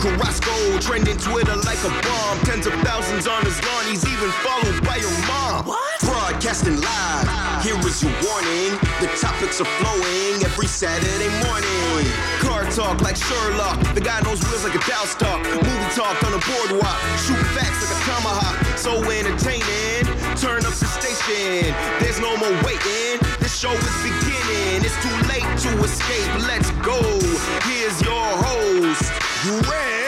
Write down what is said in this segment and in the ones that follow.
Carrasco, trending Twitter like a bomb. Tens of thousands on his lawn, he's even followed by your mom. What? Broadcasting live, here is your warning. The topics are flowing every Saturday morning. Car talk like Sherlock, the guy knows wheels like a Dow stock. Movie talk on the boardwalk, shoot facts like a tomahawk. So entertaining, turn up the station. There's no more waiting, this show is beginning. It's too late to escape, let's go. Here's your host, Greg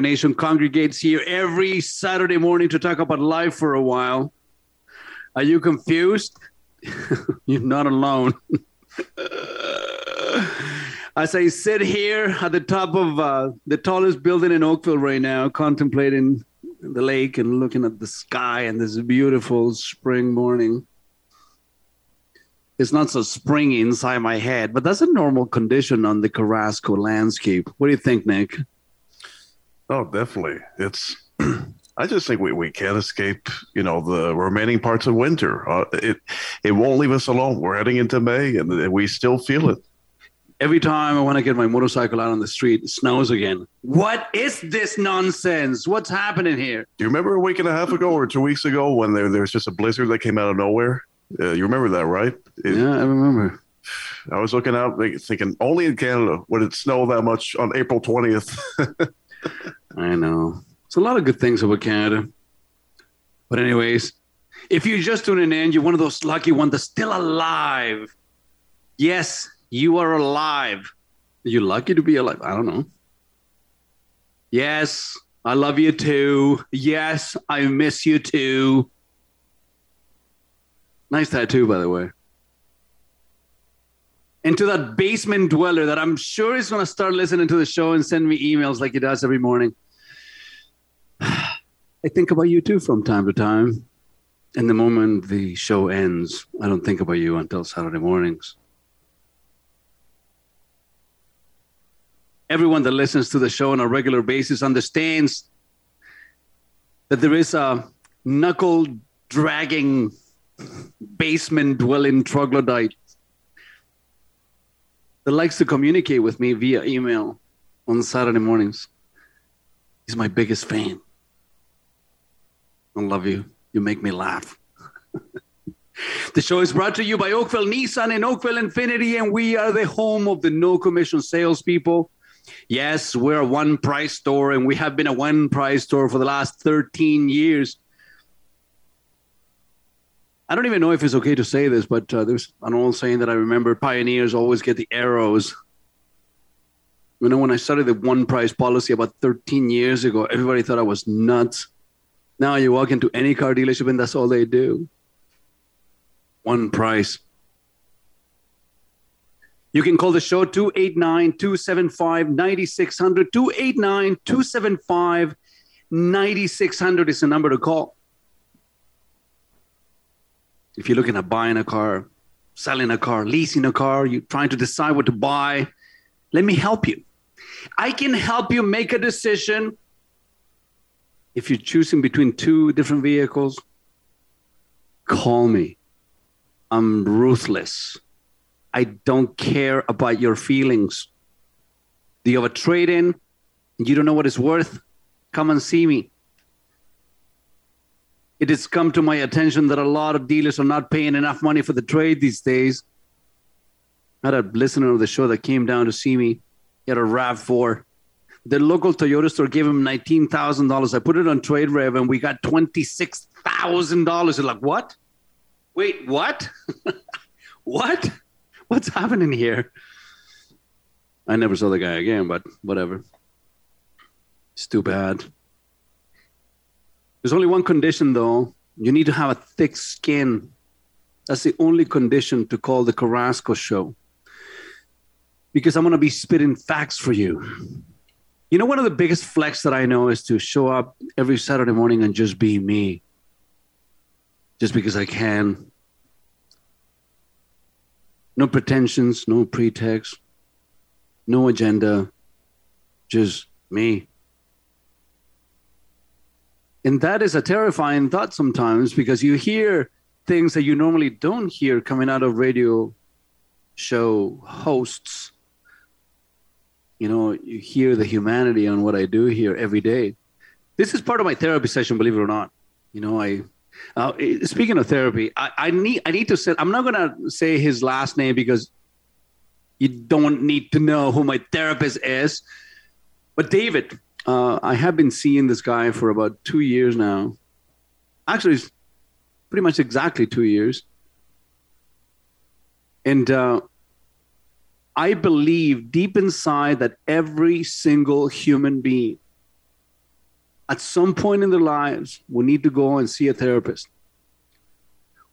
Nation congregates here every Saturday morning to talk about life for a while. Are you confused? You're not alone. As I sit here at the top of uh, the tallest building in Oakville right now, contemplating the lake and looking at the sky and this beautiful spring morning. It's not so springy inside my head, but that's a normal condition on the Carrasco landscape. What do you think, Nick? Oh, definitely. It's. I just think we, we can't escape, you know, the remaining parts of winter. Uh, it it won't leave us alone. We're heading into May, and we still feel it. Every time I want to get my motorcycle out on the street, it snows again. What is this nonsense? What's happening here? Do you remember a week and a half ago or two weeks ago when there, there was just a blizzard that came out of nowhere? Uh, you remember that, right? It- Yeah, I remember. I was looking out, thinking only in Canada would it snow that much on April twentieth. I know. It's a lot of good things about Canada. But, anyways, if you're just tuning in, you're one of those lucky ones that's still alive. Yes, you are alive. You're lucky to be alive. I don't know. Yes, I love you too. Yes, I miss you too. Nice tattoo, by the way. And to that basement dweller that I'm sure is going to start listening to the show and send me emails like he does every morning. I think about you too from time to time. And the moment the show ends, I don't think about you until Saturday mornings. everyone that listens to the show on a regular basis understands that there is a knuckle dragging basement dwelling troglodyte that likes to communicate with me via email on Saturday mornings. He's my biggest fan. I love you. You make me laugh. the show is brought to you by Oakville Nissan and Oakville Infiniti, and we are the home of the no commission salespeople. Yes, we're a one price store, and we have been a one price store for the last 13 years. I don't even know if it's okay to say this, but uh, there's an old saying that I remember pioneers always get the arrows. You know, when I started the one price policy about 13 years ago, everybody thought I was nuts. Now you walk into any car dealership and that's all they do. One price. You can call the show 289 275 9600. 289 275 9600 is the number to call. If you're looking at buying a car, selling a car, leasing a car, you're trying to decide what to buy, let me help you. I can help you make a decision if you're choosing between two different vehicles. Call me. I'm ruthless. I don't care about your feelings. Do you have a trade in? You don't know what it's worth? Come and see me. It has come to my attention that a lot of dealers are not paying enough money for the trade these days. I had a listener of the show that came down to see me. He had a RAV4. The local Toyota store gave him $19,000. I put it on TradeRev and we got $26,000. They're like, what? Wait, what? what? What's happening here? I never saw the guy again, but whatever. It's too bad. There's only one condition, though. You need to have a thick skin. That's the only condition to call the Carrasco show. Because I'm going to be spitting facts for you. You know, one of the biggest flex that I know is to show up every Saturday morning and just be me. Just because I can. No pretensions, no pretext, no agenda, just me. And that is a terrifying thought sometimes because you hear things that you normally don't hear coming out of radio show hosts. You know, you hear the humanity on what I do here every day. This is part of my therapy session, believe it or not. You know, I uh, speaking of therapy, I, I need I need to say I'm not gonna say his last name because you don't need to know who my therapist is. But David, uh, I have been seeing this guy for about two years now. Actually, it's pretty much exactly two years. And uh, I believe deep inside that every single human being at some point in their lives will need to go and see a therapist.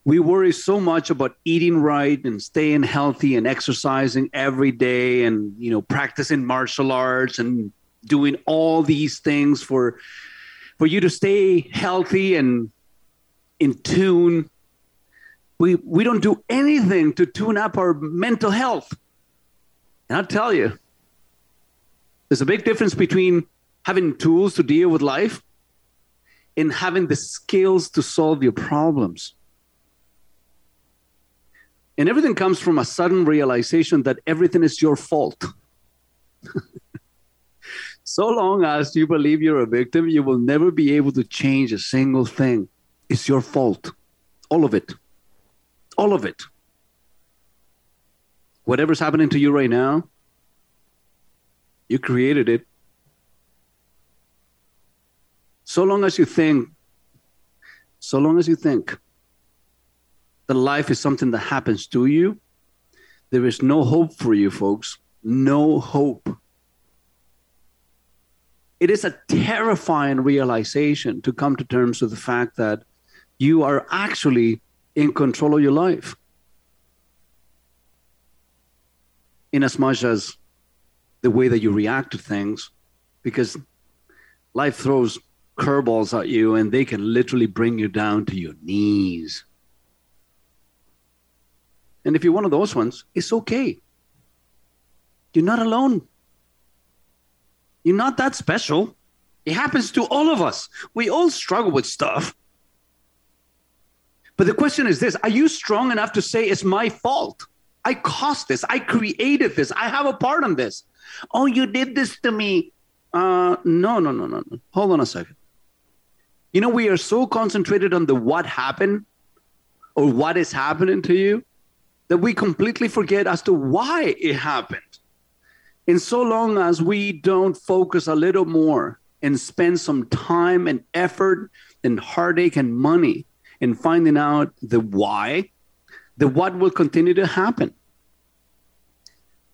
We worry so much about eating right and staying healthy and exercising every day and you know practicing martial arts and doing all these things for for you to stay healthy and in tune we we don't do anything to tune up our mental health and i'll tell you there's a big difference between having tools to deal with life and having the skills to solve your problems and everything comes from a sudden realization that everything is your fault so long as you believe you're a victim, you will never be able to change a single thing. It's your fault. All of it. All of it. Whatever's happening to you right now, you created it. So long as you think, so long as you think that life is something that happens to you, there is no hope for you, folks. No hope it is a terrifying realization to come to terms with the fact that you are actually in control of your life. In as much as the way that you react to things, because life throws curveballs at you and they can literally bring you down to your knees. And if you're one of those ones, it's okay. You're not alone. You're not that special. It happens to all of us. We all struggle with stuff. But the question is this Are you strong enough to say it's my fault? I caused this. I created this. I have a part in this. Oh, you did this to me. Uh, no, no, no, no, no. Hold on a second. You know, we are so concentrated on the what happened or what is happening to you that we completely forget as to why it happened. And so long as we don't focus a little more and spend some time and effort and heartache and money in finding out the why, the what will continue to happen.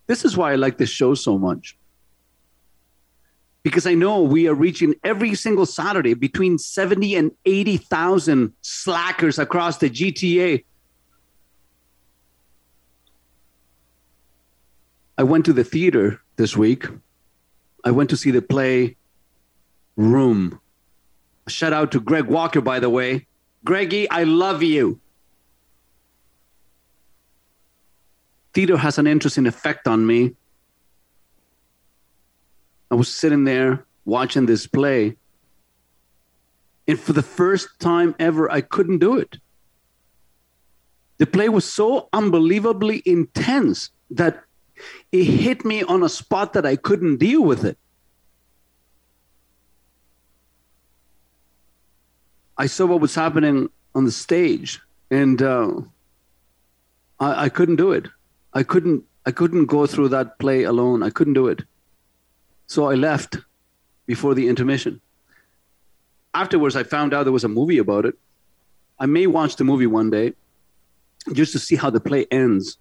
This is why I like this show so much because I know we are reaching every single Saturday between 70 and 80,000 slackers across the GTA. I went to the theater this week. I went to see the play Room. Shout out to Greg Walker, by the way. Greggy, I love you. Theater has an interesting effect on me I was sitting there watching this play. And for the first time ever, I couldn't do it. The play was so unbelievably intense that it hit me on a spot that I couldn't deal with it. I saw what was happening on the stage, and uh, I, I couldn't do it. I couldn't. I couldn't go through that play alone. I couldn't do it. So I left before the intermission. Afterwards, I found out there was a movie about it. I may watch the movie one day just to see how the play ends.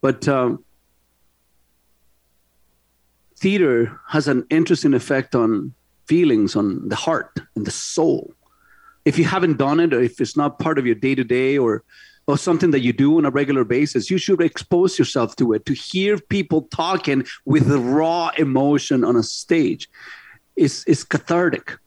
But um, theater has an interesting effect on feelings, on the heart and the soul. If you haven't done it, or if it's not part of your day to day, or or something that you do on a regular basis, you should expose yourself to it. To hear people talking with raw emotion on a stage is, is cathartic.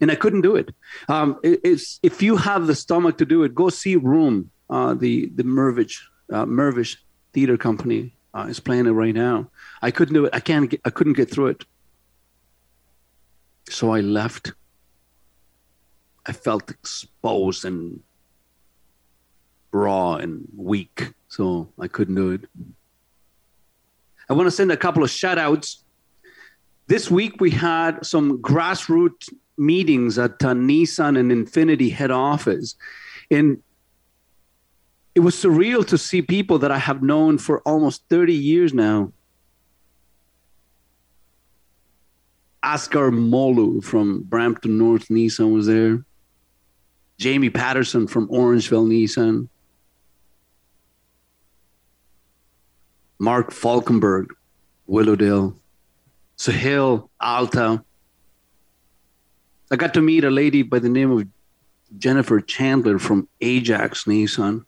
And I couldn't do it. Um, it if you have the stomach to do it, go see Room, uh, the, the Mirvish, uh, Mirvish Theater Company uh, is playing it right now. I couldn't do it. I can't. Get, I couldn't get through it. So I left. I felt exposed and raw and weak, so I couldn't do it. I want to send a couple of shout outs. This week we had some grassroots meetings at uh, Nissan and Infiniti head office. And it was surreal to see people that I have known for almost 30 years now. Asghar Molu from Brampton North Nissan was there. Jamie Patterson from Orangeville Nissan. Mark Falkenberg, Willowdale, Sahil Alta. I got to meet a lady by the name of Jennifer Chandler from Ajax Nissan.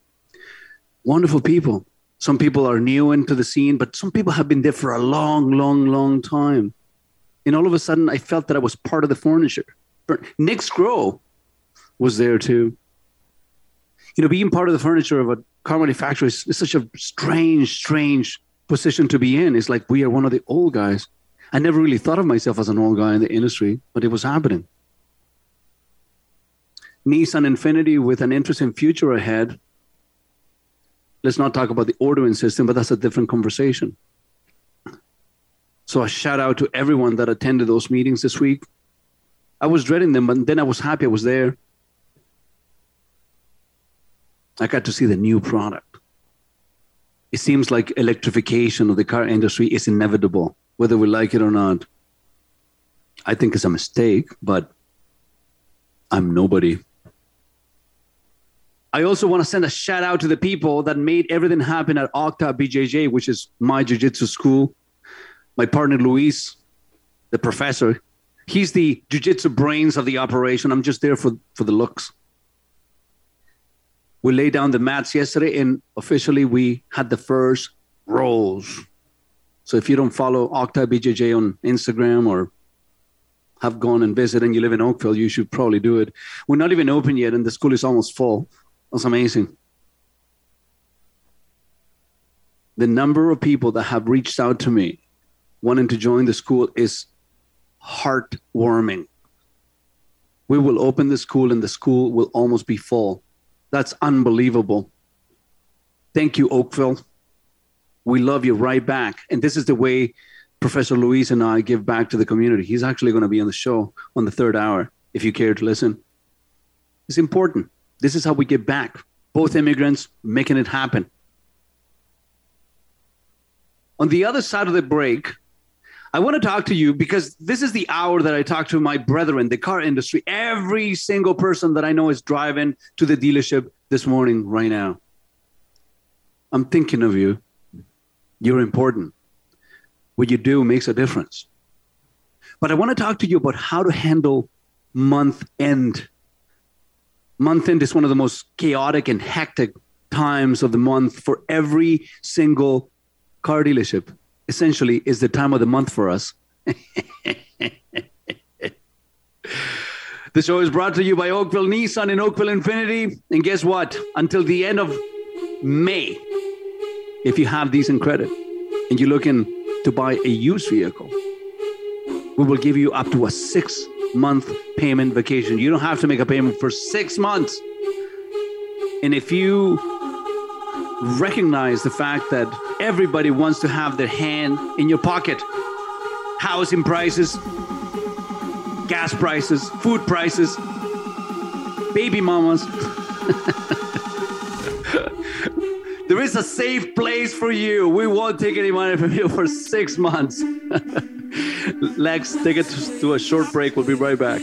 Wonderful people. Some people are new into the scene, but some people have been there for a long, long, long time. And all of a sudden, I felt that I was part of the furniture. Nick Scrow was there too. You know, being part of the furniture of a car manufacturer is, is such a strange, strange position to be in. It's like we are one of the old guys. I never really thought of myself as an old guy in the industry, but it was happening. Nissan Infiniti with an interesting future ahead. Let's not talk about the ordering system, but that's a different conversation. So a shout out to everyone that attended those meetings this week. I was dreading them, but then I was happy I was there. I got to see the new product. It seems like electrification of the car industry is inevitable, whether we like it or not. I think it's a mistake, but I'm nobody. I also want to send a shout out to the people that made everything happen at Octa BJJ, which is my jiu-jitsu school. My partner Luiz, the professor, he's the jiu-jitsu brains of the operation. I'm just there for, for the looks we laid down the mats yesterday and officially we had the first rolls. So if you don't follow Octa BJJ on Instagram or have gone and visited and you live in Oakville, you should probably do it. We're not even open yet and the school is almost full. That's amazing. The number of people that have reached out to me wanting to join the school is heartwarming. We will open the school and the school will almost be full. That's unbelievable. Thank you, Oakville. We love you right back. And this is the way Professor Luiz and I give back to the community. He's actually going to be on the show on the third hour if you care to listen. It's important. This is how we give back. Both immigrants making it happen. On the other side of the break, I want to talk to you because this is the hour that I talk to my brethren, the car industry. Every single person that I know is driving to the dealership this morning, right now. I'm thinking of you. You're important. What you do makes a difference. But I want to talk to you about how to handle month end. Month end is one of the most chaotic and hectic times of the month for every single car dealership essentially is the time of the month for us. the show is brought to you by Oakville Nissan and Oakville Infiniti. And guess what? Until the end of May, if you have decent credit and you're looking to buy a used vehicle, we will give you up to a six month payment vacation. You don't have to make a payment for six months. And if you recognize the fact that everybody wants to have their hand in your pocket. Housing prices, gas prices, food prices, baby mamas. there is a safe place for you. We won't take any money from you for six months. Lex, take it to a short break. We'll be right back.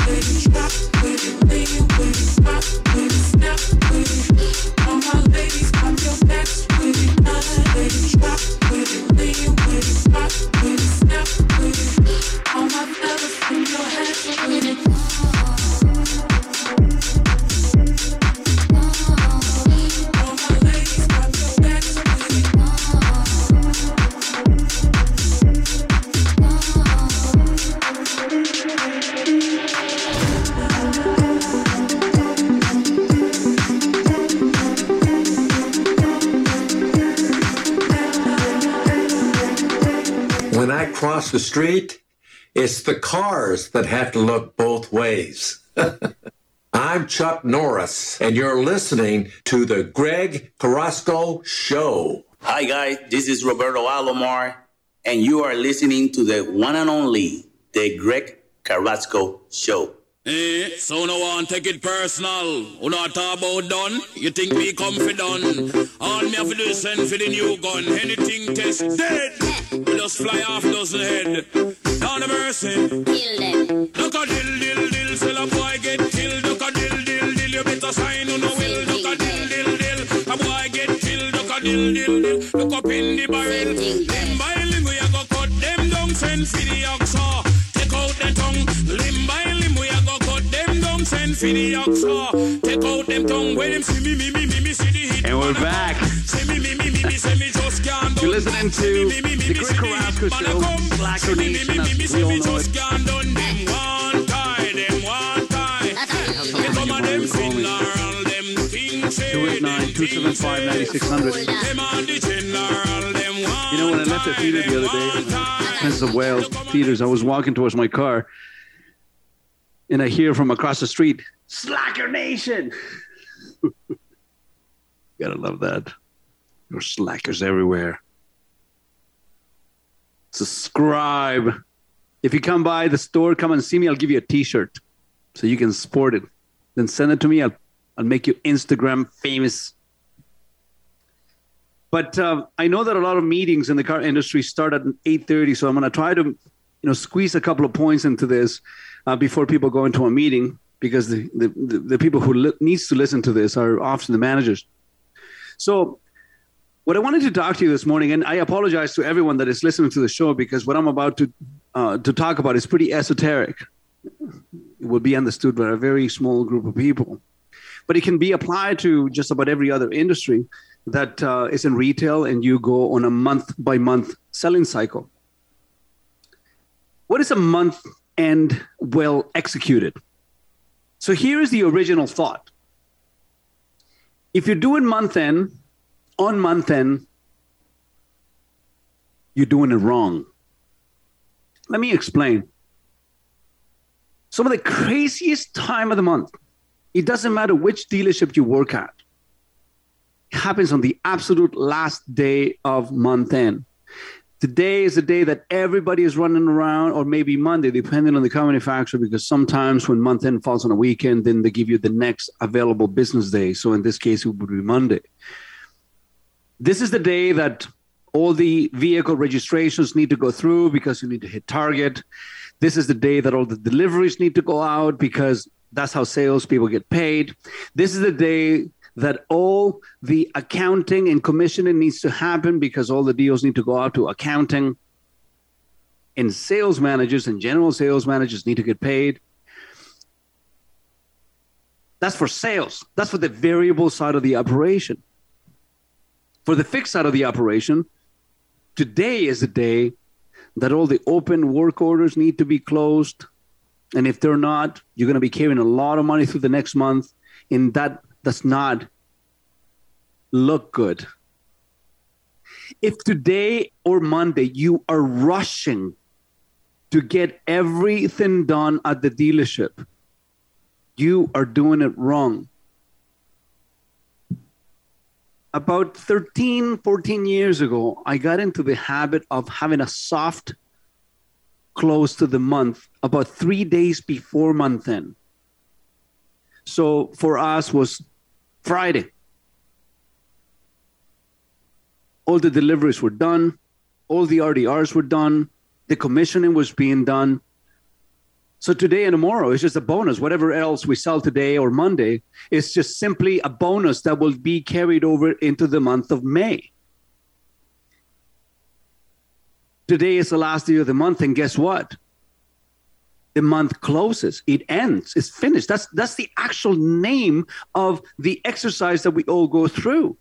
When I cross the street, it's the cars that have to look both ways. I'm Chuck Norris, and you're listening to the Greg Carrasco Show. Hi, guys. This is Roberto Alomar, and you are listening to the one and only, the Greg Carrasco Show. Eh, so no one take it personal. Who not talk about done? You think me come for done? All me have to do is send for the new gun. Anything test dead. We just fly off dozen head. Down the mercy. Kill them. Look a dill dill dill, sell a boy get killed. Look a dill dill dill, you better sign on the will. Look a dill dill dill, a boy get killed. Look a dill dill dill, look up in the barrel. Limb by limb we a go cut them down, send for the for the oxa. Take out them tongue, where them see me me me me me see the hit. And we're wanna back. See me me me me me say me just can't You're listening to the me, Greg Carrasco Show, wanna come. Blacker See me, me, Nation, as we all know it. can't done. Them one tie, them one tie. Get some of them funeral, them things 289-275-9600. them are the general, them one You know, when I left the theater the other day. Prince of Wales theaters, I was walking towards my car and I hear from across the street, Slacker Nation. Gotta love that. There's slackers everywhere. Subscribe. If you come by the store, come and see me. I'll give you a t shirt so you can sport it. Then send it to me. I'll, I'll make you Instagram famous. But um, I know that a lot of meetings in the car industry start at 8:30, so I'm going to try to, you know, squeeze a couple of points into this uh, before people go into a meeting because the the, the, people who li- needs to listen to this are often the managers. So, what I wanted to talk to you this morning, and I apologize to everyone that is listening to the show because what I'm about to uh, to talk about is pretty esoteric. It will be understood by a very small group of people. but it can be applied to just about every other industry that uh, is in retail and you go on a month by month selling cycle. What is a month end well executed? So here is the original thought. If you're doing month end on month end, you're doing it wrong. Let me explain. Some of the craziest time of the month, it doesn't matter which dealership you work at, it happens on the absolute last day of month end. Today is the day that everybody is running around, or maybe Monday, depending on the car manufacturer, because sometimes when month end falls on a weekend, then they give you the next available business day. So in this case, it would be Monday. This is the day that all the vehicle registrations need to go through because you need to hit target. This is the day that all the deliveries need to go out because that's how salespeople get paid. This is the day that all the accounting and commissioning needs to happen because all the deals need to go out to accounting. And sales managers and general sales managers need to get paid. That's for sales. That's for the variable side of the operation. For the fixed side of the operation, today is the day that all the open work orders need to be closed. And if they're not, you're going to be carrying a lot of money through the next month. And that does not look good. If today or Monday you are rushing to get everything done at the dealership, you are doing it wrong about 13, 14 years ago, I got into the habit of having a soft close to the month about three days before month end. So for us was Friday. All the deliveries were done, all the RDRs were done, the commissioning was being done. So today and tomorrow is just a bonus. Whatever else we sell today or Monday is just simply a bonus that will be carried over into the month of May. Today is the last day of the month, and guess what? The month closes. It ends. It's finished. That's that's the actual name of the exercise that we all go through.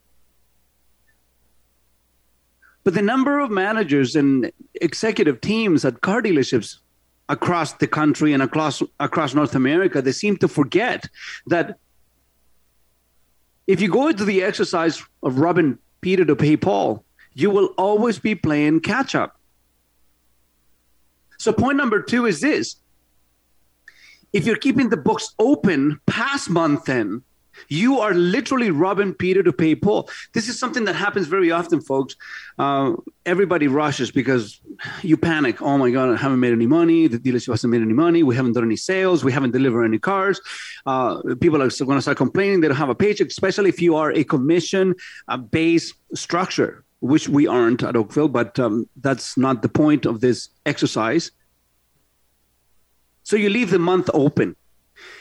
But the number of managers and executive teams at car dealerships across the country and across across North America, they seem to forget that if you go into the exercise of robbing Peter to pay Paul, you will always be playing catch up. So point number two is this. If you're keeping the books open past month end, you are literally robbing Peter to pay Paul. This is something that happens very often, folks. Uh, everybody rushes because you panic. Oh my God, I haven't made any money. The dealership hasn't made any money. We haven't done any sales. We haven't delivered any cars. Uh, people are going to start complaining. They don't have a paycheck, especially if you are a commission based structure, which we aren't at Oakville, but um, that's not the point of this exercise. So you leave the month open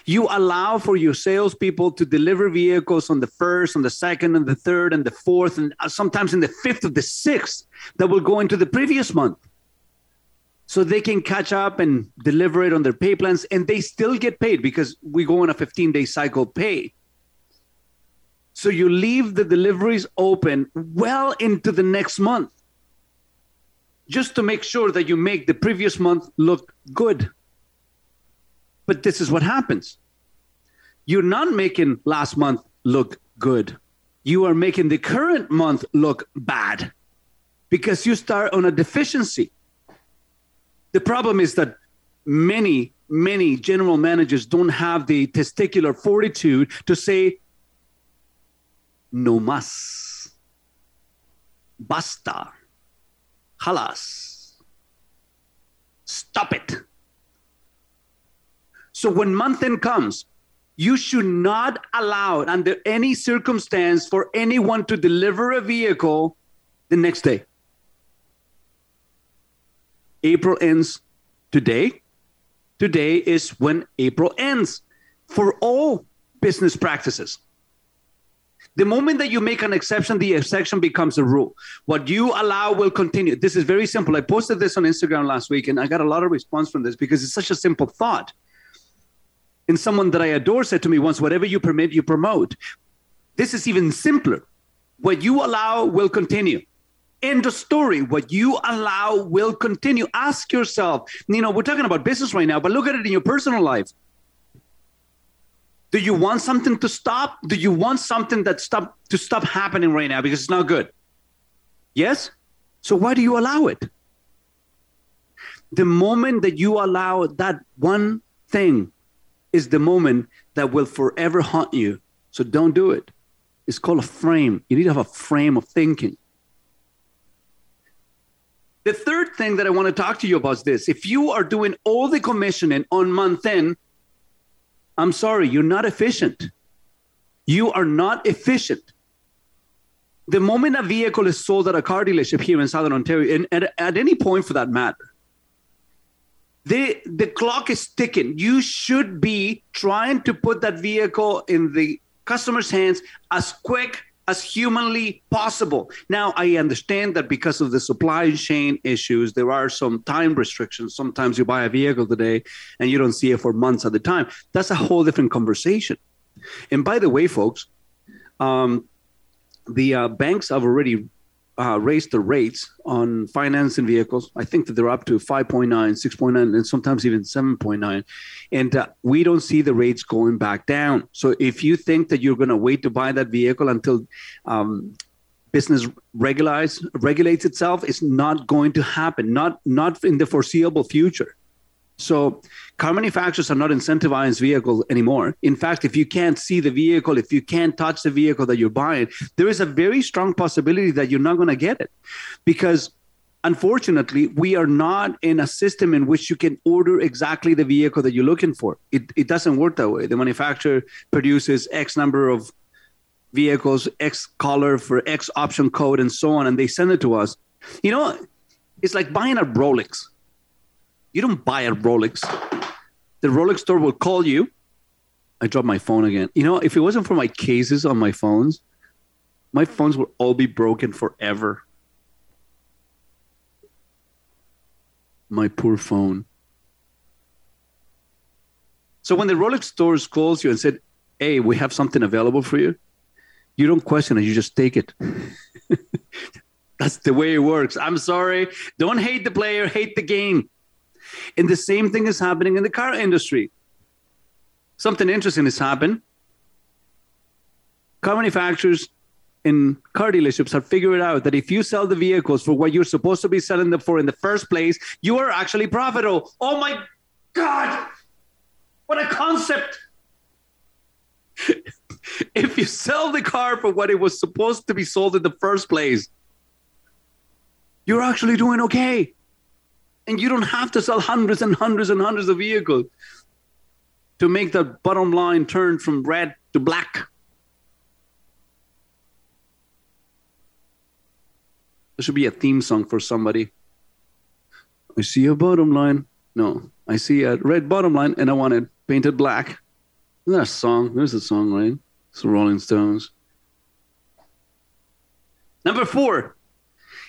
you allow for your salespeople to deliver vehicles on the first, on the second, and the third, and the fourth, and uh, sometimes in the fifth of the sixth that will go into the previous month. So they can catch up and deliver it on their pay plans, and they still get paid because we go on a 15 day cycle pay. So you leave the deliveries open well into the next month just to make sure that you make the previous month look good. But this is what happens. You're not making last month look good. You are making the current month look bad because you start on a deficiency. The problem is that many, many general managers don't have the testicular fortitude to say, no mas, basta, halas, stop it. So when month end comes, you should not allow it under any circumstance for anyone to deliver a vehicle the next day. April ends today. Today is when April ends for all business practices. The moment that you make an exception, the exception becomes a rule. What you allow will continue. This is very simple. I posted this on Instagram last week and I got a lot of response from this because it's such a simple thought And someone that I adore said to me once, whatever you permit, you promote. This is even simpler. What you allow will continue. End of story. What you allow will continue. Ask yourself, you know, we're talking about business right now, but look at it in your personal life. Do you want something to stop? Do you want something that stop to stop happening right now because it's not good? Yes? So why do you allow it? The moment that you allow that one thing is the moment that will forever haunt you. So don't do it. It's called a frame. You need to have a frame of thinking. The third thing that I want to talk to you about is this. If you are doing all the commissioning on month end, I'm sorry, you're not efficient. You are not efficient. The moment a vehicle is sold at a car dealership here in Southern Ontario, and at, at any point for that matter, the the clock is ticking. You should be trying to put that vehicle in the customer's hands as quick as humanly possible. Now, I understand that because of the supply chain issues, there are some time restrictions. Sometimes you buy a vehicle today and you don't see it for months at a time. That's a whole different conversation. And by the way, folks, um, the uh, banks have already uh, raised the rates on financing vehicles. I think that they're up to 5.9, 6.9, and sometimes even 7.9. And uh, we don't see the rates going back down. So if you think that you're going to wait to buy that vehicle until um, business regularize, regulates itself, it's not going to happen, not, not in the foreseeable future. So car manufacturers are not incentivized vehicles anymore. In fact, if you can't see the vehicle, if you can't touch the vehicle that you're buying, there is a very strong possibility that you're not going to get it. Because unfortunately, we are not in a system in which you can order exactly the vehicle that you're looking for. It, it doesn't work that way. The manufacturer produces X number of vehicles, X color for X option code, and so on, and they send it to us. You know, it's like buying a Rolex you don't buy a Rolex. The Rolex store will call you. I dropped my phone again. You know, if it wasn't for my cases on my phones, my phones would all be broken forever. My poor phone. So when the Rolex stores calls you and said, "Hey, we have something available for you," you don't question it. You just take it. That's the way it works. I'm sorry. Don't hate the player, hate the game. And the same thing is happening in the car industry. Something interesting has happened. Car manufacturers in car dealerships have figured out that if you sell the vehicles for what you're supposed to be selling them for in the first place, you are actually profitable. Oh my God! What a concept! if you sell the car for what it was supposed to be sold in the first place, you're actually doing okay. And you don't have to sell hundreds and hundreds and hundreds of vehicles to make the bottom line turn from red to black. There should be a theme song for somebody. I see a bottom line. No, I see a red bottom line and I want it painted black. Isn't that a song? There's a song, right? It's the Rolling Stones. Number four,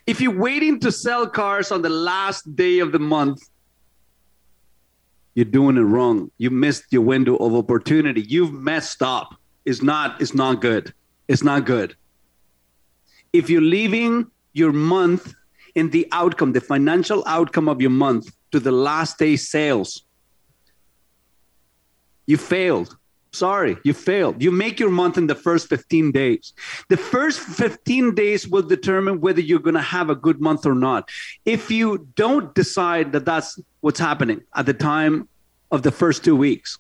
if you're waiting to sell cars on the last day of the month, you're doing it wrong. You missed your window of opportunity. You've messed up. It's not, it's not good. It's not good. If you're leaving your month in the outcome, the financial outcome of your month to the last day sales, you failed. Sorry, you failed. You make your month in the first 15 days. The first 15 days will determine whether you're going to have a good month or not. If you don't decide that that's what's happening at the time of the first two weeks,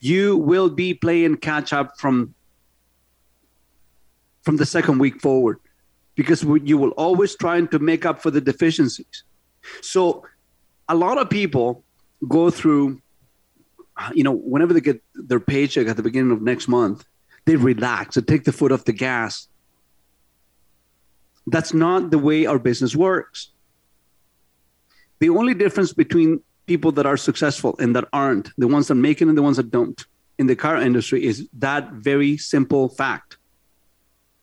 you will be playing catch up from from the second week forward because you will always trying to make up for the deficiencies. So a lot of people go through Uh, you know, whenever they get their paycheck at the beginning of next month, they relax and take the foot off the gas. That's not the way our business works. The only difference between people that are successful and that aren't, the ones that make it and the ones that don't, in the car industry is that very simple fact.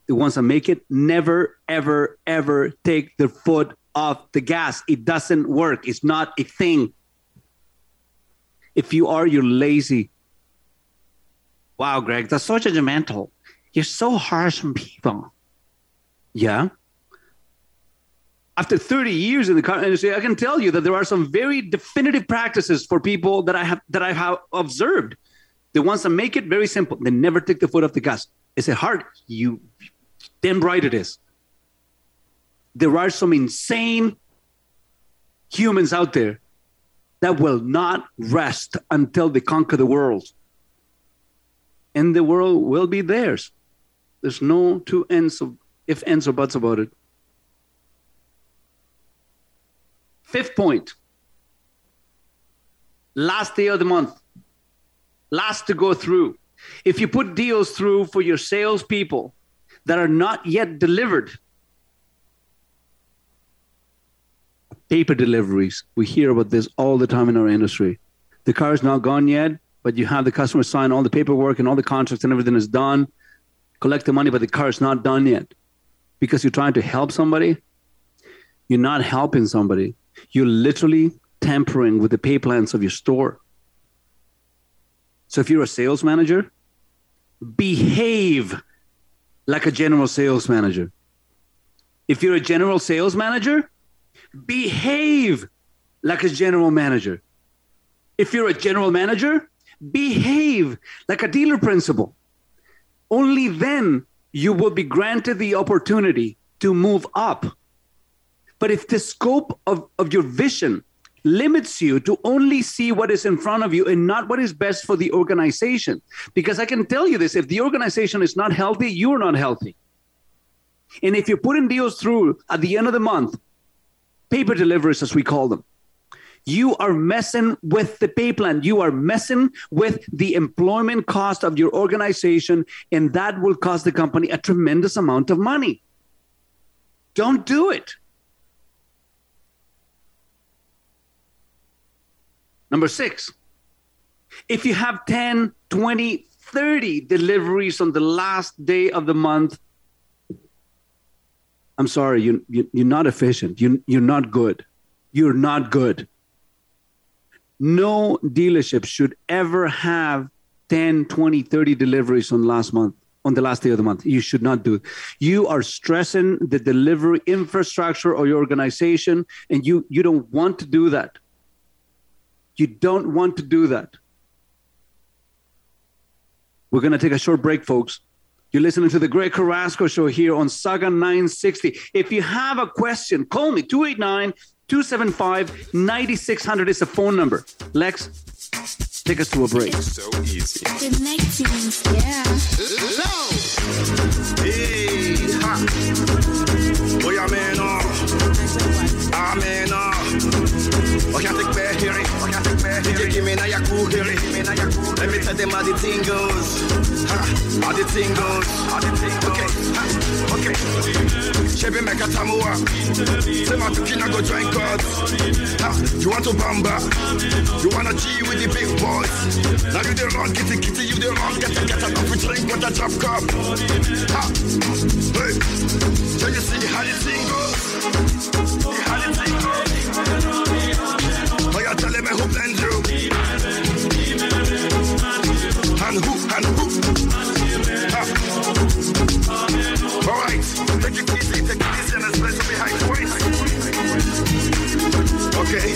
The ones that make it never, ever, ever take their foot off the gas. It doesn't work. It's not a thing. If you are, you're lazy. Wow, Greg, that's so judgmental. You're so harsh on people. Yeah. After 30 years in the car industry, I can tell you that there are some very definitive practices for people that I have that I have observed. The ones that make it very simple. They never take the foot off the gas. Is it hard? You damn right it is. There are some insane humans out there that will not rest until they conquer the world. And the world will be theirs. There's no two ends of if ends or buts about it. Fifth point. Last day of the month. Last to go through. If you put deals through for your salespeople that are not yet delivered, paper deliveries. We hear about this all the time in our industry. The car is not gone yet, but you have the customer sign all the paperwork and all the contracts and everything is done. Collect the money, but the car is not done yet because you're trying to help somebody. You're not helping somebody. You're literally tampering with the pay plans of your store. So if you're a sales manager, behave like a general sales manager. If you're a general sales manager, behave like a general manager. If you're a general manager, behave like a dealer principal. Only then you will be granted the opportunity to move up. But if the scope of, of your vision limits you to only see what is in front of you and not what is best for the organization, because I can tell you this if the organization is not healthy, you're not healthy. And if you're putting deals through at the end of the month, paper deliveries, as we call them, you are messing with the pay plan. You are messing with the employment cost of your organization, and that will cost the company a tremendous amount of money. Don't do it. Number six, if you have 10, 20, 30 deliveries on the last day of the month, I'm sorry, you, you, you're not efficient. You, you're not good. You're not good. No dealership should ever have 10, 20, 30 deliveries on last month on the last day of the month. You should not do it. You are stressing the delivery infrastructure of your organization, and you you don't want to do that. You don't want to do that. We're going to take a short break, folks. You're listening to the Greg Carrasco Show here on Saga 960. If you have a question, call me 289 275 9600 is the phone number. Lex, take us to a break. So easy. Connecting, yeah. Hey, ha. Boy, I'm in awe. I'm in awe. I can't Give me now your cool here. Let me tell them how the thing goes. How the thing goes. Okay, okay. Make a tamua. Say my cooking I go join God. You want to bamba? You wanna G with the big boys? Now you the wrong, kitty kitty, you the wrong. Get a get a coffee drink, but a drop cup. Ha, hey. So you see how the thing goes. How the thing goes. Oh, you tell me who blend you. And who, and who. Ha. All right, take it easy, take it easy, and especially behind the waist. Okay.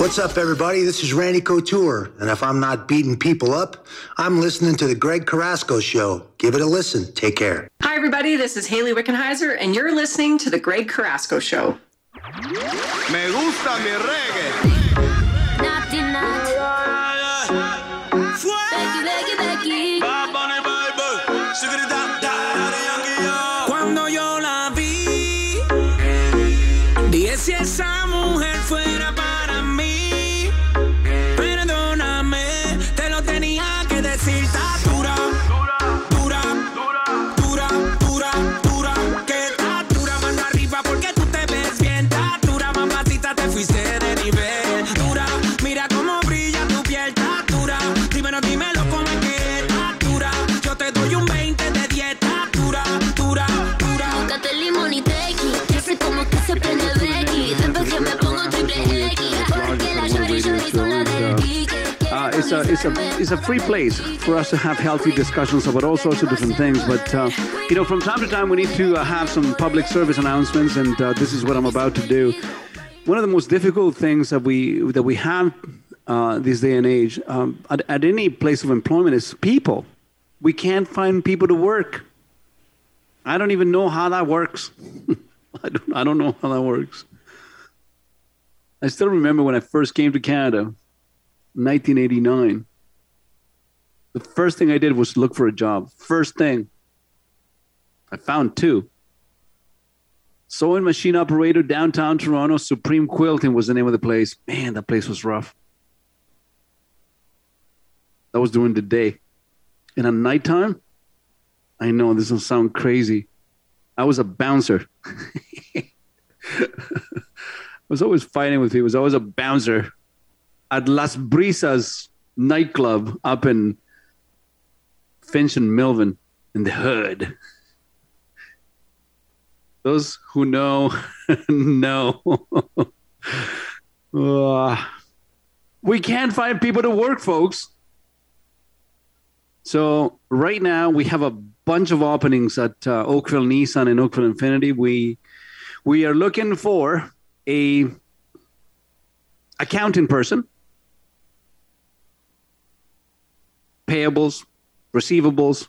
What's up, everybody? This is Randy Couture, and if I'm not beating people up, I'm listening to the Greg Carrasco Show. Give it a listen. Take care. Hi, everybody. This is Hayley Wickenheiser, and you're listening to The Greg Carrasco Show. Me gusta mi reggae. Is a, is a, is a free place for us to have healthy discussions about all sorts of different things. But, uh, you know, from time to time, we need to uh, have some public service announcements, and uh, this is what I'm about to do. One of the most difficult things that we, that we have uh, this day and age um, at, at any place of employment is people. We can't find people to work. I don't even know how that works. I don't, I don't know how that works. I still remember when I first came to Canada, 1989. The first thing I did was look for a job. First thing. I found two. Sewing machine operator downtown Toronto, Supreme Quilting was the name of the place. Man, that place was rough. That was during the day. And at nighttime, I know this will sound crazy. I was a bouncer. I was always fighting with people. I was always a bouncer at Las Brisas nightclub up in Finch and Milvan in the hood. Those who know, know. Uh, we can't find people to work, folks. So right now we have a bunch of openings at uh, Oakville Nissan and Oakville Infiniti. We we are looking for a accounting person, payables, receivables.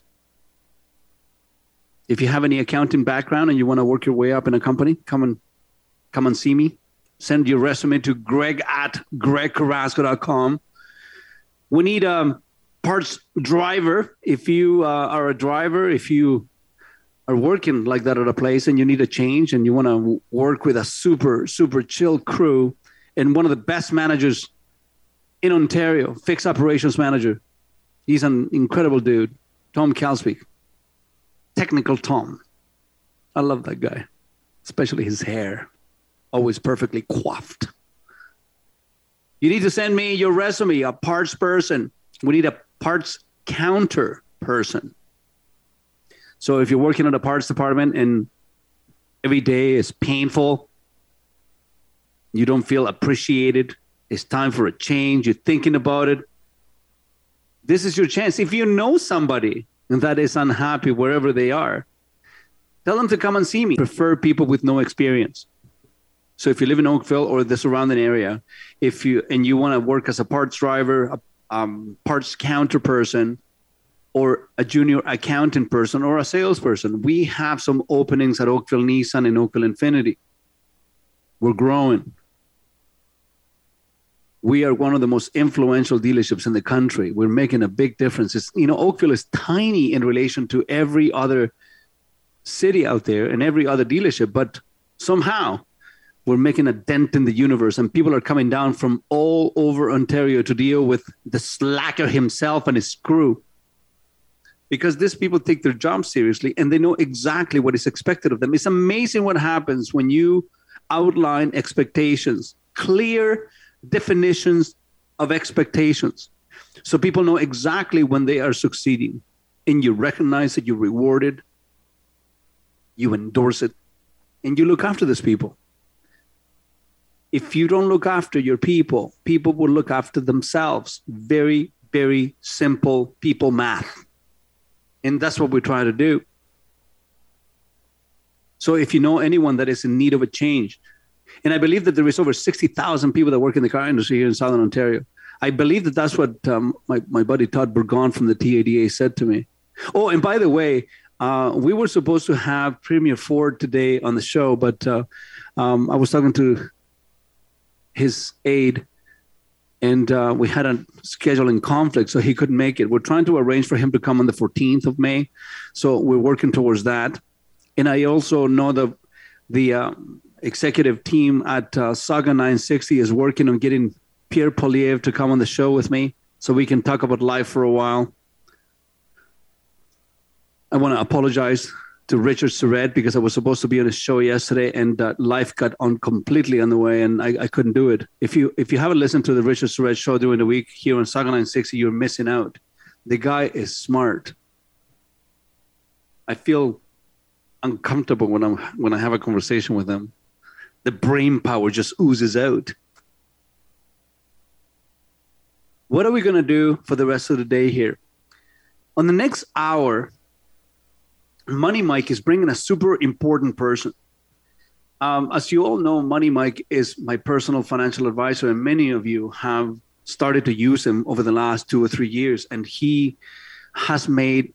If you have any accounting background and you want to work your way up in a company, come and come and see me. Send your resume to greg at gregcarrasco.com. We need a parts driver. If you uh, are a driver, if you are working like that at a place and you need a change and you want to work with a super, super chill crew and one of the best managers in Ontario, fixed operations manager. He's an incredible dude, Tom Calspeak. Technical Tom. I love that guy, especially his hair, always perfectly coiffed. You need to send me your resume, a parts person. We need a parts counter person. So if you're working in a parts department and every day is painful, you don't feel appreciated, it's time for a change, you're thinking about it. This is your chance. If you know somebody that is unhappy wherever they are, tell them to come and see me. Prefer people with no experience. So if you live in Oakville or the surrounding area, if you and you want to work as a parts driver, a um, parts counter person, or a junior accountant person or a salesperson. We have some openings at Oakville Nissan and Oakville Infiniti. We're growing. We are one of the most influential dealerships in the country. We're making a big difference. It's, you know, Oakville is tiny in relation to every other city out there and every other dealership, but somehow we're making a dent in the universe and people are coming down from all over Ontario to deal with the slacker himself and his crew because these people take their job seriously and they know exactly what is expected of them. It's amazing what happens when you outline expectations, clear definitions of expectations. So people know exactly when they are succeeding and you recognize that you're rewarded, you endorse it, and you look after these people. If you don't look after your people, people will look after themselves. Very, very simple people math. And that's what we try to do. So if you know anyone that is in need of a change, and I believe that there is over 60,000 people that work in the car industry here in Southern Ontario. I believe that that's what um, my, my buddy Todd Bourgon from the TADA said to me. Oh, and by the way, uh, we were supposed to have Premier Ford today on the show, but uh, um, I was talking to his aide and uh, we had a scheduling conflict, so he couldn't make it. We're trying to arrange for him to come on the 14th of May, so we're working towards that. And I also know the the uh, executive team at uh, Saga 960 is working on getting Pierre Poilievre to come on the show with me, so we can talk about life for a while. I want to apologize to Richard Syrett because I was supposed to be on a show yesterday and uh, life got on completely on the way and I, I, couldn't do it. If you if you haven't listened to the Richard Syrett show during the week here on Saga 960, you're missing out. The guy is smart. I feel uncomfortable when I'm when I have a conversation with him. The brain power just oozes out. what are we going to do for the rest of the day here? On the next hour, Money Mike is bringing a super important person. Um, as you all know, Money Mike is my personal financial advisor, and many of you have started to use him over the last two or three years. And he has made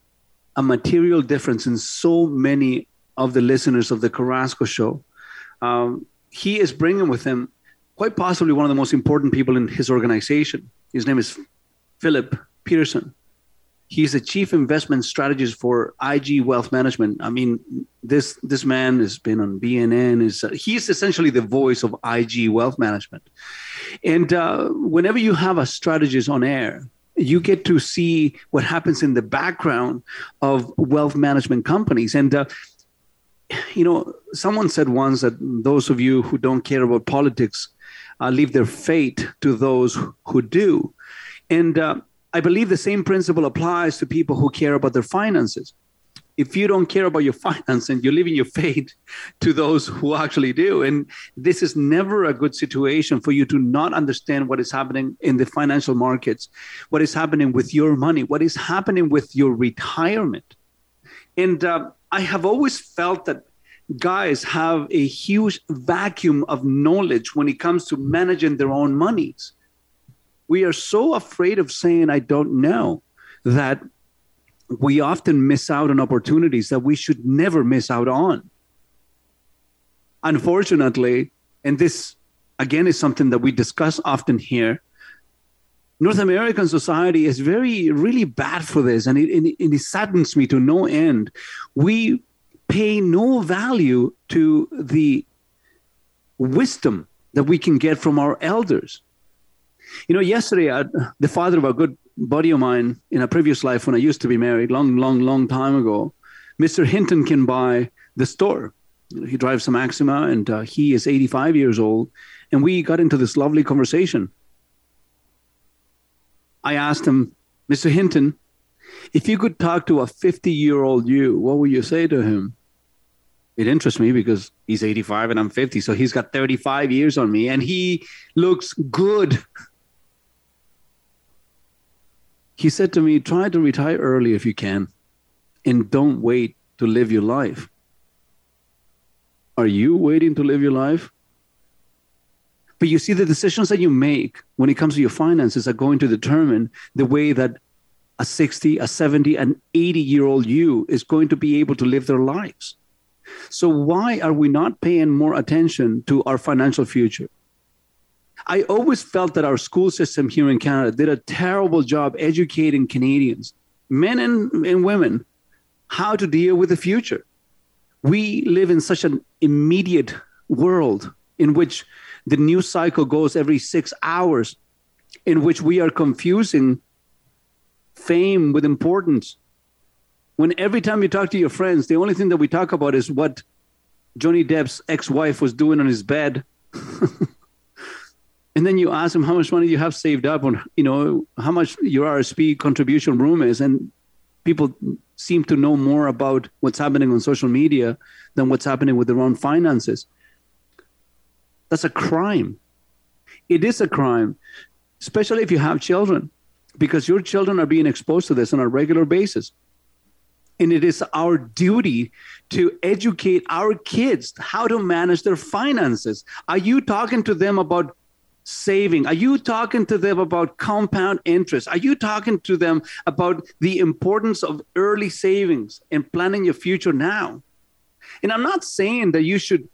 a material difference in so many of the listeners of the Carrasco show. Um, he is bringing with him quite possibly one of the most important people in his organization. His name is Philip Petursson. He's the chief investment strategist for IG Wealth Management. I mean, this this man has been on BNN. Is uh, he's essentially the voice of IG Wealth Management. And uh, whenever you have a strategist on air, you get to see what happens in the background of wealth management companies. And uh, you know, someone said once that those of you who don't care about politics uh, leave their fate to those who do. And uh, I believe the same principle applies to people who care about their finances. If you don't care about your finance and you're leaving your fate to those who actually do, and this is never a good situation for you to not understand what is happening in the financial markets, what is happening with your money, what is happening with your retirement. And uh, I have always felt that guys have a huge vacuum of knowledge when it comes to managing their own monies we are so afraid of saying, I don't know, that we often miss out on opportunities that we should never miss out on. Unfortunately, and this again is something that we discuss often here, North American society is very, really bad for this, and it, it, it saddens me to no end. We pay no value to the wisdom that we can get from our elders. You know, yesterday, I, the father of a good buddy of mine in a previous life when I used to be married, long, long, long time ago, Mr. Hinton can buy the store. He drives a Maxima and uh, he is 85 years old. And we got into this lovely conversation. I asked him, Mr. Hinton, if you could talk to a 50 year old you, what would you say to him? It interests me because he's 85 and I'm 50. So he's got 35 years on me and he looks good. He said to me, try to retire early if you can, and don't wait to live your life. Are you waiting to live your life? But you see, the decisions that you make when it comes to your finances are going to determine the way that a 60, a 70, an 80 year old you is going to be able to live their lives. So, why are we not paying more attention to our financial future? I always felt that our school system here in Canada did a terrible job educating Canadians, men and, and women, how to deal with the future. We live in such an immediate world in which the news cycle goes every six hours, in which we are confusing fame with importance. When every time you talk to your friends, the only thing that we talk about is what Johnny Depp's ex wife was doing on his bed. and then you ask them how much money you have saved up on you know how much your rsp contribution room is and people seem to know more about what's happening on social media than what's happening with their own finances that's a crime it is a crime especially if you have children because your children are being exposed to this on a regular basis and it is our duty to educate our kids how to manage their finances are you talking to them about saving? Are you talking to them about compound interest? Are you talking to them about the importance of early savings and planning your future now? And I'm not saying that you should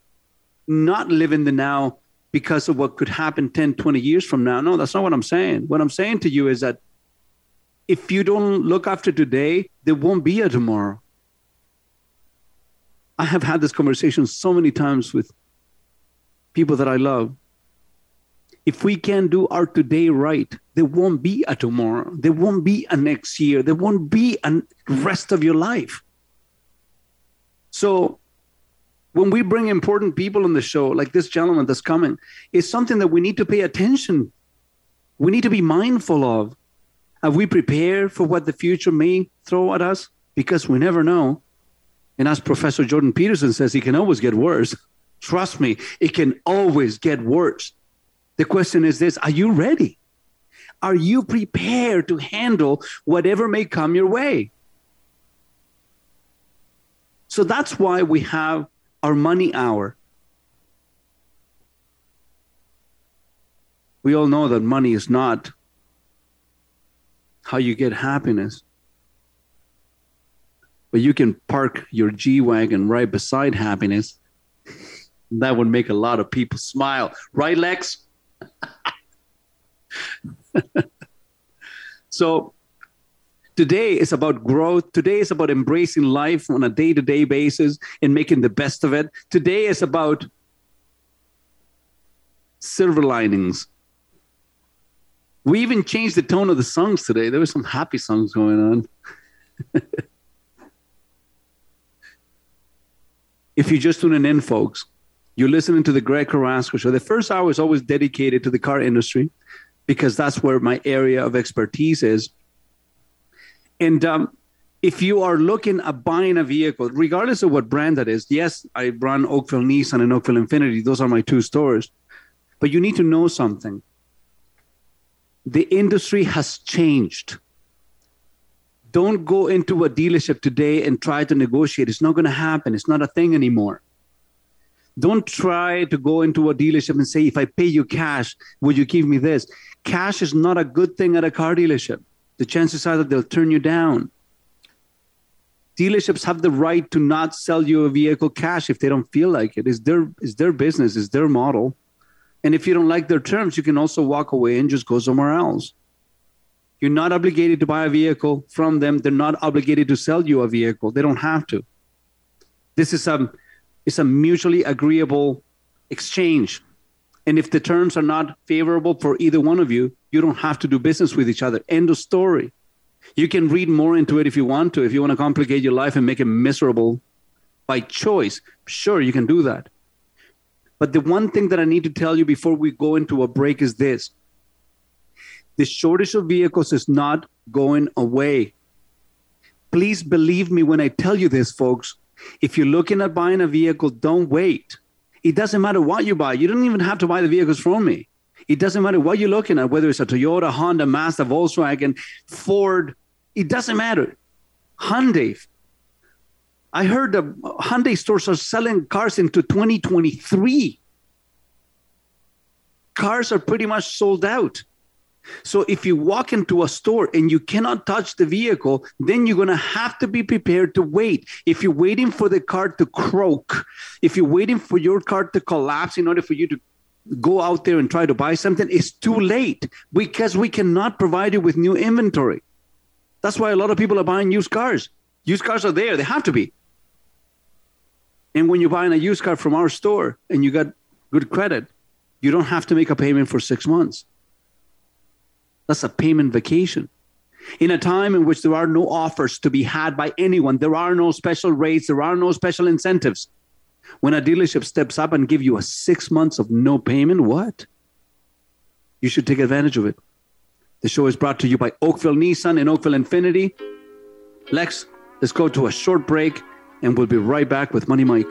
not live in the now because of what could happen 10, 20 years from now. No, that's not what I'm saying. What I'm saying to you is that if you don't look after today, there won't be a tomorrow. I have had this conversation so many times with people that I love if we can't do our today right, there won't be a tomorrow. There won't be a next year. There won't be a rest of your life. So when we bring important people on the show, like this gentleman that's coming, it's something that we need to pay attention. We need to be mindful of. Have we prepared for what the future may throw at us? Because we never know. And as Professor Jordan Peterson says, it can always get worse. Trust me, it can always get worse. The question is this Are you ready? Are you prepared to handle whatever may come your way? So that's why we have our money hour. We all know that money is not how you get happiness. But you can park your G Wagon right beside happiness. That would make a lot of people smile. Right, Lex? so today is about growth. Today is about embracing life on a day to day basis and making the best of it. Today is about silver linings. We even changed the tone of the songs today. There were some happy songs going on. if you're just tuning in, folks, you're listening to the Greg Carrasco show. The first hour is always dedicated to the car industry because that's where my area of expertise is. And um, if you are looking at buying a vehicle, regardless of what brand that is, yes, I run Oakville Nissan and Oakville Infiniti. Those are my two stores. But you need to know something. The industry has changed. Don't go into a dealership today and try to negotiate. It's not going to happen. It's not a thing anymore. Don't try to go into a dealership and say, if I pay you cash, will you give me this? Cash is not a good thing at a car dealership. The chances are that they'll turn you down. Dealerships have the right to not sell you a vehicle cash if they don't feel like it. It's their, it's their business, it's their model. And if you don't like their terms, you can also walk away and just go somewhere else. You're not obligated to buy a vehicle from them. They're not obligated to sell you a vehicle. They don't have to. This is a, it's a mutually agreeable exchange. And if the terms are not favorable for either one of you, you don't have to do business with each other. End of story. You can read more into it if you want to. If you want to complicate your life and make it miserable by choice, sure, you can do that. But the one thing that I need to tell you before we go into a break is this the shortage of vehicles is not going away. Please believe me when I tell you this, folks. If you're looking at buying a vehicle, don't wait. It doesn't matter what you buy. You don't even have to buy the vehicles from me. It doesn't matter what you're looking at, whether it's a Toyota, Honda, Mazda, Volkswagen, Ford. It doesn't matter. Hyundai. I heard the Hyundai stores are selling cars into 2023. Cars are pretty much sold out. So if you walk into a store and you cannot touch the vehicle, then you're going to have to be prepared to wait. If you're waiting for the car to croak, if you're waiting for your car to collapse in order for you to go out there and try to buy something, it's too late because we cannot provide you with new inventory. That's why a lot of people are buying used cars. Used cars are there, they have to be. And when you're buying a used car from our store and you got good credit, you don't have to make a payment for six months. That's a payment vacation. In a time in which there are no offers to be had by anyone, there are no special rates, there are no special incentives. When a dealership steps up and give you a six months of no payment, what? You should take advantage of it. The show is brought to you by Oakville Nissan and Oakville Infiniti. Lex, let's go to a short break and we'll be right back with Money Mike.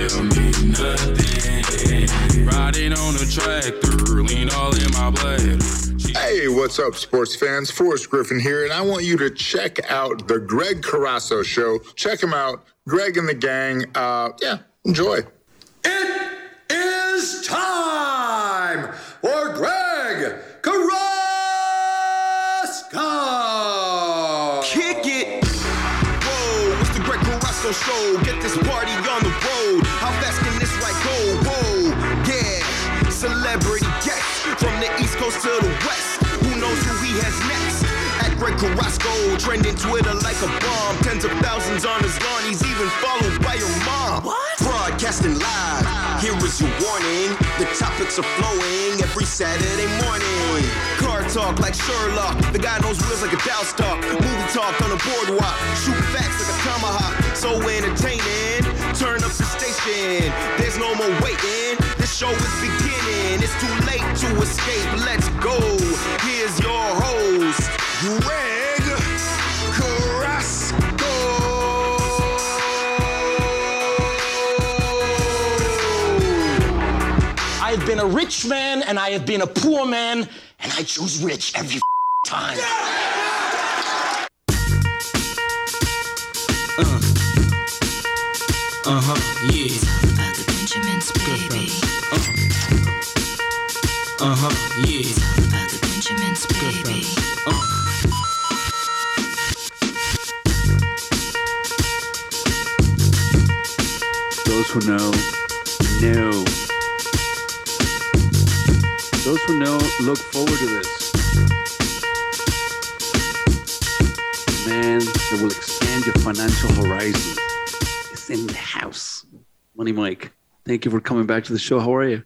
You can't tell me nothing. Riding on a tractor, lean all in my blood. Hey, what's up, sports fans? Forrest Griffin here, and I want you to check out the Greg Carrasco Show. Check him out, Greg and the gang. Uh, yeah, enjoy. It is time Carrasco, trending Twitter like a bomb. Tens of thousands on his lawn. He's even followed by your mom. What? Broadcasting live. Here is your warning. The topics are flowing every Saturday morning. Car talk like Sherlock. The guy knows wheels like a Dow stock. Movie talk on a boardwalk. Shoot facts like a tomahawk. So entertaining. Turn up the station. There's no more waiting. The show is beginning. It's too late to escape. Let's go. Here's your host, Greg Carrasco. I've been a rich man and I have been a poor man, and I choose rich every f- time. Uh Uh-huh, yeah. About the Benjamins, baby. Uh huh, yeah. About the Benjamins, Those who know, know. Those who know look forward to this. Man that will expand your financial horizon. is in the house. Money Mike, thank you for coming back to the show. How are you?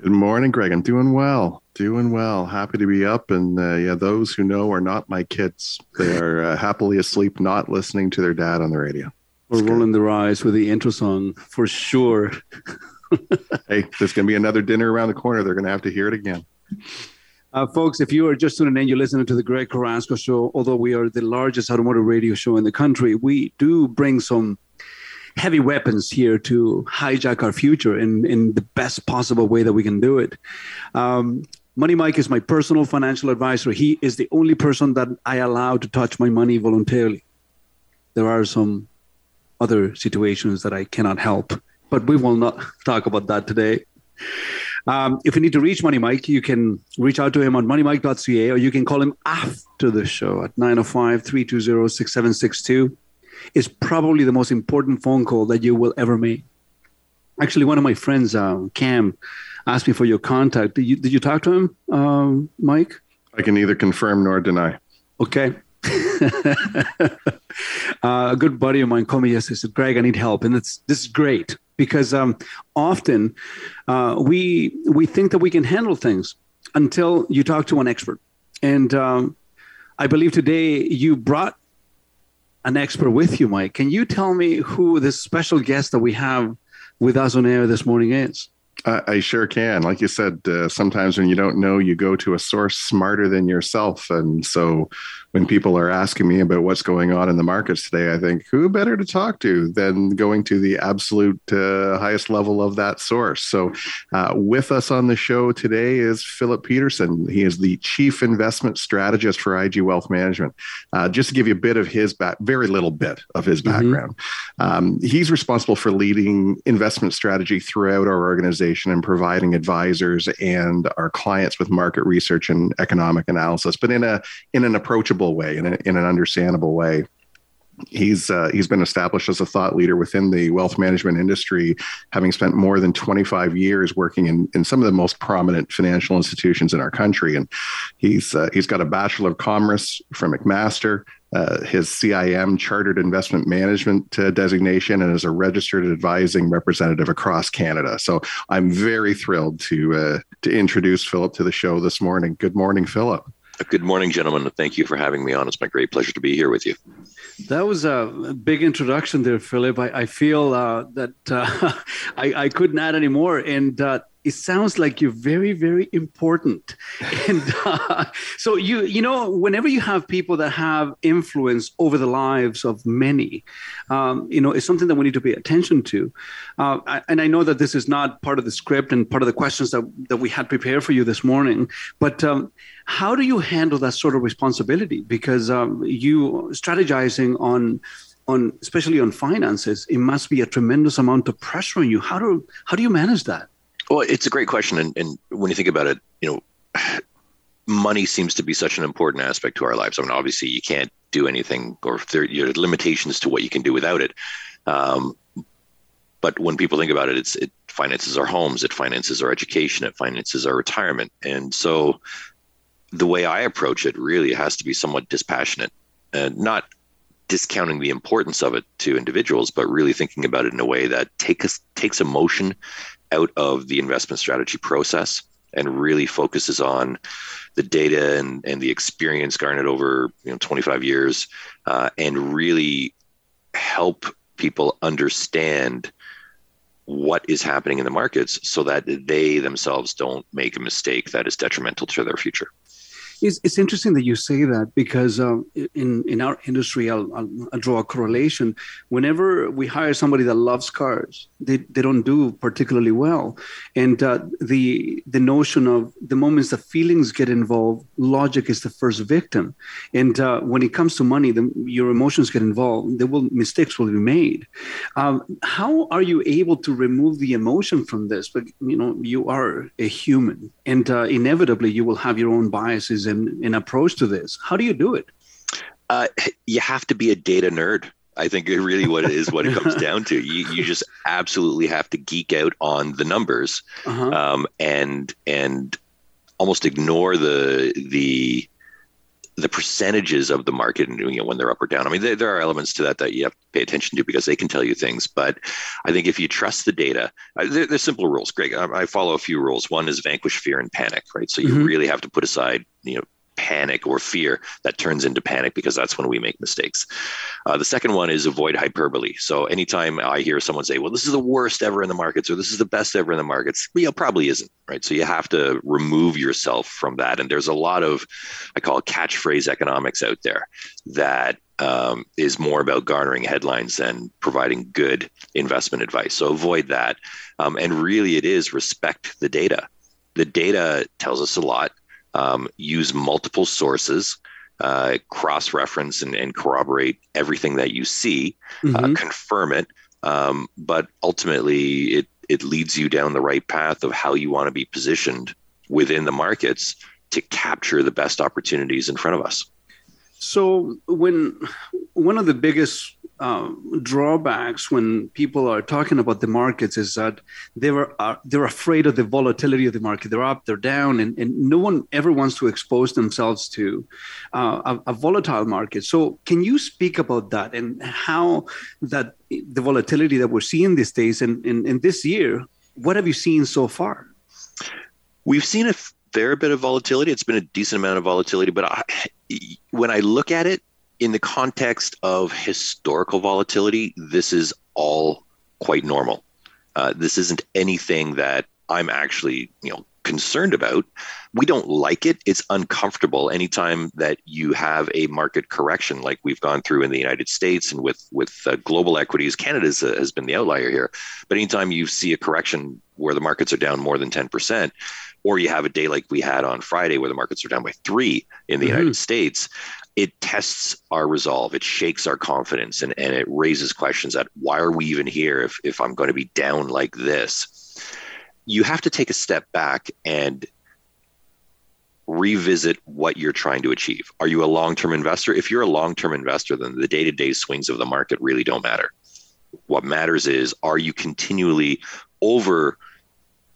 Good morning, Greg. I'm doing well. Doing well. Happy to be up. And uh, yeah, those who know are not my kids. They are uh, happily asleep, not listening to their dad on the radio. We're rolling their eyes with the intro song for sure. hey, there's going to be another dinner around the corner. They're going to have to hear it again. Uh, folks, if you are just tuning in, you're listening to the Greg Carrasco Show. Although we are the largest automotive radio show in the country, we do bring some heavy weapons here to hijack our future in, in the best possible way that we can do it. Um, Money Mike is my personal financial advisor. He is the only person that I allow to touch my money voluntarily. There are some other situations that I cannot help, but we will not talk about that today. Um, if you need to reach Money Mike, you can reach out to him on moneymike.ca or you can call him after the show at 905 320 6762. It's probably the most important phone call that you will ever make. Actually, one of my friends, uh, Cam, asked me for your contact. Did you, did you talk to him, um, Mike? I can neither confirm nor deny. Okay. uh, a good buddy of mine called me yesterday. Said, "Greg, I need help," and it's this is great because um, often uh, we we think that we can handle things until you talk to an expert. And um, I believe today you brought an expert with you, Mike. Can you tell me who this special guest that we have with us on air this morning is? I, sure can. Like you said, uh, sometimes when you don't know, you go to a source smarter than yourself. And so when people are asking me about what's going on in the markets today, I think who better to talk to than going to the absolute uh, highest level of that source. So uh, with us on the show today is Philip Petursson. He is the chief investment strategist for IG Wealth Management. Uh, just to give you a bit of his back, very little bit of his background. Mm-hmm. Um, he's responsible for leading investment strategy throughout our organization and providing advisors and our clients with market research and economic analysis, but in a in an approachable way, in, a, in an understandable way. He's uh, he's been established as a thought leader within the wealth management industry, having spent more than 25 years working in, in some of the most prominent financial institutions in our country. And he's uh, he's got a bachelor of commerce from McMaster, uh, his CIM Chartered Investment Management uh, designation, and is a registered advising representative across Canada. So I'm very thrilled to uh, to introduce Philip to the show this morning. Good morning, Philip. Good morning, gentlemen. Thank you for having me on. It's my great pleasure to be here with you. That was a big introduction there, Philip. I, I feel uh, that uh, I, I, couldn't add any more. And uh, it sounds like you're very, very important. And uh, so you, you know, whenever you have people that have influence over the lives of many, um, you know, it's something that we need to pay attention to. Uh, and I know that this is not part of the script and part of the questions that, that we had prepared for you this morning, but um, how do you handle that sort of responsibility? Because um, you strategizing on on especially on finances, it must be a tremendous amount of pressure on you. How do how do you manage that? Well, it's a great question, and, and when you think about it, you know, money seems to be such an important aspect to our lives. I mean, obviously, you can't do anything, or there are limitations to what you can do without it. Um, but when people think about it, it's it finances our homes, it finances our education, it finances our retirement, and so the way I approach it really has to be somewhat dispassionate and not discounting the importance of it to individuals, but really thinking about it in a way that takes takes emotion out of the investment strategy process and really focuses on the data and, and the experience garnered over you know 25 years uh, and really help people understand what is happening in the markets so that they themselves don't make a mistake that is detrimental to their future. It's, it's interesting that you say that because um, in in our industry, I'll, I'll, I'll, draw a correlation. Whenever we hire somebody that loves cars, they, they don't do particularly well, and uh, the the notion of the moments the feelings get involved, logic is the first victim, and uh, when it comes to money, the, your emotions get involved. There will mistakes will be made. Um, how are you able to remove the emotion from this? But you know, you are a human, and uh, inevitably you will have your own biases and, and approach to this. How do you do it? Uh, you have to be a data nerd. I think it really what it is what it comes down to. You you just absolutely have to geek out on the numbers, uh-huh. um, and and almost ignore the the the percentages of the market and doing it when they're up or down. I mean, there, there, are elements to that that you have to pay attention to because they can tell you things. But I think if you trust the data, uh, there, there's simple rules. Greg, I, I, follow a few rules. One is vanquish fear and panic, right? So you mm-hmm. really have to put aside you know panic or fear that turns into panic because that's when we make mistakes. Uh, the second one is avoid hyperbole. So anytime I hear someone say, well, this is the worst ever in the markets or this is the best ever in the markets, well, probably isn't, right? So you have to remove yourself from that. And there's a lot of, I call catchphrase economics out there that um, is more about garnering headlines than providing good investment advice. So avoid that. Um, and really, it is respect the data. The data tells us a lot um, use multiple sources, uh, cross reference and, and, corroborate everything that you see, uh, mm-hmm. uh, confirm it. Um, but ultimately, it, it leads you down the right path of how you want to be positioned within the markets to capture the best opportunities in front of us. So, when one of the biggest um, drawbacks when people are talking about the markets is that they were uh, they're afraid of the volatility of the market. They're up, they're down, and, and no one ever wants to expose themselves to uh, a, a, volatile market. So, can you speak about that and how that the volatility that we're seeing these days and in this year? What have you seen so far? We've seen a fair bit of volatility. It's been a decent amount of volatility, but I, when I look at it, in the context of historical volatility, this is all quite normal. Uh, this isn't anything that I'm actually, you know, concerned about. We don't like it. It's uncomfortable anytime that you have a market correction like we've gone through in the United States and with with uh, global equities. Canada uh, has been the outlier here. But anytime you see a correction where the markets are down more than 10%, or you have a day like we had on Friday where the markets are down by three in the mm-hmm. United States, it tests our resolve. It shakes our confidence and, and it raises questions that why are we even here if, if i'm going to be down like this? You have to take a step back and revisit what you're trying to achieve. Are you a long-term investor? If you're a long-term investor then the day-to-day swings of the market really don't matter. What matters is are you continually over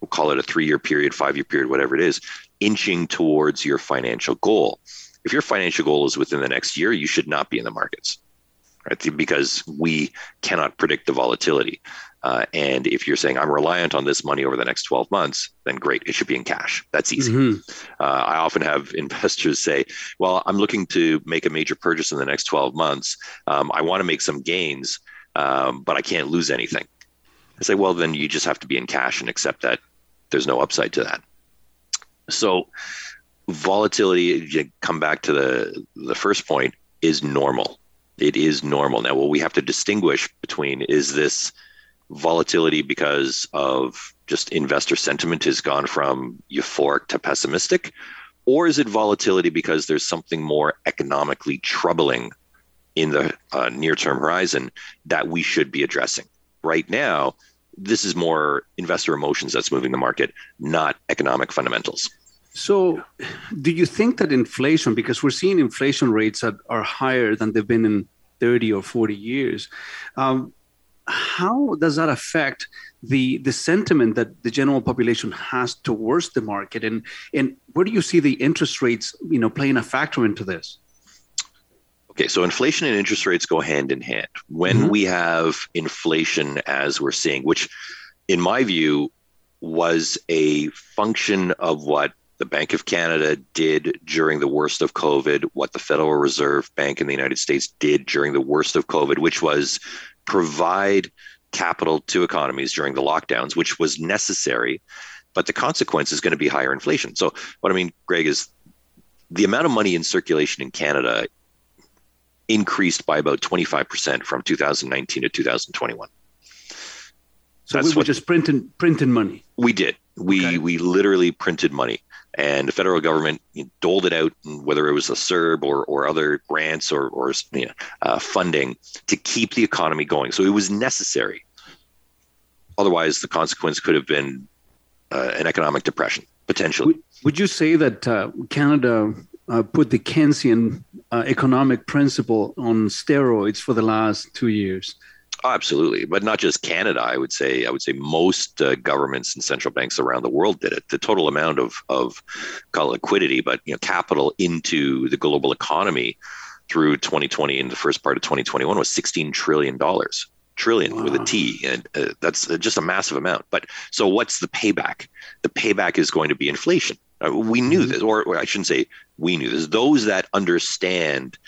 we'll call it a three-year period five-year period whatever it is inching towards your financial goal if your financial goal is within the next year, you should not be in the markets, right? Because we cannot predict the volatility. Uh, and if you're saying I'm reliant on this money over the next 12 months, then great, it should be in cash. That's easy. Mm-hmm. Uh, I often have investors say, "Well, I'm looking to make a major purchase in the next 12 months. Um, I want to make some gains, um, but I can't lose anything." I say, "Well, then you just have to be in cash and accept that there's no upside to that." So volatility you come back to the the first point is normal. It is normal. Now what we have to distinguish between is this volatility because of just investor sentiment has gone from euphoric to pessimistic or is it volatility because there's something more economically troubling in the uh, near term horizon that we should be addressing? Right now this is more investor emotions that's moving the market not economic fundamentals so, do you think that inflation, because we're seeing inflation rates that are higher than they've been in 30 or 40 years, um, how does that affect the the sentiment that the general population has towards the market, and and where do you see the interest rates, you know, playing a factor into this? Okay, so inflation and interest rates go hand in hand. When Mhm. we have inflation as we're seeing, which in my view was a function of what the Bank of Canada did during the worst of COVID, what the Federal Reserve Bank in the United States did during the worst of COVID, which was provide capital to economies during the lockdowns, which was necessary. But the consequence is going to be higher inflation. So, what I mean, Greg, is the amount of money in circulation in Canada increased by about 25% from 2019 to 2021. So That's we were what- just printing printing money. We did. We we literally printed money, and the federal government doled it out, whether it was a CERB or or other grants or or you know, uh, funding to keep the economy going. So it was necessary. Otherwise, the consequence could have been uh, an economic depression potentially. Would you say that uh, Canada uh, put the Keynesian uh, economic principle on steroids for the last two years? Oh, absolutely, but not just Canada. I would say I would say most uh, governments and central banks around the world did it. The total amount of of call it liquidity, but you know, capital into the global economy through 2020 and the first part of 2021 was 16 trillion dollars. Trillion with a T, and uh, that's just a massive amount. But so, what's the payback? The payback is going to be inflation. Uh, we knew this, or, or I shouldn't say we knew this. Those that understand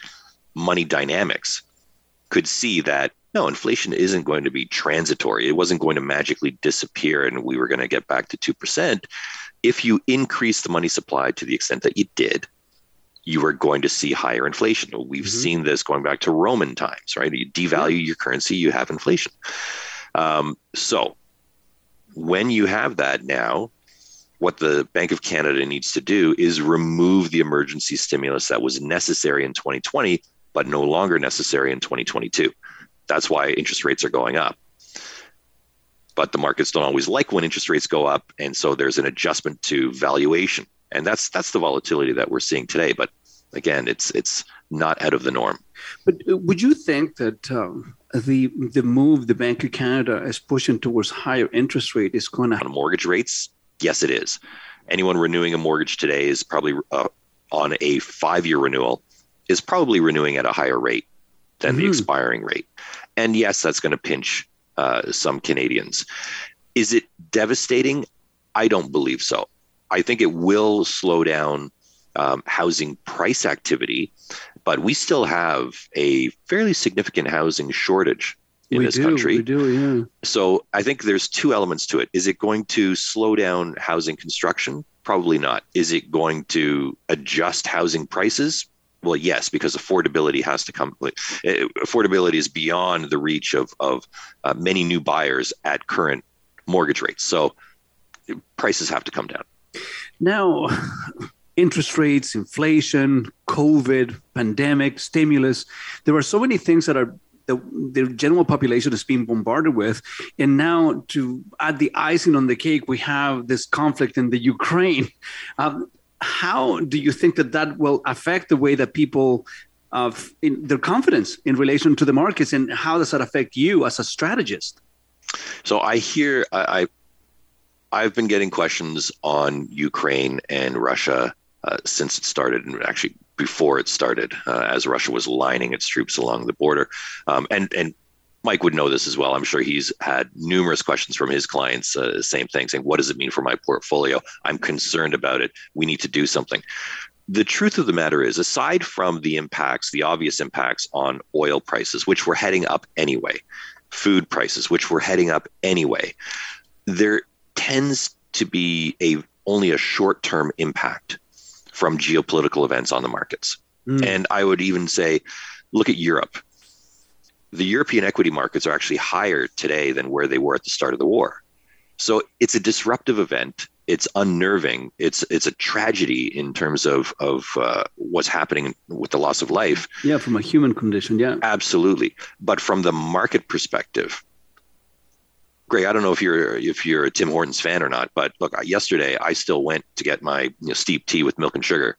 money dynamics could see that no, inflation isn't going to be transitory. It wasn't going to magically disappear and we were going to get back to 2%. If you increase the money supply to the extent that you did, you are going to see higher inflation. We've seen this going back to Roman times, right? You devalue your currency, you have inflation. Um, so when you have that now, what the Bank of Canada needs to do is remove the emergency stimulus that was necessary in 2020, but no longer necessary in 2022. That's why interest rates are going up. But the markets don't always like when interest rates go up, and so there's an adjustment to valuation, and that's that's the volatility that we're seeing today. But again, it's it's not out of the norm. But uh, would you think that um, the the move the Bank of Canada is pushing towards higher interest rate is going to mortgage rates? Yes, it is. Anyone renewing a mortgage today is probably uh, on a five-year renewal is probably renewing at a higher rate than the expiring rate. And yes, that's going to pinch uh, some Canadians. Is it devastating? I don't believe so. I think it will slow down um, housing price activity, but we still have a fairly significant housing shortage in we this do, country. We do, yeah. So I think there's two elements to it. Is it going to slow down housing construction? Probably not. Is it going to adjust housing prices? Well, yes, because affordability has to come. uh, Affordability is beyond the reach of of uh, many new buyers at current mortgage rates. So prices have to come down. Now, interest rates, inflation, COVID, pandemic, stimulus. There are so many things that are the, the general population is being bombarded with. And now, to add the icing on the cake, we have this conflict in the Ukraine. Um, how do you think that that will affect the way that people of in their confidence in relation to the markets, and how does that affect you as a strategist? So I hear I, I I've been getting questions on Ukraine and Russia uh, since it started, and actually before it started, uh, as Russia was lining its troops along the border. Um, and and Mike would know this as well. I'm sure he's had numerous questions from his clients, uh, same thing, saying, "What does it mean for my portfolio? I'm concerned about it. We need to do something." The truth of the matter is, aside from the impacts, the obvious impacts on oil prices, which were heading up anyway, food prices, which were heading up anyway, there tends to be a only a short-term impact from geopolitical events on the markets. Mm. And I would even say, look at Europe. The European equity markets are actually higher today than where they were at the start of the war. So it's a disruptive event. It's unnerving. It's it's a tragedy in terms of of uh, what's happening with the loss of life. Yeah, from a human condition. Yeah, Absolutely. But from the market perspective, Gray, I don't know if you're if you're a Tim Hortons fan or not, but look, yesterday I still went to get my you know, steep tea with milk and sugar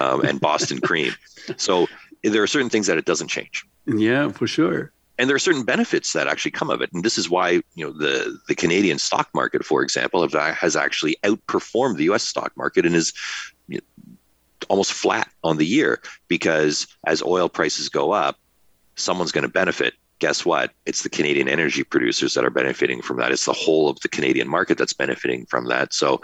um, and Boston cream. So there are certain things that it doesn't change. yeah, for sure. and there are certain benefits that actually come of it. And this is why you know the the Canadian stock market, for example, has actually outperformed the U.S. stock market and is you know, almost flat on the year because as oil prices go up, someone's going to benefit. Guess what? It's the Canadian energy producers that are benefiting from that. It's the whole of the Canadian market that's benefiting from that. So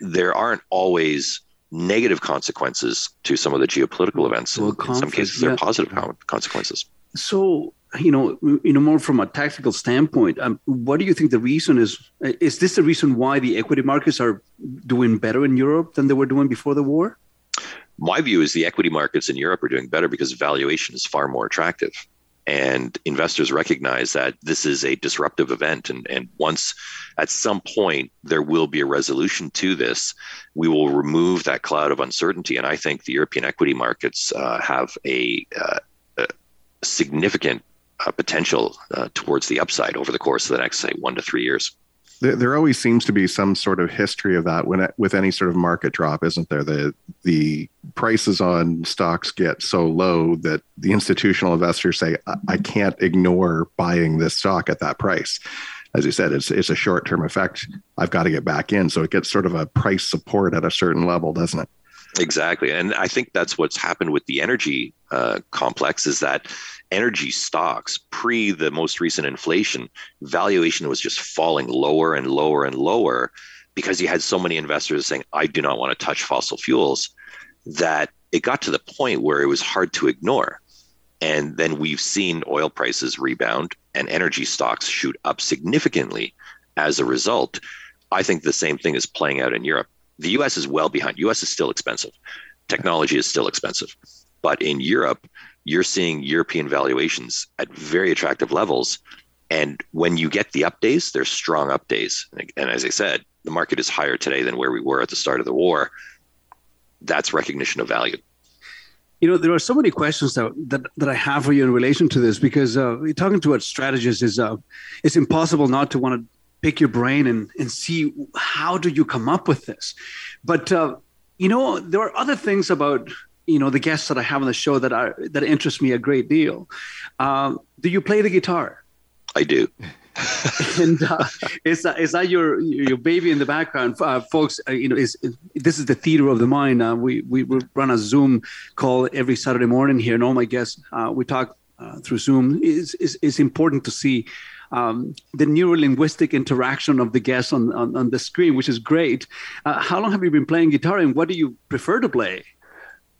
there aren't always negative consequences to some of the geopolitical events. Well, in some cases, yeah. there are positive consequences. So you know, you know, more from a tactical standpoint, um, what do you think the reason is? Is this the reason why the equity markets are doing better in Europe than they were doing before the war? My view is the equity markets in Europe are doing better because valuation is far more attractive. And investors recognize that this is a disruptive event. And, and once at some point there will be a resolution to this, we will remove that cloud of uncertainty. And I think the European equity markets uh, have a, uh, a significant uh, potential uh, towards the upside over the course of the next, say, one to three years. There, there, always seems to be some sort of history of that when with any sort of market drop, isn't there? The the prices on stocks get so low that the institutional investors say, "I, I can't ignore buying this stock at that price." As you said, it's it's a short term effect. I've got to get back in, so it gets sort of a price support at a certain level, doesn't it? Exactly, and I think that's what's happened with the energy uh, complex is that energy stocks pre the most recent inflation, valuation was just falling lower and lower and lower because you had so many investors saying, I do not want to touch fossil fuels, that it got to the point where it was hard to ignore. And then we've seen oil prices rebound and energy stocks shoot up significantly as a result. I think the same thing is playing out in Europe. The US is well behind. US is still expensive. Technology is still expensive. But in Europe, you're seeing European valuations at very attractive levels. And when you get the up days, they're strong up days. And as I said, the market is higher today than where we were at the start of the war. That's recognition of value. You know, there are so many questions that that, that I have for you in relation to this because uh, talking to a strategist is uh, it's impossible not to want to pick your brain and and see how do you come up with this. But uh, you know, there are other things about you know the guests that I have on the show that are that interest me a great deal. Um, do you play the guitar? I do. and uh, is that is that your your baby in the background, uh, folks? Uh, you know, is, is, this is the theater of the mind. Uh, we, we run a Zoom call every Saturday morning here, and all my guests uh, we talk uh, through Zoom. Is is it's important to see. Um, the neuro linguistic interaction of the guests on, on, on the screen, which is great. how long have you been playing guitar, and what do you prefer to play?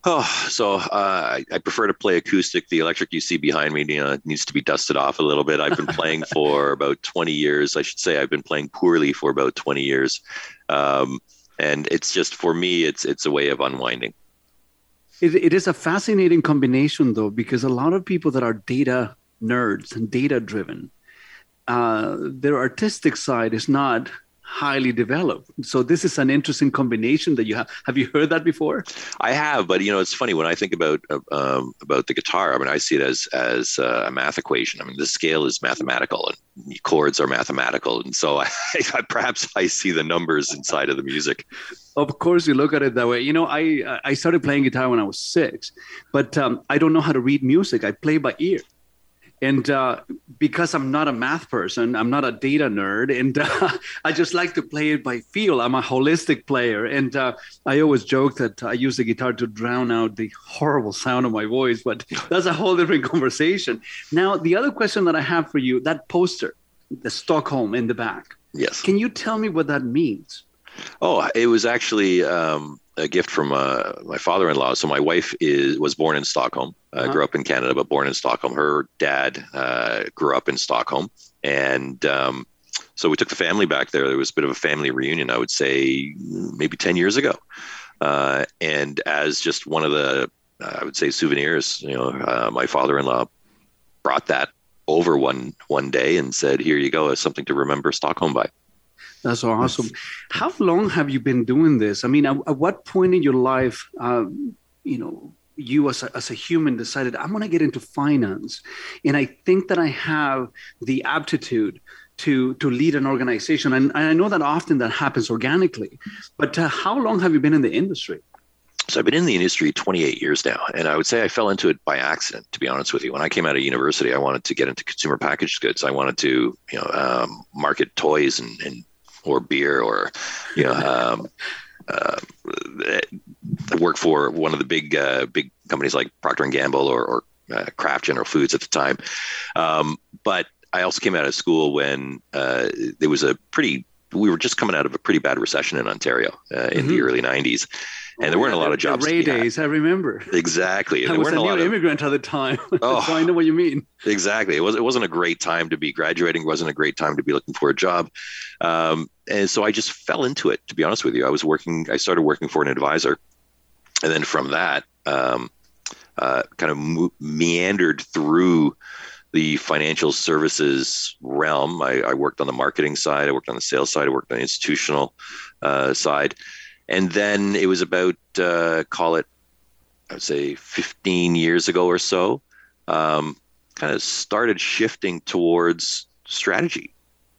Oh, so uh, I prefer to play acoustic. The electric you see behind me you know, needs to be dusted off a little bit. I've been playing for about 20 years. I should say I've been playing poorly for about 20 years. Um, and it's just for me, it's it's a way of unwinding. It, it is a fascinating combination, though, because a lot of people that are data nerds and data driven, uh, their artistic side is not highly developed. So this is an interesting combination that you have. Have you heard that before? I have, but you know, it's funny when I think about uh, um, about the guitar. I mean, I see it as as a math equation. I mean, the scale is mathematical, and chords are mathematical, and so I, I, perhaps I see the numbers inside of the music. Of course, you look at it that way. You know, I I started playing guitar when I was six, but um, I don't know how to read music. I play by ear and uh, because i'm not a math person i'm not a data nerd and uh, i just like to play it by feel. I'm a holistic player. And uh, i always joke that i use the guitar to drown out the horrible sound of my voice but that's a whole different conversation. Now the other question that i have for you that poster the stockholm in the back. Yes. Can you tell me what that means oh it was actually um, a gift from uh, my father-in-law. So my wife is was born in Stockholm. Uh, uh-huh. Grew up in Canada, but born in Stockholm. Her dad uh, grew up in Stockholm, and um, so we took the family back there. There was a bit of a family reunion, I would say, maybe ten years ago. Uh, and as just one of the, I would say, souvenirs, you know, uh, my father-in-law brought that over one one day and said, "Here you go, as something to remember Stockholm by." That's awesome. How long have you been doing this? I mean, at, at what point in your life, uh, you know, you as a, as a human decided I'm going to get into finance, and I think that I have the aptitude to to lead an organization. And, and I know that often that happens organically, but uh, how long have you been in the industry? So I've been in the industry 28 years now, and I would say I fell into it by accident. To be honest with you, when I came out of university, I wanted to get into consumer packaged goods. I wanted to, you know, um, market toys and, and or beer or, you know, um, uh, work for one of the big uh, big companies like Procter and Gamble or, or uh, Kraft General Foods at the time. Um, but I also came out of school when uh, there was a pretty. We were just coming out of a pretty bad recession in Ontario uh, in the Mhm. early '90s, and there weren't a lot of jobs. The Rae days, I remember. Exactly, and I was a new of immigrant at the time, Oh. so I know what you mean. Exactly. It was it wasn't a great time to be graduating. It wasn't a great time to be looking for a job. Um, and so I just fell into it, to be honest with you. I was working I started working for an advisor. And then from that, um, uh, kind of mo- meandered through the financial services realm. I, I worked on the marketing side, I worked on the sales side, I worked on the institutional uh, side. And then it was about, uh, call it, I would say 15 years ago or so, um, kind of started shifting towards strategy.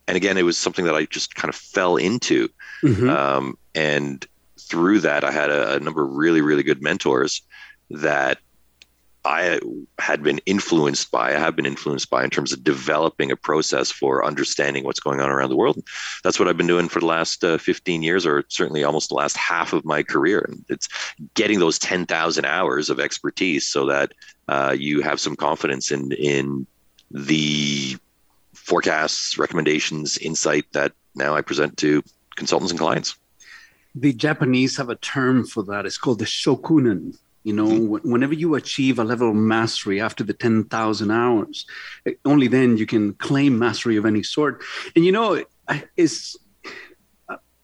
And again, it was something that I just kind of fell into. Mm-hmm. Um, and through that, I had a, a number of really, really good mentors that I had been influenced by, I have been influenced by in terms of developing a process for understanding what's going on around the world. That's what I've been doing for the last uh, 15 years, or certainly almost the last half of my career. And it's getting those 10,000 hours of expertise so that uh, you have some confidence in in the forecasts, recommendations, insight that now I present to consultants and clients. The Japanese have a term for that. It's called the shokunin. You know, whenever you achieve a level of mastery after the 10,000 hours, eh, only then you can claim mastery of any sort. And, you know, I- it's,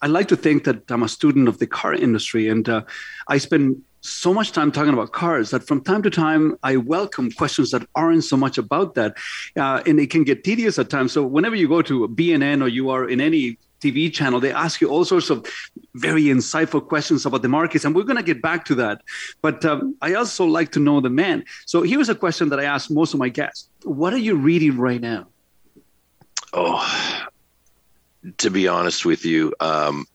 I like to think that I'm a student of the car industry and uh, I spend so much time talking about cars that from time to time I welcome questions that aren't so much about that. Uh, and it can get tedious at times. So whenever you go to BNN or you are in any TV channel, they ask you all sorts of very insightful questions about the markets. And we're going to get back to that. But um, I also like to know the man. So here's a question that I ask most of my guests What are you reading right now? Oh, to be honest with you, um,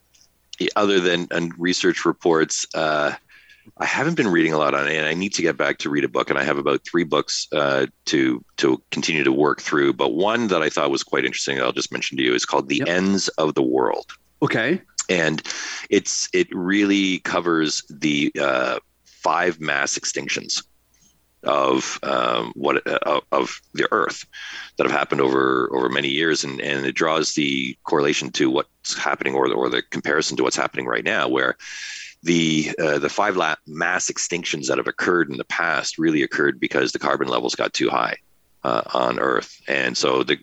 other than and research reports, uh, I haven't been reading a lot on it, and I need to get back to read a book. And I have about three books uh, to to continue to work through. But one that I thought was quite interesting, I'll just mention to you, is called "The Ends of the World." Okay. and it's it really covers the uh, five mass extinctions of um, what uh, of the Earth that have happened over over many years, and and it draws the correlation to what's happening or the, or the comparison to what's happening right now, where the uh, the five la- mass extinctions that have occurred in the past really occurred because the carbon levels got too high uh, on Earth, and so the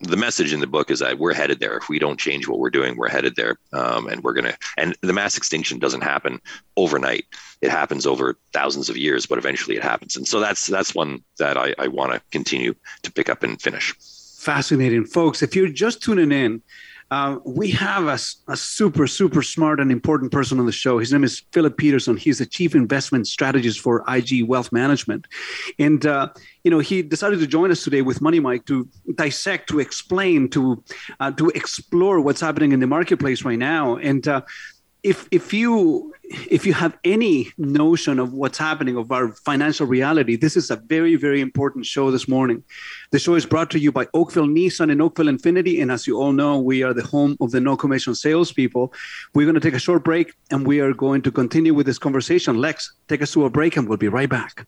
the message in the book is that we're headed there. If we don't change what we're doing, we're headed there, um, and we're gonna. And the mass extinction doesn't happen overnight. It happens over thousands of years, but eventually it happens. And so that's that's one that I, I want to continue to pick up and finish. Fascinating, folks. If you're just tuning in, uh, we have a super, super smart and important person on the show. His name is Philip Petursson. He's the chief investment strategist for IG Wealth Management. And, uh, you know, he decided to join us today with Money Mike to dissect, to explain, to, uh, to explore what's happening in the marketplace right now. And, uh, if if you if you have any notion of what's happening of our financial reality, this is a very very important show this morning. The show is brought to you by Oakville Nissan and Oakville Infiniti, and as you all know, we are the home of the no commission salespeople. We're going to take a short break, and we are going to continue with this conversation. Lex, take us to a break, and we'll be right back.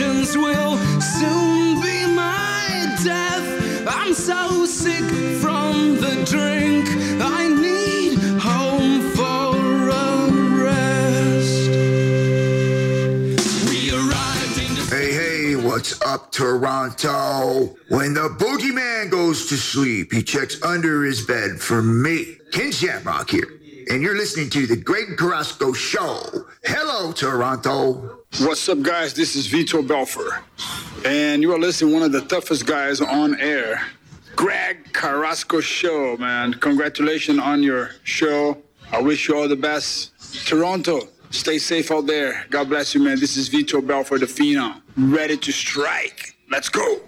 Vacations will soon be my death. I'm so sick from the drink, I need home for a rest. We arrived in Hey, hey, what's up, Toronto? When the boogeyman goes to sleep, he checks under his bed for me. Ken Shamrock here. and you're listening to the Greg Carrasco Show. Hello, Toronto. What's up, guys? This is Vitor Belfort, and you are listening to one of the toughest guys on air, Greg Carrasco Show, man. Congratulations on your show. I wish you all the best. Toronto, stay safe out there. God bless you, man. This is Vitor Belfort, the Phenom, ready to strike. Let's go.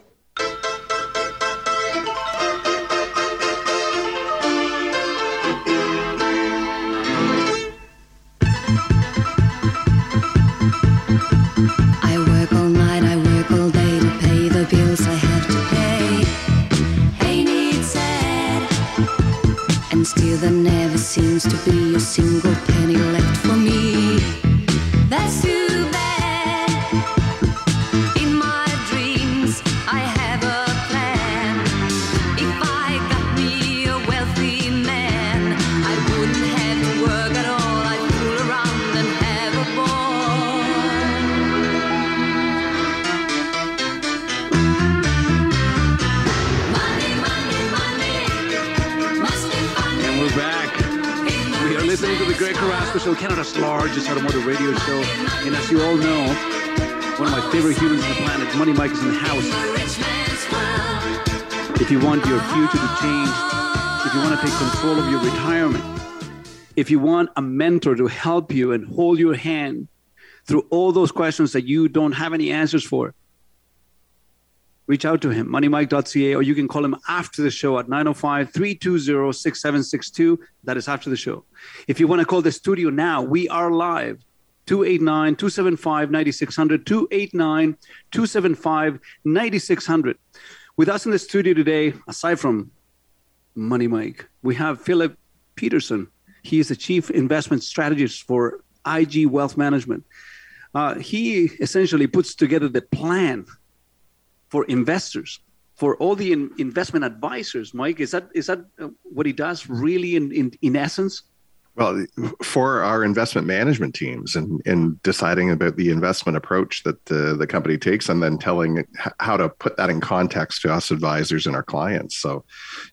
There never seems to be a single penny left Show, Canada's largest automotive radio show. And as you all know, one of my favorite humans on the planet, Money Mike, is in the house. If you want your future to change, if you want to take control of your retirement, if you want a mentor to help you and hold your hand through all those questions that you don't have any answers for, reach out to him, moneymike.ca, or you can call him after the show at 905 320 6762. That is after the show. If you want to call the studio now, we are live. 289 275 9600. 289 275 9600. With us in the studio today, aside from Money Mike, we have Philip Petursson. He is the chief investment strategist for IG Wealth Management. Uh, he essentially puts together the plan for investors, for all the in- investment advisors. Mike, is that is that uh, what he does really in in, in essence? Well, for our investment management teams and, and deciding about the investment approach that the, the company takes and then telling how to put that in context to us advisors and our clients. So,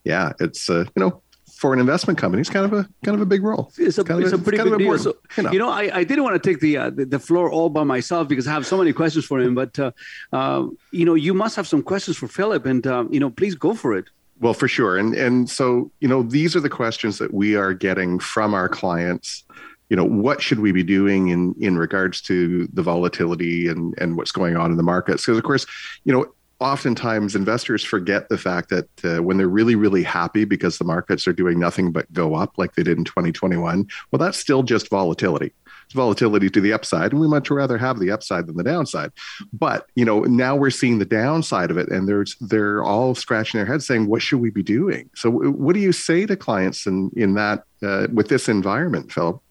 yeah, it's, uh, you know, for an investment company, it's kind of a kind of a big role. It's a, kind of it's a it's pretty kind of big deal. So, you know, I, I didn't want to take the, uh, the the floor all by myself because I have so many questions for him. But uh, uh, you know, you must have some questions for Philip, and uh, you know, please go for it. Well, for sure. And and so, you know, these are the questions that we are getting from our clients. You know, what should we be doing in in regards to the volatility and and what's going on in the markets? Because of course, you know, oftentimes investors forget the fact that uh, when they're really really happy because the markets are doing nothing but go up like they did in 2021, well, that's still just volatility. It's volatility to the upside and we much rather have the upside than the downside. But you know now we're seeing the downside of it and there's they're all scratching their heads saying what should we be doing? So what do you say to clients in in that uh, with this environment philip?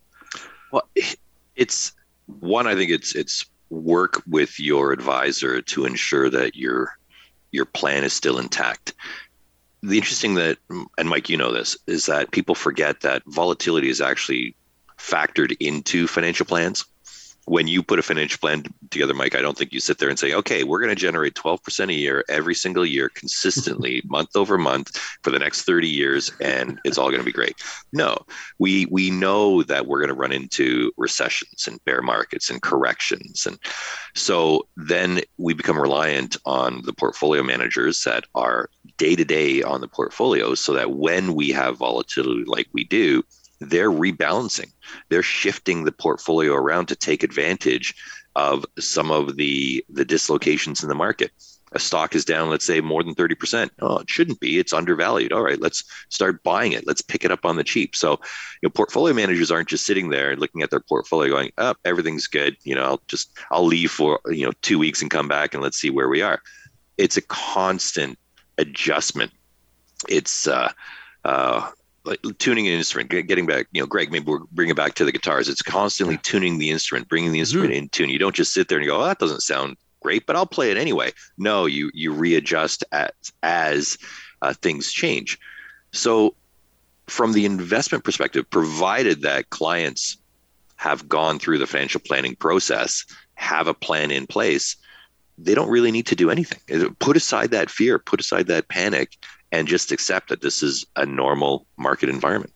Well, it's one. I think it's it's work with your advisor to ensure that your your plan is still intact. The interesting that, and Mike, you know this, is that people forget that volatility is actually factored into financial plans. When you put a financial plan together, Mike, I don't think you sit there and say, okay, we're going to generate 12% a year every single year consistently, month over month for the next 30 years, and it's all going to be great. No, we we know that we're going to run into recessions and bear markets and corrections. And so then we become reliant on the portfolio managers that are day to day on the portfolios so that when we have volatility like we do, they're rebalancing. They're shifting the portfolio around to take advantage of some of the the dislocations in the market. A stock is down, let's say, more than 30%. Oh, it shouldn't be. It's undervalued. All right, let's start buying it. Let's pick it up on the cheap. So, you know, portfolio managers aren't just sitting there looking at their portfolio going, up, oh, everything's good. You know, I'll just I'll leave for, you know, two weeks and come back and let's see where we are. It's a constant adjustment. It's uh uh like tuning an instrument, getting back, you know, Greg, maybe we're bringing it back to the guitars. It's constantly tuning the instrument, bringing the instrument in tune. You don't just sit there and go, oh, that doesn't sound great, but I'll play it anyway. No, you you readjust as as uh, things change. So, from the investment perspective, provided that clients have gone through the financial planning process, have a plan in place, they don't really need to do anything. Put aside that fear, put aside that panic, and just accept that this is a normal market environment.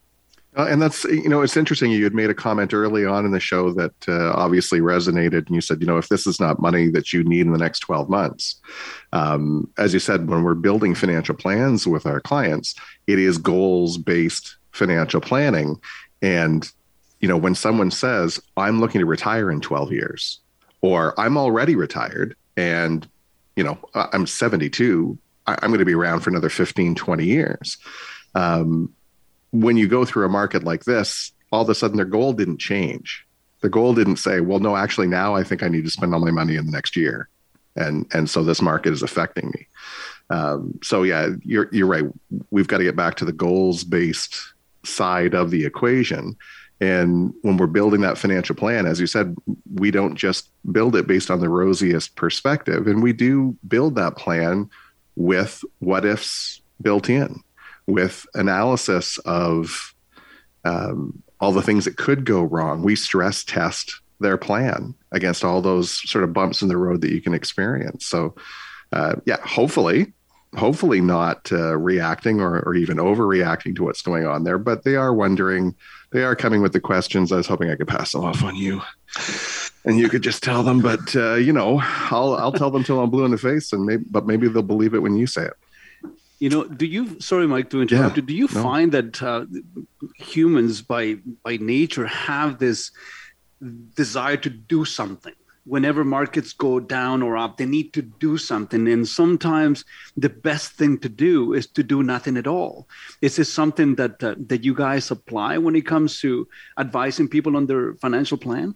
Uh, and that's you know it's interesting. You had made a comment early on in the show that uh, obviously resonated, and you said, you know, if this is not money that you need in the next twelve months, um, as you said, when we're building financial plans with our clients, it is goals based financial planning, and you know when someone says, "I'm looking to retire in twelve years," or "I'm already retired," and you know I'm 72, I- I'm going to be around for another 15, 20 years. Um, when you go through a market like this, all of a sudden their goal didn't change. The goal didn't say, well, no, actually now I think I need to spend all my money in the next year. And and so this market is affecting me. Um, so yeah, you're you're right. We've got to get back to the goals based side of the equation. And when we're building that financial plan, as you said, we don't just build it based on the rosiest perspective. And we do build that plan with what ifs built in with analysis of um, all the things that could go wrong. We stress test their plan against all those sort of bumps in the road that you can experience. So, uh, yeah, hopefully, hopefully not uh, reacting or, or even overreacting to what's going on there, but they are wondering, they are coming with the questions. I was hoping I could pass them off on you. And you could just tell them, but uh, you know, I'll I'll tell them till I'm blue in the face, and maybe, but maybe they'll believe it when you say it. You know, do you? Sorry, Mike, to interrupt Yeah. Do you no. find that uh, humans, by by nature, have this desire to do something? Whenever markets go down or up, they need to do something, and sometimes the best thing to do is to do nothing at all. Is this something that uh, that you guys apply when it comes to advising people on their financial plan?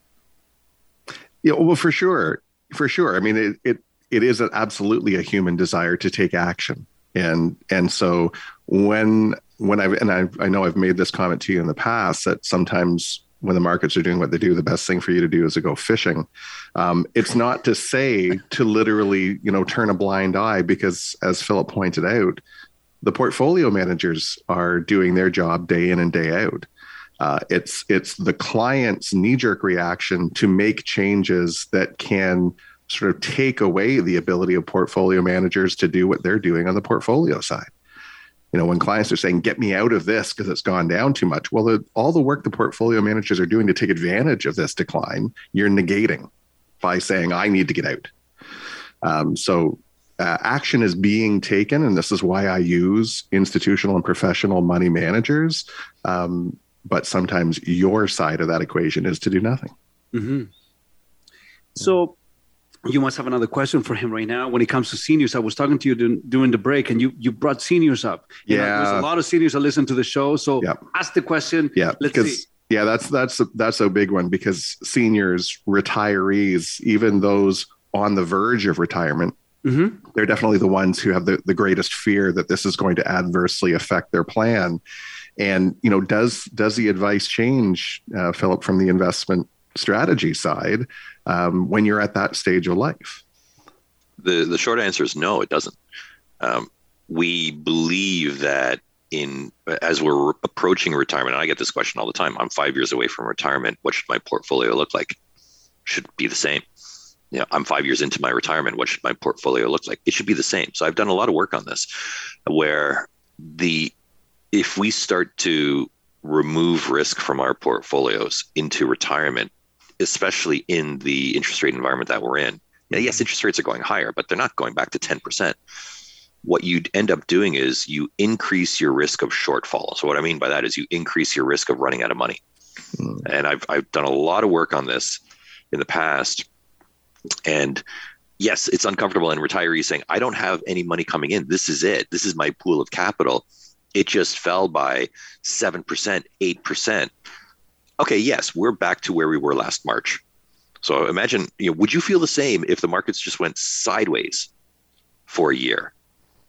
Yeah, well, for sure, for sure. I mean, it it it is an, absolutely a human desire to take action, and and so when when I've and I I know I've made this comment to you in the past that sometimes when the markets are doing what they do, the best thing for you to do is to go fishing. Um, it's not to say to literally you know turn a blind eye because as Philip pointed out, the portfolio managers are doing their job day in and day out. Uh, it's it's the client's knee jerk reaction to make changes that can sort of take away the ability of portfolio managers to do what they're doing on the portfolio side. You know, when clients are saying, "Get me out of this because it's gone down too much," well, the, all the work the portfolio managers are doing to take advantage of this decline, you're negating by saying, "I need to get out." Um, so uh, action is being taken, and this is why I use institutional and professional money managers. Um, but sometimes your side of that equation is to do nothing. hmm So you must have another question for him right now when it comes to seniors. I was talking to you during the break, and you you brought seniors up. You know, there's a lot of seniors that listen to the show. So ask the question. Yeah, let's because see. yeah, that's that's that's a big one because seniors, retirees, even those on the verge of retirement, Mhm. they're definitely the ones who have the, the greatest fear that this is going to adversely affect their plan. And you know, does does the advice change, uh, Philip, from the investment strategy side um, when you're at that stage of life? the the short answer is no it doesn't. Um, we believe that in as we're approaching retirement and i get this question all the time i'm five years away from retirement what should my portfolio look like? Should be the same. You know i'm five years into my retirement what should my portfolio look like? It should be the same. So i've done a lot of work on this where the if we start to remove risk from our portfolios into retirement especially in the interest rate environment that we're in now, yes, interest rates are going higher, but they're not going back to 10%. What you'd end up doing is you increase your risk of shortfall. So, what I mean by that is you increase your risk of running out of money. Hmm. And I've, I've done a lot of work on this in the past. And yes, it's uncomfortable. And retirees saying, I don't have any money coming in. This is it. This is my pool of capital. It just fell by 7%, 8%. Okay, yes, we're back to where we were last March. So imagine, you know, would you feel the same if the markets just went sideways for a year?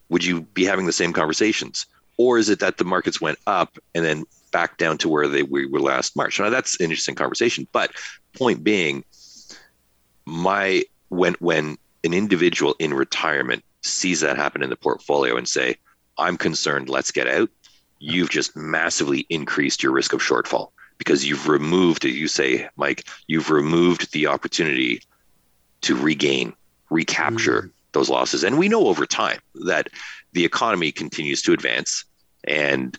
Would you be having the same conversations? Or is it that the markets went up and then back down to where they we were last March? Now that's an interesting conversation. But point being, my when when an individual in retirement sees that happen in the portfolio and say, I'm concerned, let's get out, you've just massively increased your risk of shortfall because you've removed, as you say, Mike, you've removed the opportunity to regain, recapture mm. those losses. And we know over time that the economy continues to advance and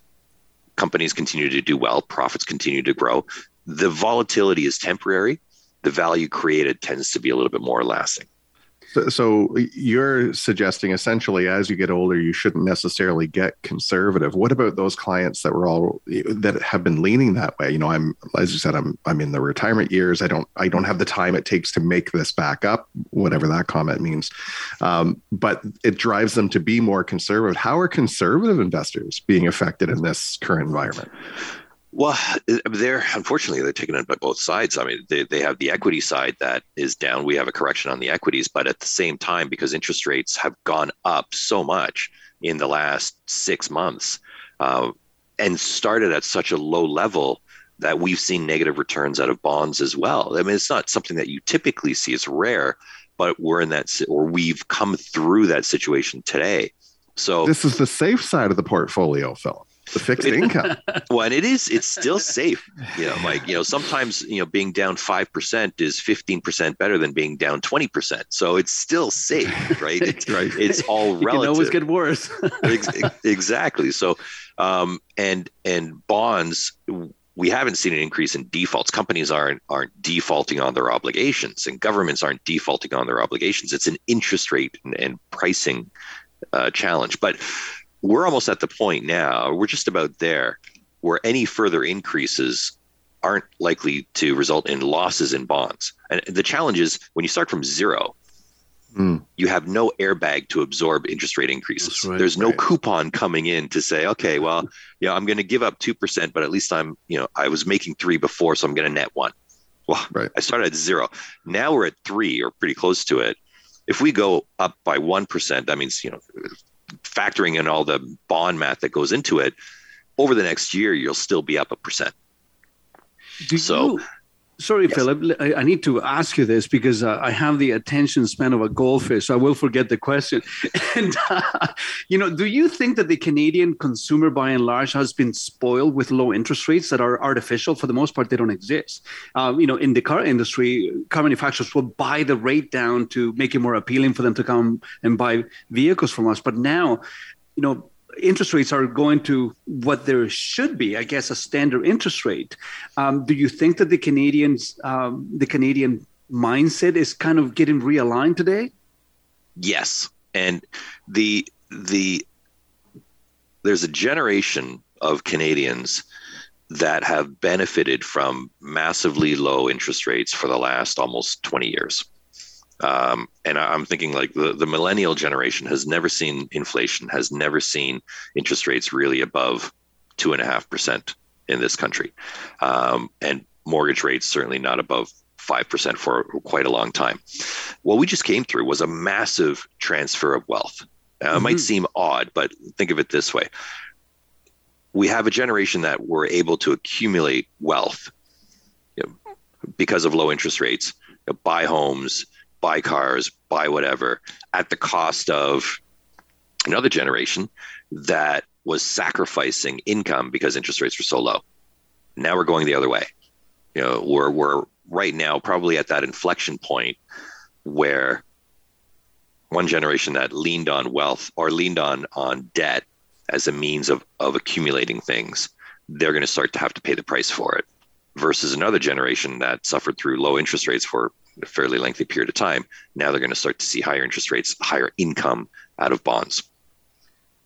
companies continue to do well, profits continue to grow. The volatility is temporary. The value created tends to be a little bit more lasting. So, so you're suggesting essentially, as you get older, you shouldn't necessarily get conservative. What about those clients that were all that have been leaning that way? You know, I'm as you said, I'm I'm in the retirement years. I don't I don't have the time it takes to make this back up, whatever that comment means. Um, but it drives them to be more conservative. How are conservative investors being affected in this current environment? Well, they're unfortunately they're taken in by both sides. I mean, they, they have the equity side that is down. We have a correction on the equities, but at the same time, because interest rates have gone up so much in the last six months, uh, and started at such a low level that we've seen negative returns out of bonds as well. I mean, it's not something that you typically see; it's rare, but we're in that, or we've come through that situation today. So this is the safe side of the portfolio, Philip the fixed income. well, and it is, it's still safe. You know, like, you know, sometimes, you know, being down 5% is 15% better than being down 20%. So it's still safe, right? It's, right. it's all relative. can always get worse. Exactly. So, um, and, and bonds, we haven't seen an increase in defaults. Companies aren't aren't defaulting on their obligations, and governments aren't defaulting on their obligations. It's an interest rate and, and pricing uh, challenge. But we're almost at the point now, we're just about there, where any further increases aren't likely to result in losses in bonds. And the challenge is when you start from zero, Mm. you have no airbag to absorb interest rate increases. right, There's no right. coupon coming in to say, okay, well, you know, I'm going to give up 2%, but at least I'm, you know, I was making three before, so I'm going to net one. Well, right. I started at zero. Now we're at three or pretty close to it. If we go up by 1%, that means, you know, factoring in all the bond math that goes into it, over the next year, you'll still be up a percent. Do So- you, sorry, Philip, I, I need to ask you this because uh, I have the attention span of a goldfish, so I will forget the question. And, uh, you know, do you think that the Canadian consumer by and large has been spoiled with low interest rates that are artificial? For the most part, they don't exist. Um, you know, in the car industry, car manufacturers will buy the rate down to make it more appealing for them to come and buy vehicles from us. But now, you know, interest rates are going to what there should be, I guess, a standard interest rate. Um, do you think that the Canadians, um, the Canadian mindset is kind of getting realigned today? Yes, and the the there's a generation of Canadians that have benefited from massively low interest rates for the last almost 20 years. Um, and I'm thinking like the, the millennial generation has never seen inflation, has never seen interest rates really above two and a half percent in this country, um, and mortgage rates certainly not above five percent for quite a long time. What we just came through was a massive transfer of wealth. Now, it might Mhm. seem odd, but think of it this way: we have a generation that were able to accumulate wealth you know, because of low interest rates, you know, buy homes, buy cars, buy whatever, at the cost of another generation that was sacrificing income because interest rates were so low. Now we're going the other way. You know, we're we're right now probably at that inflection point where one generation that leaned on wealth or leaned on on debt as a means of of accumulating things, they're going to start to have to pay the price for it. Versus another generation that suffered through low interest rates for a fairly lengthy period of time. Now they're going to start to see higher interest rates, higher income out of bonds.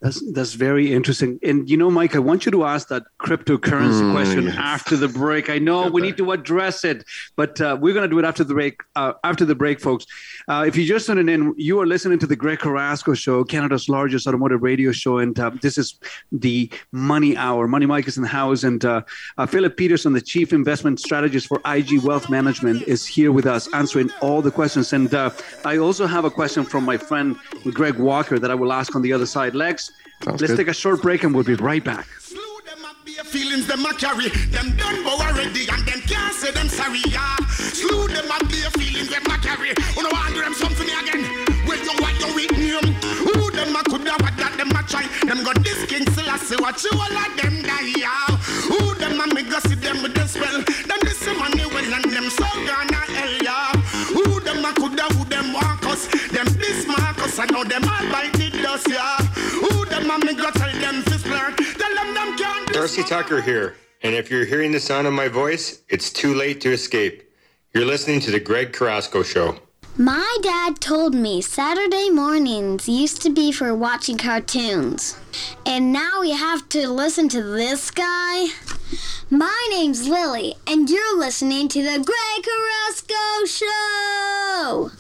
That's that's very interesting. And you know, Mike, I want you to ask that cryptocurrency Mm, question yes. after the break. I know we need to address it, but uh, we're going to do it after the break. Uh, after the break, folks. Uh, if you just tuning in, you are listening to the Greg Carrasco Show, Canada's largest automotive radio show, and uh, this is the Money Hour. Money Mike is in the house, and uh, uh, Philip Petursson, the chief investment strategist for IG Wealth Management, is here with us answering all the questions. And uh, I also have a question from my friend Greg Walker that I will ask on the other side. Lex. Sounds Let's good. take a short break and we'll be right back. Their feelings them a carry Them done bow already and them can't say them sorry yeah. Slew them up their feelings them a carry You know want them something again Well you what you with name Who them a coulda what that them a try Them got this king still I say what you all of them die yeah. Who them a me go see them with the spell Them this money well and them so gonna hell yeah. Who them a coulda who them walk us Them this Marcus I know them all bite the dust yeah. Who them a me go tell them Percy Tucker here, and if you're hearing the sound of my voice, it's too late to escape. You're listening to The Greg Carrasco Show. My dad told me Saturday mornings used to be for watching cartoons. And now we have to listen to this guy? My name's Lily, and you're listening to the Greg Carrasco Show!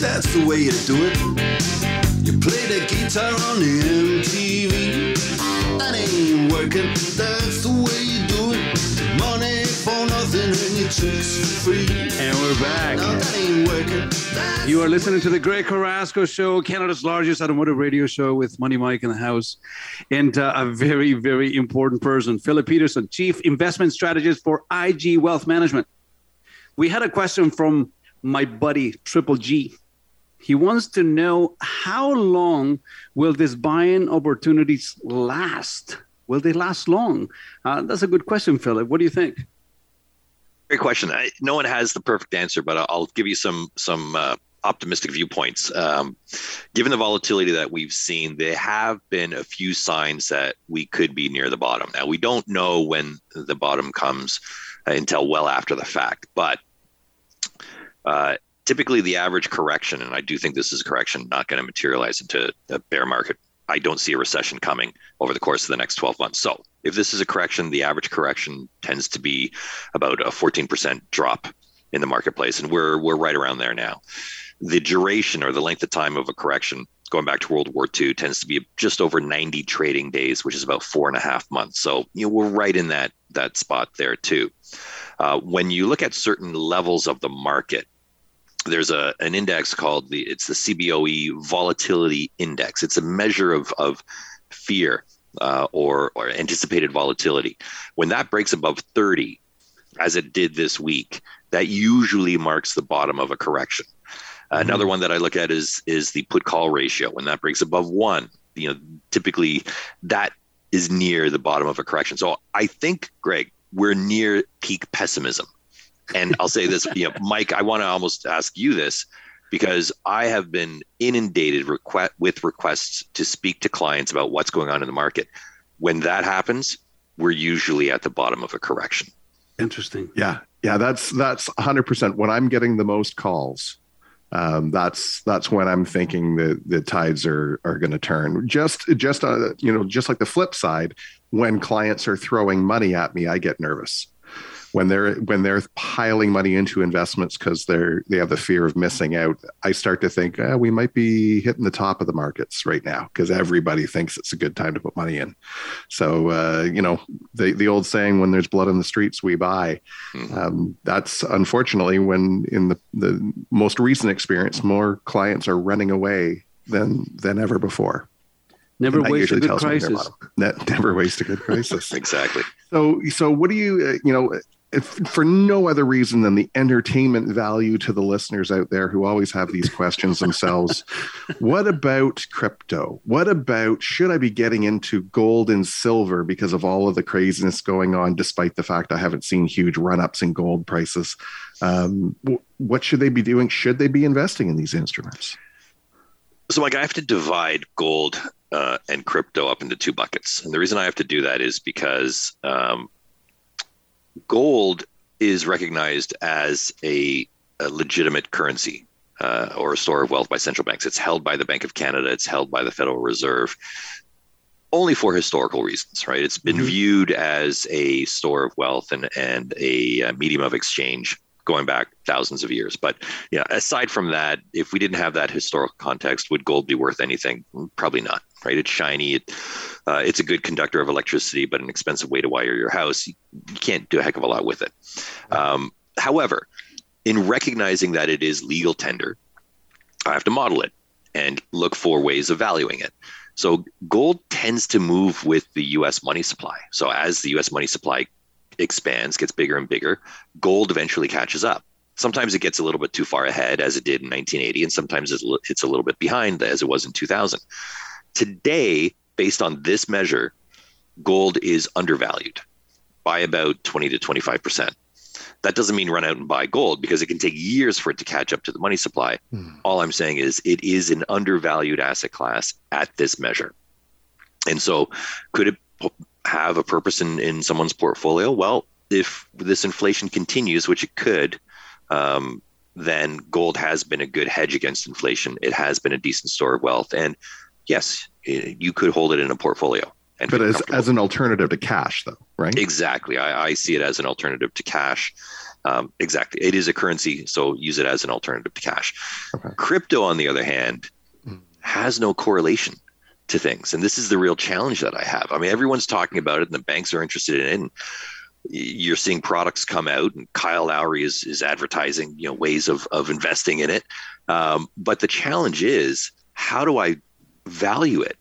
That's the way you do it. You play the guitar on MTV. That ain't working, that's the way you do it. Money for nothing and your chicks for free. And we're back. Now that ain't working. You are listening to the Greg Carrasco Show, Canada's largest automotive radio show with Money Mike in the house, and uh, a very, very important person, Philip Petursson, Chief Investment Strategist for IG Wealth Management. We had a question from my buddy Triple G. He wants to know how long will these buying opportunities last? Will they last long? Uh, that's a good question, Philip. What do you think? Great question. I, no one has the perfect answer, but I'll, I'll give you some some uh, optimistic viewpoints. Um, given the volatility that we've seen, there have been a few signs that we could be near the bottom. Now we don't know when the bottom comes uh, until well after the fact, but uh, typically the average correction, and I do think this is a correction, not going to materialize into a bear market. I don't see a recession coming over the course of the next 12 months. So if this is a correction, the average correction tends to be about a 14% drop in the marketplace, and we're we're right around there now. The duration or the length of time of a correction, going back to World War II, tends to be just over 90 trading days, which is about four and a half months. So you know we're right in that that spot there too. Uh, when you look at certain levels of the market, there's a an index called the it's the CBOE volatility index. It's a measure of of fear uh, or or anticipated volatility. When that breaks above 30, as it did this week, that usually marks the bottom of a correction. Another one that I look at is is the put call ratio. When that breaks above one, you know, typically that is near the bottom of a correction. So I think, Greg, we're near peak pessimism. And I'll say this, you know, Mike, I want to almost ask you this because I have been inundated with requests to speak to clients about what's going on in the market. When that happens, we're usually at the bottom of a correction. Interesting. Yeah, yeah, that's that's 100. percent When I'm getting the most calls, um, that's that's when I'm thinking that the tides are are going to turn. Just just uh, you know, just like the flip side, when clients are throwing money at me, I get nervous. When they're when they're piling money into investments because they're they have the fear of missing out, I start to think eh, we might be hitting the top of the markets right now because everybody thinks it's a good time to put money in. So uh, you know the the old saying, "When there's blood in the streets, we buy." Um, that's unfortunately when in the the most recent experience, more clients are running away than than ever before. Never And that waste a good tells me they're crisis. bottom. Ne- never waste a good crisis. exactly. So, so what do you, uh, you know, if, for no other reason than the entertainment value to the listeners out there who always have these questions themselves, what about crypto? What about should I be getting into gold and silver because of all of the craziness going on, despite the fact I haven't seen huge run ups in gold prices? Um, what should they be doing? Should they be investing in these instruments? So, like, I have to divide gold uh, and crypto up into two buckets. And the reason I have to do that is because um, gold is recognized as a, a legitimate currency uh, or a store of wealth by central banks. It's held by the Bank of Canada, it's held by the Federal Reserve. Only for historical reasons, right? It's been viewed as a store of wealth and, and a, medium of exchange going back thousands of years. But yeah, aside from that, if we didn't have that historical context, would gold be worth anything? Probably not, right? It's shiny. It, uh, it's a good conductor of electricity, but an expensive way to wire your house. You, you can't do a heck of a lot with it. Um, however, in recognizing that it is legal tender, I have to model it and look for ways of valuing it. So gold tends to move with the US money supply. So as the US money supply expands, gets bigger and bigger, gold eventually catches up. Sometimes it gets a little bit too far ahead, as it did in 1980, and sometimes it's a li- it's a little bit behind, as it was in 2000. Today, based on this measure, gold is undervalued by about 20 to 25 percent. That doesn't mean run out and buy gold because it can take years for it to catch up to the money supply. Hmm. All I'm saying is it is an undervalued asset class at this measure. And so, could it have a purpose in, in someone's portfolio? Well, if this inflation continues, which it could, um, then gold has been a good hedge against inflation. It has been a decent store of wealth. And yes, you could hold it in a portfolio. But as, as an alternative to cash, though, right? Exactly. I, I see it as an alternative to cash. Um, exactly. It is a currency, so use it as an alternative to cash. Crypto, on the other hand, has no correlation to things. And this is the real challenge that I have. I mean, everyone's talking about it and the banks are interested in it. You're seeing products come out and Kyle Lowry is, is advertising, you know, ways of, of investing in it. Um, but the challenge is how do I value it?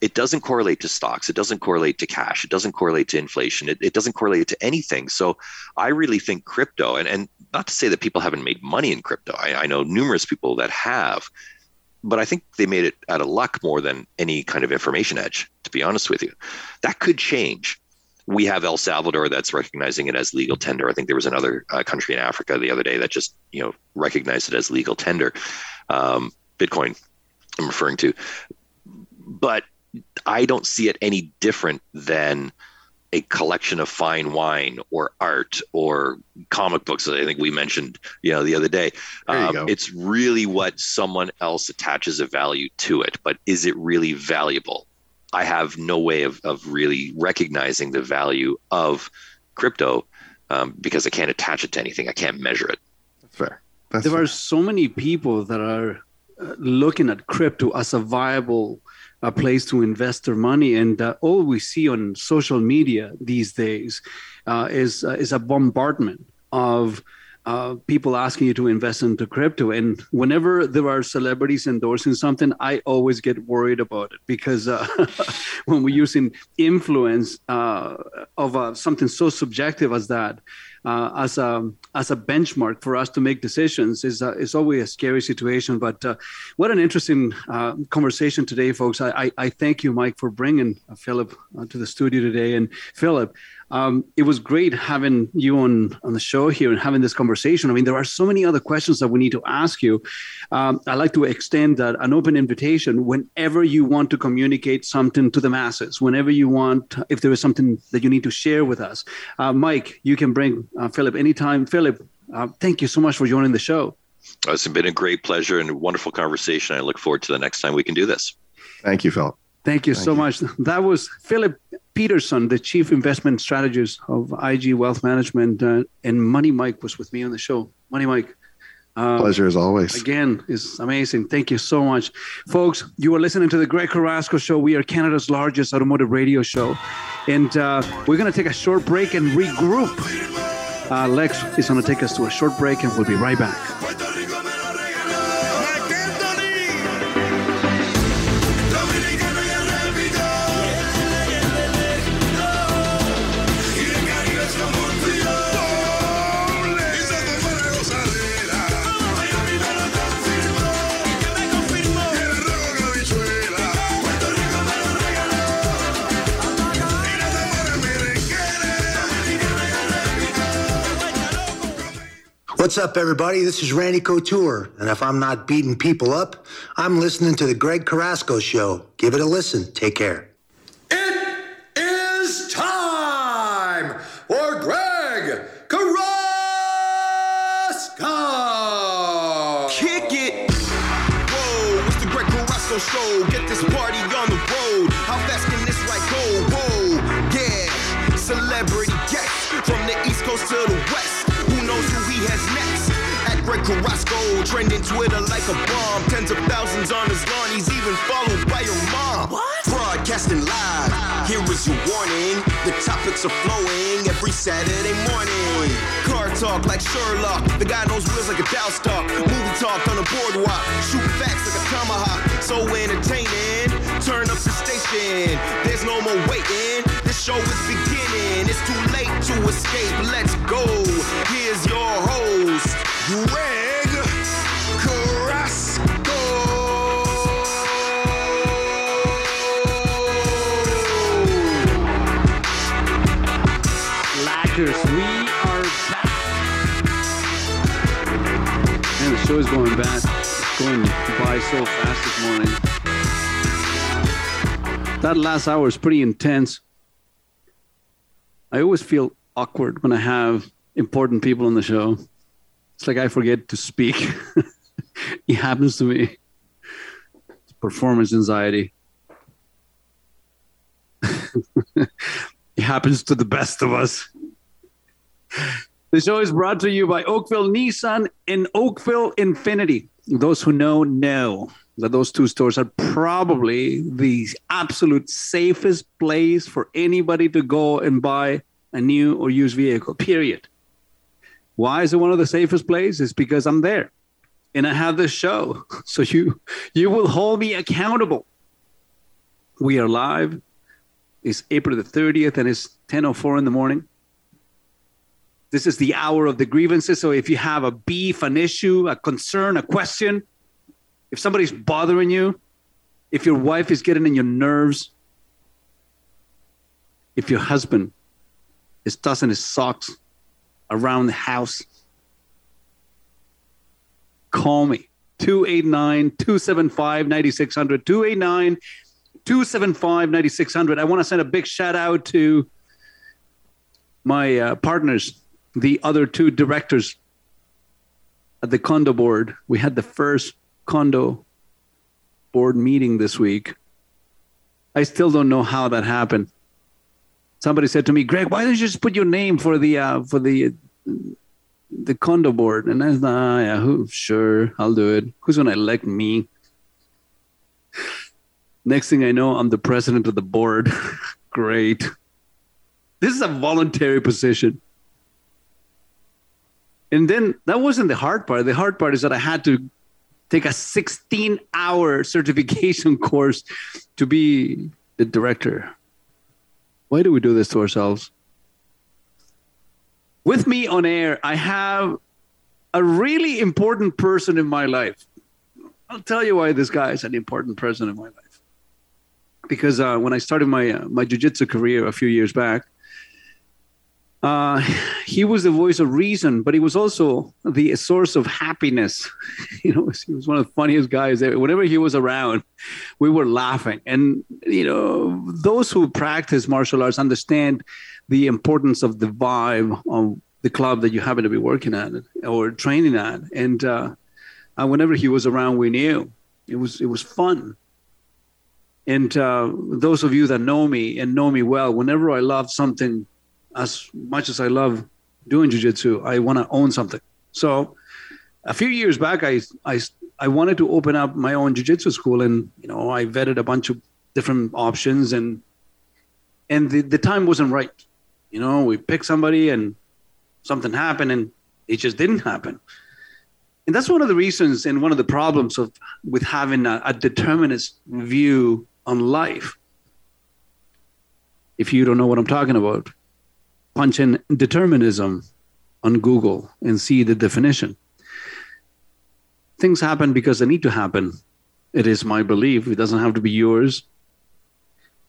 it doesn't correlate to stocks. It doesn't correlate to cash. It doesn't correlate to inflation. It, it doesn't correlate to anything. So I really think crypto, and, and not to say that people haven't made money in crypto. I, I know numerous people that have, but I think they made it out of luck more than any kind of information edge, to be honest with you. That could change. We have El Salvador that's recognizing it as legal tender. I think there was another uh, country in Africa the other day that just, you know, recognized it as legal tender. Um, Bitcoin, I'm referring to. But I don't see it any different than a collection of fine wine or art or comic books. I think we mentioned, you know, the other day. Um. It's really what someone else attaches a value to it, but is it really valuable? I have no way of, of really recognizing the value of crypto um, because I can't attach it to anything. I can't measure it. That's fair. there are so many people that are uh, looking at crypto as a viable uh, place to invest their money, and uh, all we see on social media these days uh, is uh, is a bombardment of. Uh, people asking you to invest into crypto, and whenever there are celebrities endorsing something, I always get worried about it because uh, when we're using influence uh, of something so subjective as that, uh, as a as a benchmark for us to make decisions is uh, is always a scary situation. But uh, what an interesting uh, conversation today, folks! I, I, I thank you, Mike, for bringing uh, Philip uh, to the studio today. And Philip, um, it was great having you on on the show here and having this conversation. I mean, there are so many other questions that we need to ask you. Um, I'd like to extend that, an open invitation whenever you want to communicate something to the masses, whenever you want, if there is something that you need to share with us. Uh, Mike, you can bring uh, Philip anytime. Philip, uh, thank you so much for joining the show. It's been a great pleasure and a wonderful conversation. I look forward to the next time we can do this. Thank you, Philip. Thank you so much. That was Philip Petursson, the chief investment strategist of IG Wealth Management, uh, and Money Mike was with me on the show. Money Mike. Uh, Pleasure as always. Again, it's amazing. Thank you so much, folks. You are listening to the Greg Carrasco Show. We are Canada's largest automotive radio show, and uh, we're going to take a short break and regroup. Uh, Lex is going to take us to a short break, and we'll be right back. What's up, everybody? This is Randy Couture, and if I'm not beating people up, I'm listening to the Greg Carrasco Show. Give it a listen. Take care. Carrasco, trending Twitter like a bomb. Tens of thousands on his lawn. He's even followed by your mom. What? Broadcasting live. Here is your warning. The topics are flowing every Saturday morning. Car talk like Sherlock. The guy knows wheels like a Dow stock. Movie talk on the boardwalk. Shoot facts like a tomahawk. So entertaining. Turn up the station. There's no more waiting. This show is beginning. It's too late to escape. Let's go. Here's your host, Greg Carrasco. Slackers, we are back. Man, the show is going back, going by so fast this morning. That last hour is pretty intense. I always feel awkward when I have important people on the show. It's like I forget to speak. it happens to me. It's performance anxiety. it happens to the best of us. The show is brought to you by Oakville Nissan and Oakville Infiniti. Those who know, know that those two stores are probably the absolute safest place for anybody to go and buy a new or used vehicle, period. Why is it one of the safest places? Because I'm there and I have this show. So you you will hold me accountable. We are live. It's April the 30th and it's 10:04 in the morning. This is the hour of the grievances. So if you have a beef, an issue, a concern, a question, if somebody's bothering you, if your wife is getting in your nerves, if your husband is tossing his socks around the house, call me 289 275 9600. 289 275 9600. I want to send a big shout out to my uh, partners, the other two directors at the condo board. We had the first condo board meeting this week. I still don't know how that happened. Somebody said to me, "Greg, why don't you just put your name for the uh, for the the condo board?" And I said, ah, "Yeah, who? Sure, I'll do it. Who's gonna elect me?" Next thing I know, I'm the president of the board. Great. This is a voluntary position. And then that wasn't the hard part. The hard part is that I had to take a 16 hour certification course to be the director. Why do we do this to ourselves? With me on air, I have a really important person in my life. I'll tell you why this guy is an important person in my life. Because uh, when I started my uh, my jiu-jitsu career a few years back, uh, he was the voice of reason, but he was also the source of happiness. you know, he was one of the funniest guys. Whenever he was around, we were laughing. And you know, those who practice martial arts understand the importance of the vibe of the club that you happen to be working at or training at. And uh, uh, whenever he was around, we knew it was it was fun. And uh, those of you that know me and know me well, whenever I love something as much as I love doing jujitsu, I want to own something. So a few years back, I, I, I wanted to open up my own jujitsu school and, you know, I vetted a bunch of different options and, and the, the time wasn't right. You know, we picked somebody and something happened and it just didn't happen. And that's one of the reasons and one of the problems of with having a, a determinist view on life. If you don't know what I'm talking about, punch in determinism on Google and see the definition. Things happen because they need to happen. It is my belief. It doesn't have to be yours.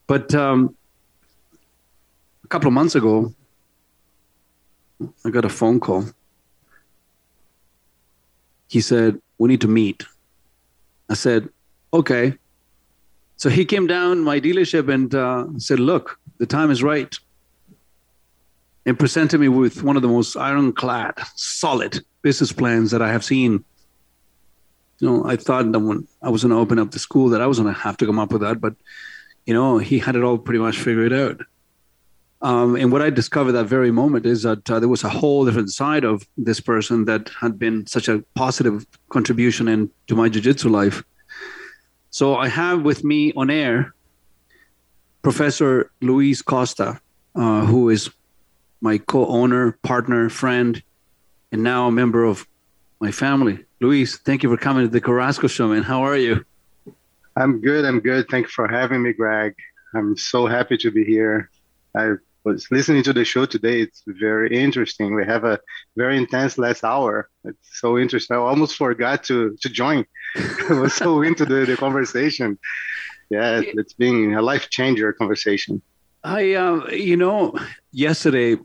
But um, a couple of months ago, I got a phone call. He said, We need to meet. I said, Okay. So he came down my dealership and uh, said, Look, the time is right and presented me with one of the most ironclad, solid business plans that I have seen. You know, I thought that when I was going to open up the school, that I was going to have to come up with that, but you know, he had it all pretty much figured out. Um, and what I discovered that very moment is that uh, there was a whole different side of this person that had been such a positive contribution into my jiu-jitsu life. So I have with me on air Professor Luiz Costa, uh, who is my co-owner, partner, friend, and now a member of my family. Luiz, thank you for coming to the Carrasco Show, man. How are you? I'm good. I'm good. Thank you for having me, Greg. I'm so happy to be here. I was listening to the show today. It's very interesting. We have a very intense last hour. It's so interesting. I almost forgot to to join. I was so into the, the conversation. Yeah, it's been a life changer conversation. I, uh, you know, yesterday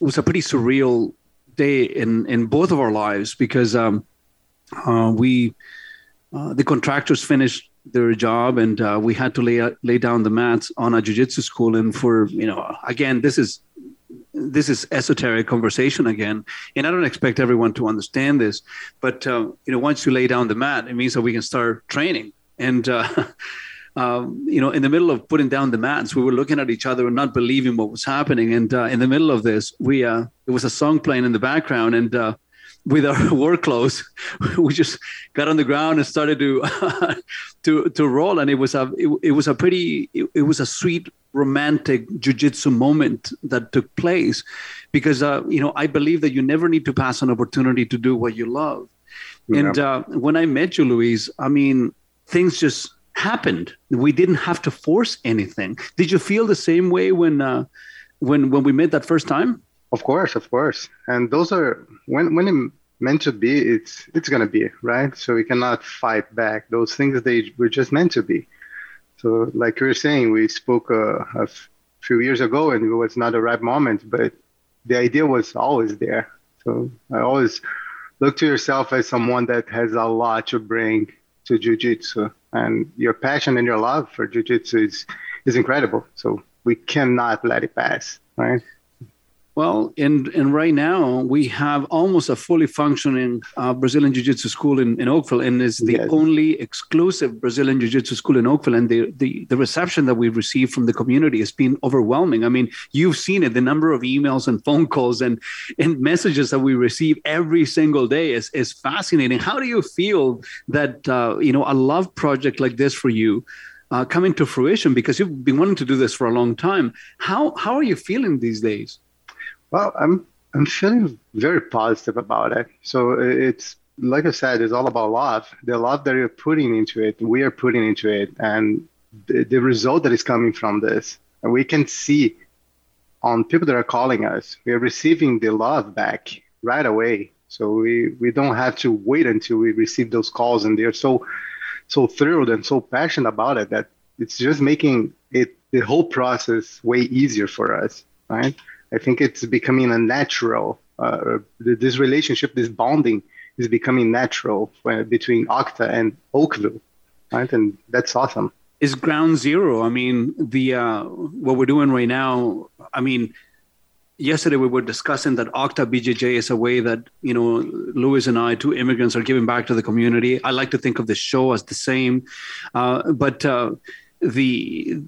was a pretty surreal day in in both of our lives because um, uh, we uh, the contractors finished their job and uh, we had to lay lay down the mats on a jiu-jitsu school. And for you know again this is this is esoteric conversation again. And i don't expect everyone to understand this but uh, you know once you lay down the mat it means that we can start training. And uh, um, you know in the middle of putting down the mats we were looking at each other and not believing what was happening. And uh, in the middle of this we uh, it was a song playing in the background and uh, with our work clothes, we just got on the ground and started to to to roll, and it was a it, it was a pretty it, it, was a sweet romantic jujitsu moment that took place, because uh, you know I believe that you never need to pass an opportunity to do what you love, yeah. and uh, when I met you, Luiz, I mean things just happened. We didn't have to force anything. Did you feel the same way when uh, when when we met that first time? Of course, of course. And those are when when it meant to be, it's it's gonna be right. So we cannot fight back. Those things they were just meant to be. So like you were saying, we spoke uh, a few years ago, and it was not the right moment, but the idea was always there. So I always look to yourself as someone that has a lot to bring to jiu-jitsu and your passion and your love for jiu-jitsu is, is incredible. So we cannot let it pass right well, and and right now we have almost a fully functioning uh, Brazilian Jiu Jitsu school in, in Oakville, and it's the yes. only exclusive Brazilian Jiu Jitsu school in Oakville. And the, the the reception that we've received from the community has been overwhelming. I mean, you've seen it. The number of emails and phone calls and and messages that we receive every single day is is fascinating. How do you feel that uh, you know a love project like this for you? Uh, coming to fruition because you've been wanting to do this for a long time. How how are you feeling these days? Well, I'm I'm feeling very positive about it. So it's like I said, it's all about love. The love that you're putting into it, we are putting into it, and the, the result that is coming from this, and we can see on people that are calling us, we are receiving the love back right away. So we we don't have to wait until we receive those calls, and they're so so thrilled and so passionate about it that it's just making it the whole process way easier for us, right? I think it's becoming a natural. Uh, this relationship, this bonding, is becoming natural between Octa and Oakville, right? And that's awesome. Is ground zero? I mean, the uh, what we're doing right now. I mean, yesterday we were discussing that Octa BJJ is a way that you know Luiz and I, two immigrants, are giving back to the community. I like to think of the show as the same, uh, but uh, the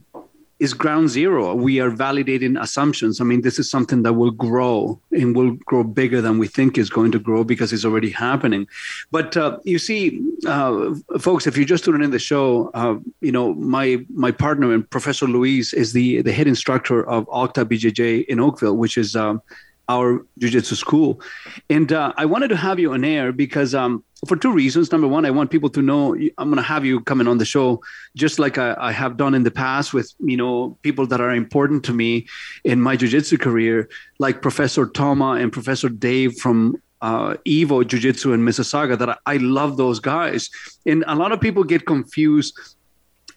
is ground zero. We are validating assumptions. I mean, this is something that will grow and will grow bigger than we think is going to grow because it's already happening. But uh, you see, uh, folks, if you're just tuning in the show, uh, you know, my my partner and Professor Luiz is the the head instructor of Octa BJJ in Oakville, which is um, our jiu-jitsu school. And uh, I wanted to have you on air because um, for two reasons. Number one, I want people to know I'm going to have you coming on the show, just like I, I, have done in the past with you know people that are important to me in my jiu-jitsu career, like Professor Toma and Professor Dave from uh, Evo Jiu Jitsu in Mississauga. That I, I love those guys, and a lot of people get confused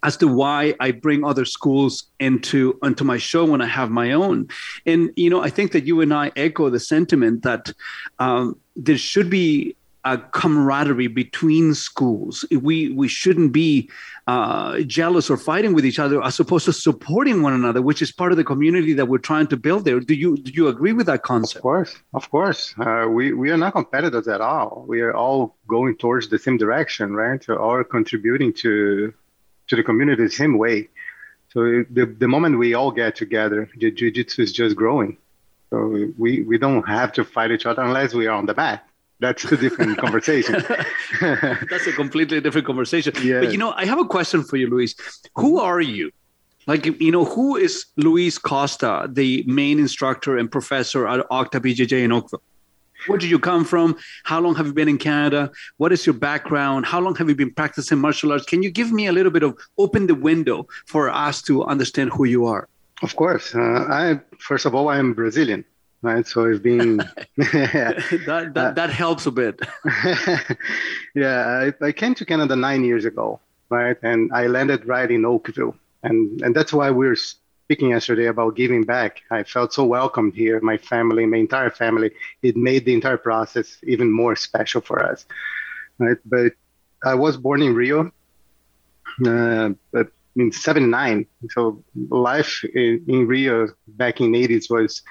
as to why I bring other schools into into my show when I have my own. And you know, I think that you and I echo the sentiment that um, there should be a camaraderie between schools. We we shouldn't be uh, jealous or fighting with each other, as opposed to supporting one another, which is part of the community that we're trying to build there. Do you do you agree with that concept? Of course, of course. Uh, we we are not competitors at all. We are all going towards the same direction, right? We're contributing to to the community the same way. So the, the moment we all get together, the jiu-jitsu is just growing. So we, we don't have to fight each other unless we are on the mat. That's a different conversation. That's a completely different conversation. Yes. But you know, I have a question for you, Luiz. Who mm-hmm. are you? Like, you know, who is Luiz Costa, the main instructor and professor at Octa BJJ in Oakville? Where did you come from? How long have you been in Canada? What is your background? How long have you been practicing martial arts? Can you give me a little bit of open the window for us to understand who you are? Of course. Uh, I first of all, I am Brazilian, right? So I've been that that, that helps a bit. yeah, I, I came to Canada nine years ago, right? And I landed right in Oakville, and and that's why we're speaking yesterday about giving back. I felt so welcomed here. My family, my entire family, it made the entire process even more special for us, right? But I was born in Rio, uh, but in '79, so life in, in Rio back in '80s was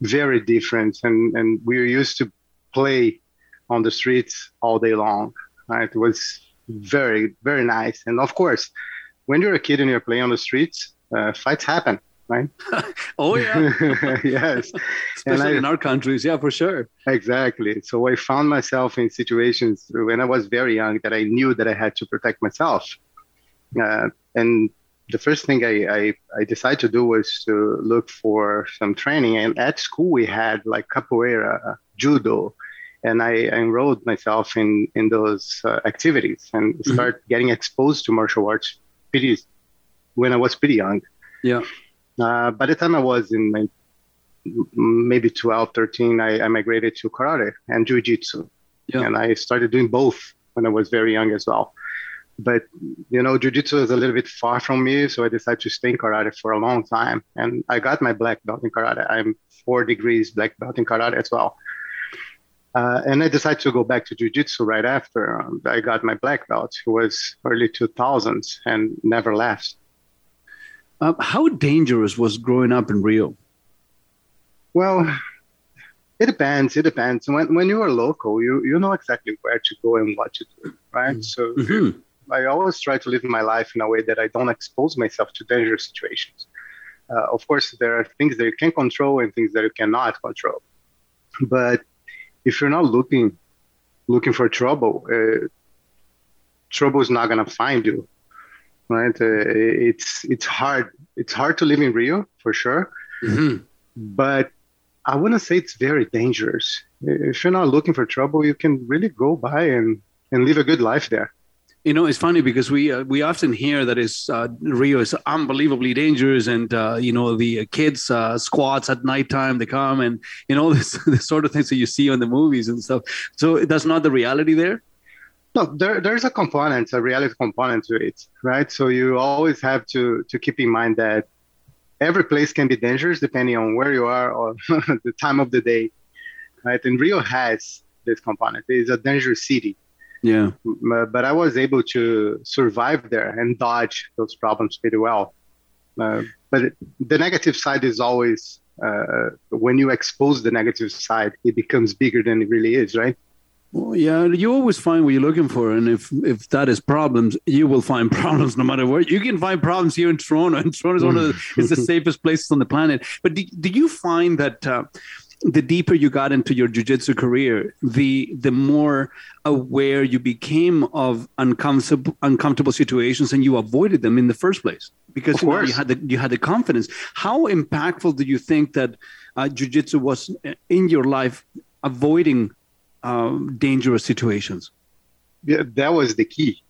very different, and and we were used to play on the streets all day long. Right? It was very very nice, and of course, when you're a kid and you're playing on the streets, uh, fights happen, right? oh yeah, yes, especially I, in our countries, yeah, for sure. Exactly. So I found myself in situations when I was very young that I knew that I had to protect myself, uh, and the first thing I, I, I, decided to do was to look for some training. And at school, we had like capoeira, judo, and I, I enrolled myself in, in those uh, activities and mm-hmm. start getting exposed to martial arts pretty when I was pretty young. Yeah. Uh, by the time I was in my maybe 12, 13, I, I migrated to karate and jiu-jitsu. Yeah. And I started doing both when I was very young as well but you know jiu-jitsu is a little bit far from me so i decided to stay in karate for a long time and i got my black belt in karate i'm four degrees black belt in karate as well uh, and i decided to go back to jiu-jitsu right after i got my black belt it was early 2000s and never left uh, how dangerous was growing up in rio well it depends. It depends. When when you are local, you you know exactly where to go and what to do, right? Mm-hmm. So. I always try to live my life in a way that I don't expose myself to dangerous situations. Uh, of course, there are things that you can control and things that you cannot control. But if you're not looking looking for trouble, uh, trouble is not gonna find you, right? Uh, it's it's hard. It's hard to live in Rio for sure, mm-hmm. but I wouldn't say it's very dangerous. If you're not looking for trouble, you can really go by and, and live a good life there. You know, it's funny because we uh, we often hear that is uh, Rio is unbelievably dangerous, and uh, you know the kids uh, squats at nighttime they come and you know this the sort of things that you see on the movies and stuff. So that's not the reality there. No, there, there's a component, a reality component to it, right? So you always have to to keep in mind that every place can be dangerous depending on where you are or the time of the day, right? And Rio has this component. It is a dangerous city yeah. But I was able to survive there and dodge those problems pretty well. Uh, but the negative side is always uh, when you expose the negative side, it becomes bigger than it really is, right? Well, yeah, you always find what you're looking for, and if if that is problems, you will find problems no matter where. You can find problems here in Toronto, and Toronto is one of the, is the safest places on the planet. But do, do you find that? Uh, the deeper you got into your jiu-jitsu career the the more aware you became of uncomfortable uncomfortable situations and you avoided them in the first place because you, know, you, had the you had the confidence how impactful do you think that uh, jiu-jitsu was in your life avoiding uh, dangerous situations yeah that was the key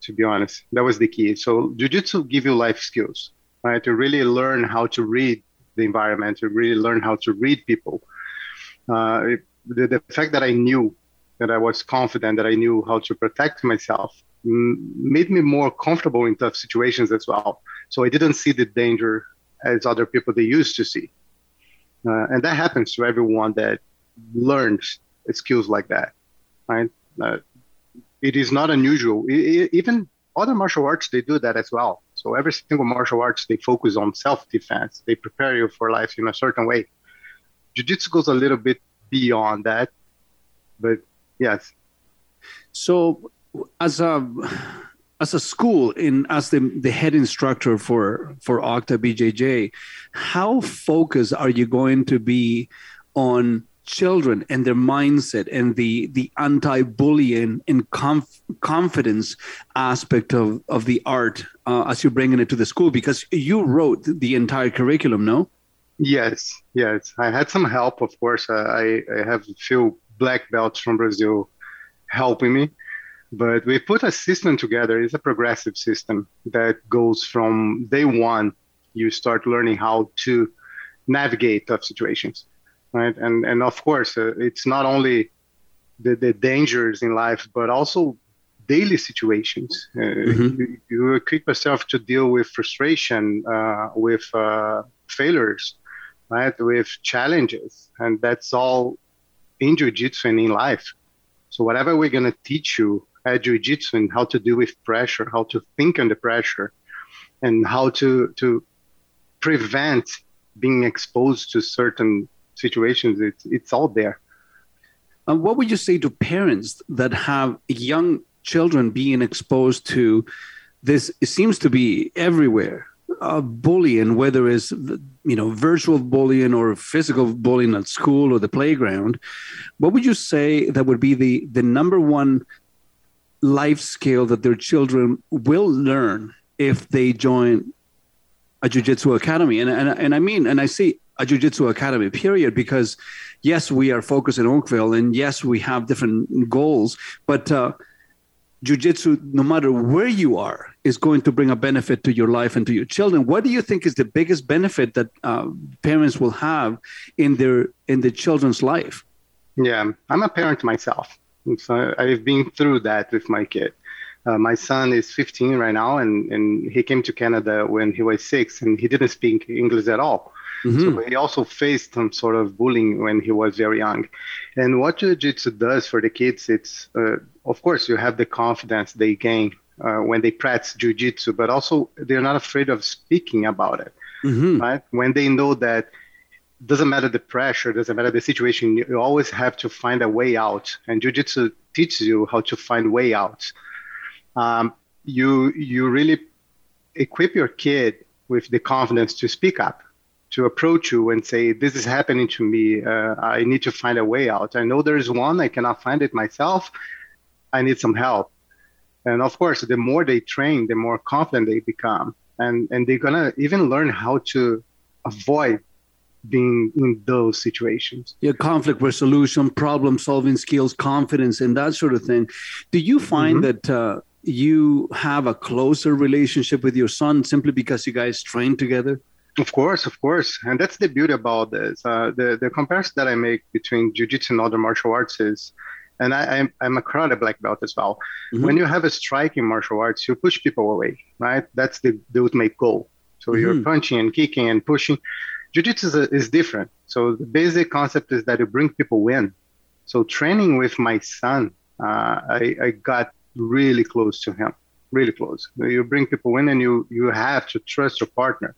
to be honest that was the key so jiu-jitsu give you life skills right to really learn how to read the environment to really learn how to read people. Uh, the, the fact that I knew that I was confident, that I knew how to protect myself, made me more comfortable in tough situations as well. So I didn't see the danger as other people they used to see. Uh, and that happens to everyone that learns skills like that, right? Uh, it is not unusual. It, even other martial arts, they do that as well. So every single martial arts, they focus on self-defense. They prepare you for life in a certain way. Jiu-jitsu goes a little bit beyond that, but yes. So, as a as a school, in as the the head instructor for for Octa BJJ, how focused are you going to be on children and their mindset and the the anti-bullying and conf- confidence aspect of of the art uh, as you're bringing it to the school because you wrote the entire curriculum no yes yes i had some help of course uh, i i have a few black belts from Brazil helping me. But we put a system together. It's a progressive system that goes from day one. You start learning how to navigate tough situations, right? And and of course, uh, it's not only the, the dangers in life, but also daily situations. Uh, Mm-hmm. you, you equip yourself to deal with frustration, uh, with uh, failures, right? With challenges, and that's all in jiu-jitsu and in life. So whatever we're gonna teach you at jiu-jitsu and how to deal with pressure, how to think under pressure, and how to to prevent being exposed to certain situations, it's it's all there. Uh, what would you say to parents that have young children being exposed to this? It seems to be everywhere. Uh, bullying, whether it's you know virtual bullying or physical bullying at school or the playground, what would you say that would be the the number one life skill that their children will learn if they join a jiu-jitsu academy and, and, and i mean and i say a jiu-jitsu academy period because yes we are focused in oakville and yes we have different goals but uh, jiu-jitsu no matter where you are is going to bring a benefit to your life and to your children what do you think is the biggest benefit that uh, parents will have in their in their children's life Yeah, I'm a parent myself. So I've been through that with my kid. Uh, my son is 15 right now, and, and he came to Canada when he was six, and he didn't speak English at all. So he also faced some sort of bullying when he was very young. And what jiu-jitsu does for the kids, it's uh, of course you have the confidence they gain uh, when they practice jiu-jitsu, but also they're not afraid of speaking about it, right? When they know that doesn't matter the pressure, doesn't matter the situation, you always have to find a way out. And jiu-jitsu teaches you how to find way out. Um, you you really equip your kid with the confidence to speak up, to approach you and say, "This is happening to me. Uh, I need to find a way out. I know there's one. I cannot find it myself. I need some help." And of course, the more they train, the more confident they become, and and they're gonna even learn how to avoid being in those situations. yeah conflict resolution problem solving skills confidence and that sort of thing do you find Mm-hmm. that uh, you have a closer relationship with your son simply because you guys train together Of course, of course, and that's the beauty about this. Uh, the the comparison that I make between jiu-jitsu and other martial arts is, and I, I'm I'm a karate black belt as well. When you have a strike in martial arts, you push people away, right? That's the, the ultimate goal. So you're Mhm. punching and kicking and pushing. Jiu-jitsu is, is different. So the basic concept is that you bring people in. So training with my son, uh, I, I got really close to him, really close. You bring people in, and you you have to trust your partner.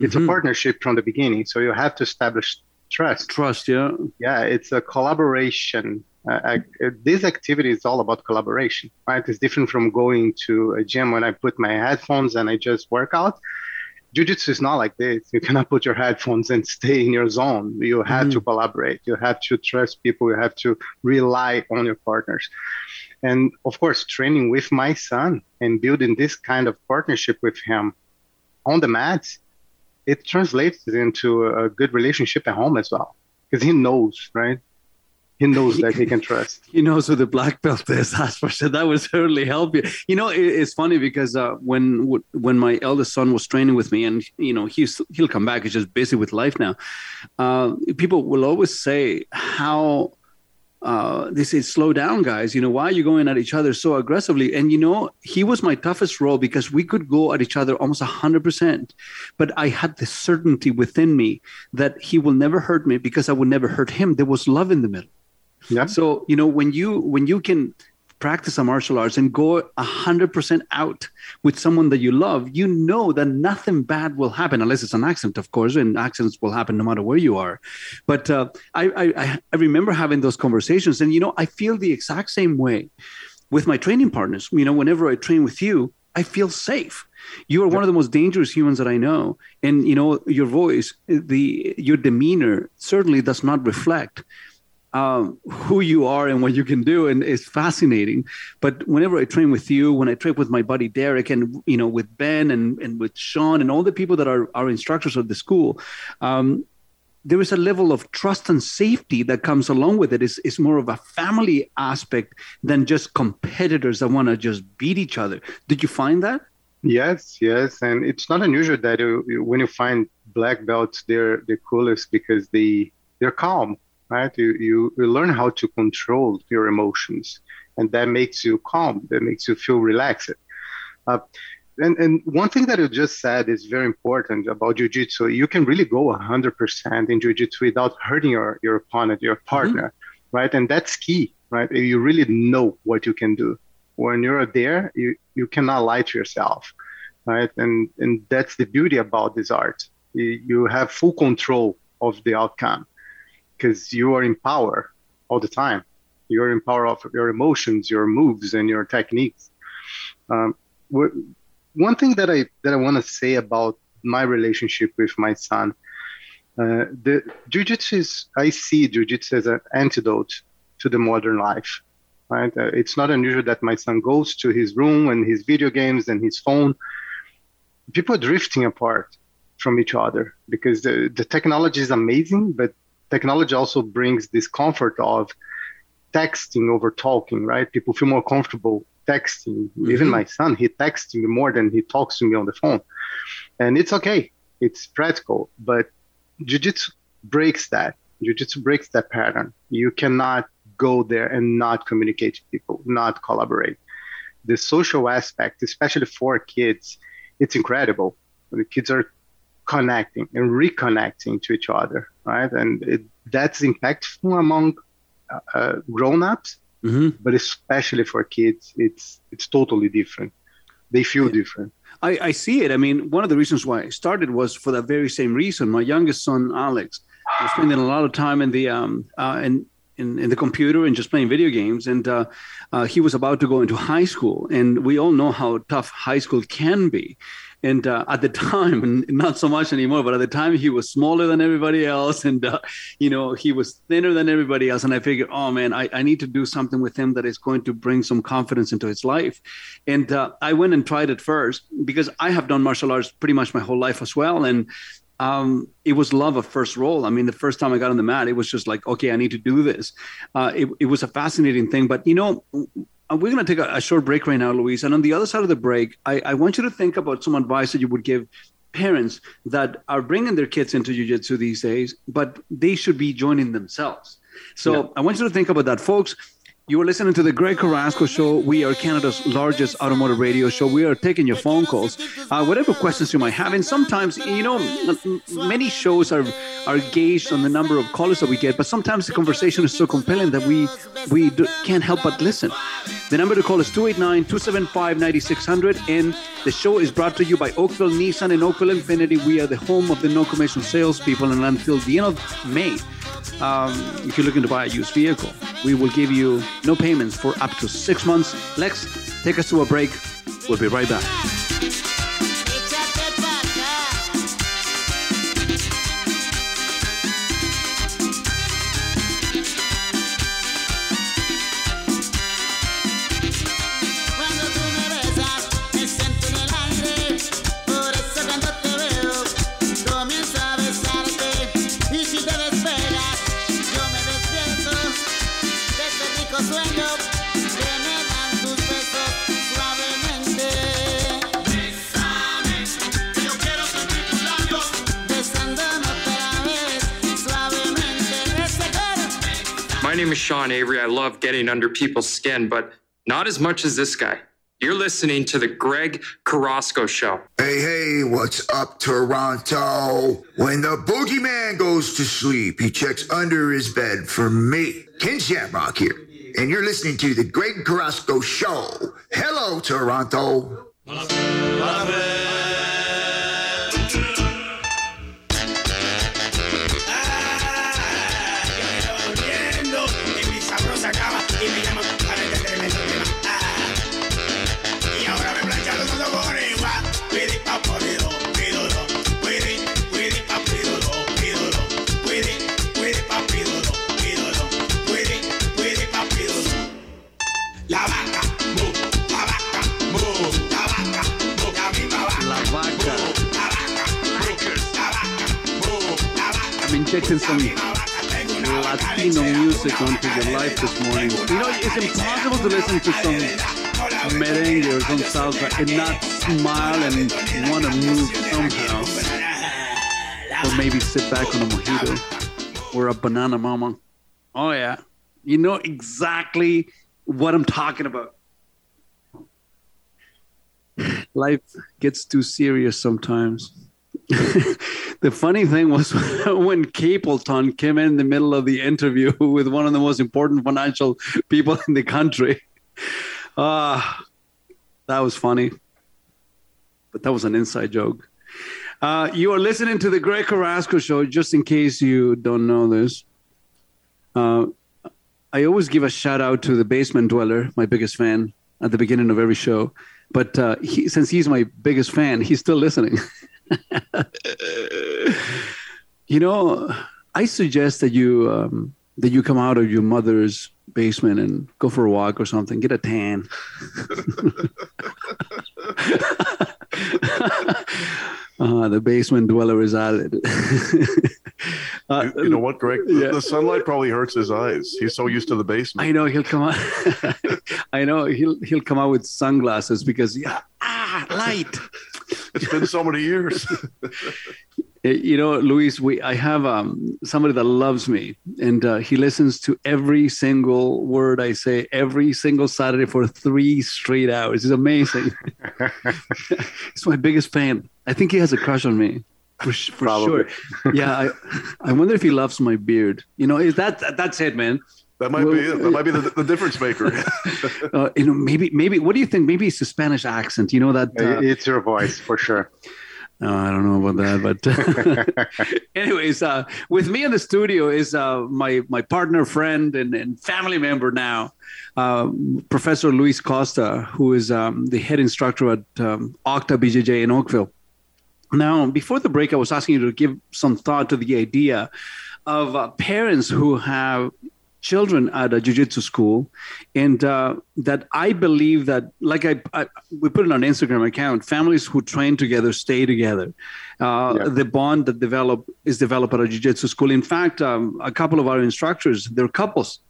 It's a partnership from the beginning, so you have to establish trust. Trust, yeah. Yeah, it's a collaboration. Uh, ac- uh, this activity is all about collaboration, right? It's different from going to a gym when I put my headphones and I just work out. Jiu-jitsu is not like this. You cannot put your headphones and stay in your zone. You have to collaborate. You have to trust people. You have to rely on your partners. And of course, training with my son and building this kind of partnership with him on the mats, it translates into a good relationship at home as well. Because he knows, right? He knows that he can trust. He knows who the black belt is. That's for sure. That would certainly help you. You know, it, it's funny because uh, when when my eldest son was training with me, and you know he's he'll come back. He's just busy with life now. Uh, people will always say how uh, they say, slow down, guys. You know, why are you going at each other so aggressively? And, you know, he was my toughest role because we could go at each other almost 100%. But I had the certainty within me that he will never hurt me because I would never hurt him. There was love in the middle. Yeah. So, you know, when you when you can practice a martial arts and go 100% out with someone that you love, you know that nothing bad will happen unless it's an accident, of course, and accidents will happen no matter where you are. But uh, I, I, I remember having those conversations, and you know, I feel the exact same way with my training partners. You know, whenever I train with you, I feel safe. You are one of the most dangerous humans that I know, and you know, your voice, the your demeanor certainly does not reflect um, who you are and what you can do, and it's fascinating. But whenever I train with you, when I train with my buddy Derek, and you know, with Ben and and with Sean and all the people that are our instructors of the school, um, there is a level of trust and safety that comes along with it. It's, it's more of a family aspect than just competitors that want to just beat each other. Did you find that? Yes, yes, and it's not unusual that you, you- when you find black belts, they're the coolest because they they're calm, right? You, you you learn how to control your emotions, and that makes you calm. That makes you feel relaxed. Uh, and and one thing that you just said is very important about jiu-jitsu. You can really go 100% in jiu-jitsu without hurting your your opponent, your partner, right? And that's key, right? You really know what you can do when you're there, you, you cannot lie to yourself, right? And and that's the beauty about this art. You, you have full control of the outcome because you are in power all the time. You're in power of your emotions, your moves, and your techniques. Um, one thing that I that I want to say about my relationship with my son, uh, the jujitsu is I see jujitsu as an antidote to the modern life right? Uh, it's not unusual that my son goes to his room and his video games and his phone. People are drifting apart from each other because the, the technology is amazing, but technology also brings this comfort of texting over talking, right? People feel more comfortable texting. Even Mhm. my son, he texts me more than he talks to me on the phone. And it's okay, it's practical, but jiu-jitsu breaks that. Jiu-jitsu breaks that pattern. You cannot go there and not communicate to people, not collaborate. The social aspect, especially for kids, it's incredible. The kids are connecting and reconnecting to each other, right? And it, that's impactful among uh, uh, grown-ups, but especially for kids, it's it's totally different. They feel different. I, I see it. I mean, one of the reasons why I started was for that very same reason. My youngest son, Alex, was spending a lot of time in the um uh, in, in in the computer and just playing video games, and uh, uh, he was about to go into high school, and we all know how tough high school can be. And uh, at the time, not so much anymore, but at the time, he was smaller than everybody else, and uh, you know he was thinner than everybody else. And I figured, oh man, I, I need to do something with him that is going to bring some confidence into his life. And uh, I went and tried it first because I have done martial arts pretty much my whole life as well, and um, it was love of first roll. I mean, the first time I got on the mat, it was just like, okay, I need to do this. Uh, it, it was a fascinating thing. But, you know, Uh, we're going to take a, a short break right now, Luiz. And on the other side of the break, I, I want you to think about some advice that you would give parents that are bringing their kids into jiu-jitsu these days, but they should be joining themselves. So I want you to think about that, folks. You are listening to the Greg Carrasco Show. We are Canada's largest automotive radio show. We are taking your phone calls, uh, whatever questions you might have. And sometimes, you know, many shows are are gauged on the number of callers that we get, but sometimes the conversation is so compelling that we we do, can't help but listen. The number to call is 289-275-9600, and the show is brought to you by Oakville Nissan and Oakville Infiniti. We are the home of the no commission salespeople, and until the end of May, um, if you're looking to buy a used vehicle, we will give you no payments for up to six months. Lex, take us to a break. We'll be right back. My name is Sean Avery. I love getting under people's skin, but not as much as this guy. You're listening to the Greg Carrasco Show. Hey, hey, what's up, Toronto? When the boogeyman goes to sleep, he checks under his bed for me. Ken Shamrock here. And you're listening to the Greg Carrasco Show. Hello, Toronto. Injecting some Latino music onto your life this morning. You know, it's impossible to listen to some merengue or some salsa and not smile and want to move somehow. Or maybe sit back on a mojito or a banana mama. Oh, yeah. You know exactly what I'm talking about. Life gets too serious sometimes. the funny thing was when Capleton came in the middle of the interview with one of the most important financial people in the country. Ah, that was funny. But that was an inside joke. Uh, you are listening to the Greg Carrasco show, just in case you don't know this. Uh, I always give a shout out to the basement dweller, my biggest fan, at the beginning of every show. But uh, he, since he's my biggest fan, he's still listening. You know, I suggest that you um, that you come out of your mother's basement and go for a walk or something, get a tan. uh, the basement dweller is it. Uh, you, you know what, Greg? The, yeah. the, sunlight probably hurts his eyes. He's so used to the basement. I know he'll come out. I know he'll he'll come out with sunglasses because yeah, ah, light. It's been so many years. you know, Luiz, we I have um, somebody that loves me, and uh, he listens to every single word I say every single Saturday for three straight hours. It's amazing. He's my biggest fan. I think he has a crush on me for, for sure. Yeah, I, I wonder if he loves my beard. You know, is that that's it, man. That might well, be it. That might be the, the difference maker. uh, you know, maybe maybe. What do you think? Maybe it's the Spanish accent. You know that uh, it's your voice for sure. No, I don't know about that, but anyways, uh, with me in the studio is uh, my my partner, friend, and, and family member now, uh, Professor Luiz Costa, who is um, the head instructor at um, Octa BJJ in Oakville. Now, before the break, I was asking you to give some thought to the idea of uh, parents who have children at a jiu-jitsu school. And uh, that i believe that like I, I, we put it on instagram account families who train together stay together. Uh, yeah. the bond that develop is developed at a jiu-jitsu school. In fact um, a couple of our instructors they're couples.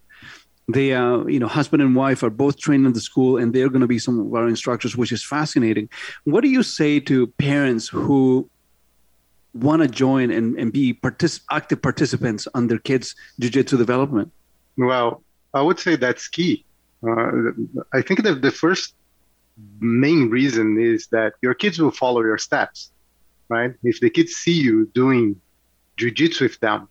They uh, you know husband and wife are both trained in the school and they're going to be some of our instructors which is fascinating. What do you say to parents who want to join and, and be partic- active participants on their kids jiu-jitsu development well i would say that's key uh, i think that the first main reason is that your kids will follow your steps right if the kids see you doing jiu-jitsu with them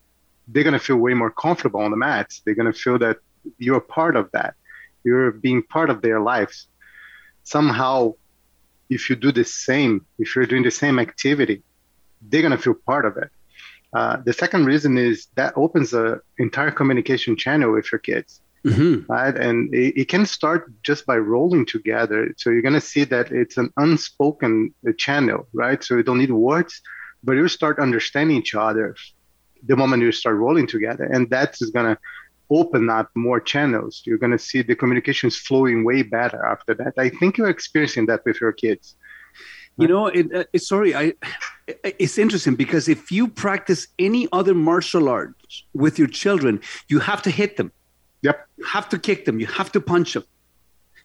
they're going to feel way more comfortable on the mats they're going to feel that you're part of that. You're being part of their lives. Somehow, if you do the same, if you're doing the same activity, they're gonna feel part of it. Uh, the second reason is that opens an entire communication channel with your kids. Mm-hmm. Right. And it, it, can start just by rolling together. So you're going to see that it's an unspoken channel, right? So you don't need words, but you start understanding each other the moment you start rolling together. And that is going to open up more channels, you're going to see the communications flowing way better after that. I think you're experiencing that with your kids. You know, it, uh, it, sorry, I. It's interesting because if you practice any other martial arts with your children, you have to hit them. Yep. You have to kick them. You have to punch them.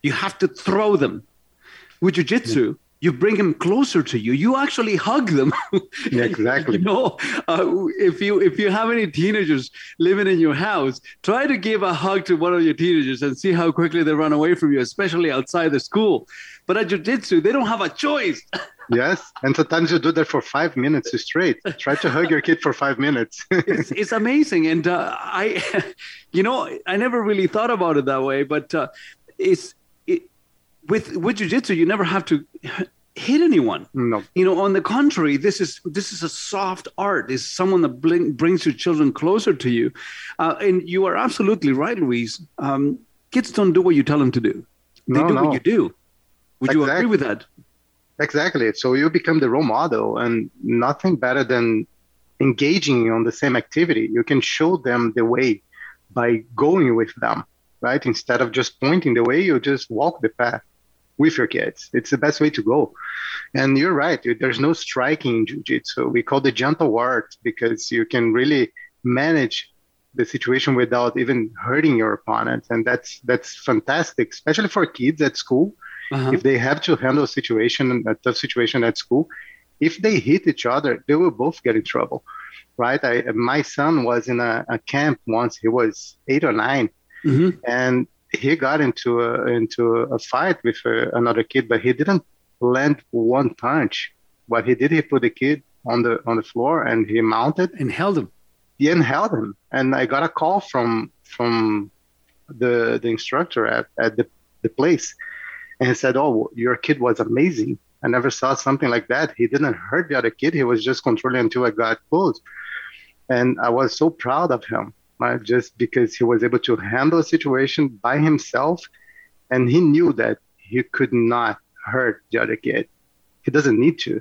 You have to throw them. With jujitsu, you bring them closer to you you actually hug them yeah, exactly you know uh, if you if you have any teenagers living in your house try to give a hug to one of your teenagers and see how quickly they run away from you especially outside the school but at jiu-jitsu they don't have a choice yes and sometimes you do that for five minutes straight try to hug your kid for five minutes it's, it's, amazing and uh, i you know i never really thought about it that way but uh, it's with with jiu-jitsu you never have to hit anyone. No. You know, on the contrary, this is this is a soft art. Is someone that bring, brings your children closer to you. Uh, and you are absolutely right, Luiz. Um, kids don't do what you tell them to do. They no, do no. what you do. Would exactly. you agree with that? Exactly. So you become the role model, and nothing better than engaging on the same activity. You can show them the way by going with them, right? Instead of just pointing the way, you just walk the path with your kids. It's the best way to go. And you're right. There's no striking in jiu-jitsu. We call it gentle art because you can really manage the situation without even hurting your opponent, and that's that's fantastic, especially for kids at school. Uh-huh. If they have to handle a situation, a tough situation at school, if they hit each other, they will both get in trouble, right? I, my son was in a, a camp once; he was eight or 9 Mhm. and he got into a into a fight with uh, another kid, but he didn't land one punch. What he did, he put the kid on the on the floor and he mounted and held him. Yeah, and held him. And I got a call from from the the instructor at, at the, the place, and he said, "Oh, your kid was amazing. I never saw something like that. He didn't hurt the other kid. He was just controlling until I got close." And I was so proud of him, right? Just because he was able to handle a situation by himself, and he knew that he could not hurt the other kid. He doesn't need to.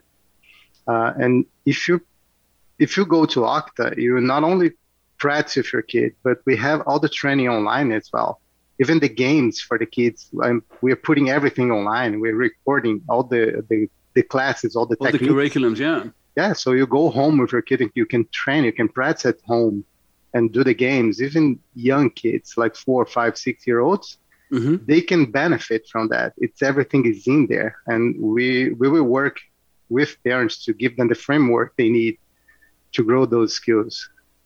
Uh, and if you if you go to Octa, you not only practice with your kid, but we have all the training online as well. Even the games for the kids, um, we're putting everything online. We're recording all the the, the classes, all the All the curriculums, yeah. Yeah, so you go home with your kid and you can train, you can practice at home and do the games. Even young kids, like four, five, six year olds, Mm-hmm. they can benefit from that. It's everything is in there, and we we will work with parents to give them the framework they need to grow those skills.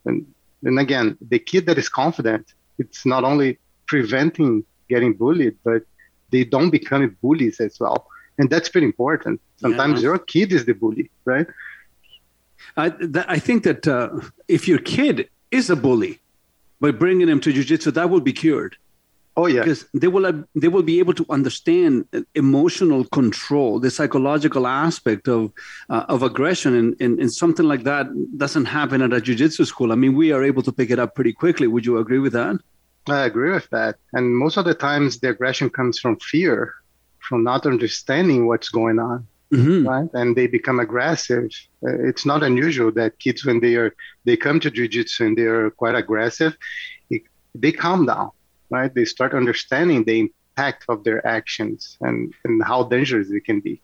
And and again, the kid that is confident, it's not only preventing getting bullied, but they don't become bullies as well. And that's pretty important. Sometimes Yeah. your kid is the bully, right? I, that, I think that uh, if your kid is a bully, by bringing him to jujitsu, that will be cured. Oh yeah, because they will have, they will be able to understand emotional control, the psychological aspect of uh, of aggression, and, and and something like that doesn't happen at a jujitsu school. I mean, we are able to pick it up pretty quickly. Would you agree with that? I agree with that. And most of the times, the aggression comes from fear, from not understanding what's going on, Mm-hmm. right? And they become aggressive. Uh, it's not unusual that kids, when they are they come to jujitsu and they are quite aggressive, it, they calm down, right? They start understanding the impact of their actions and and how dangerous it can be.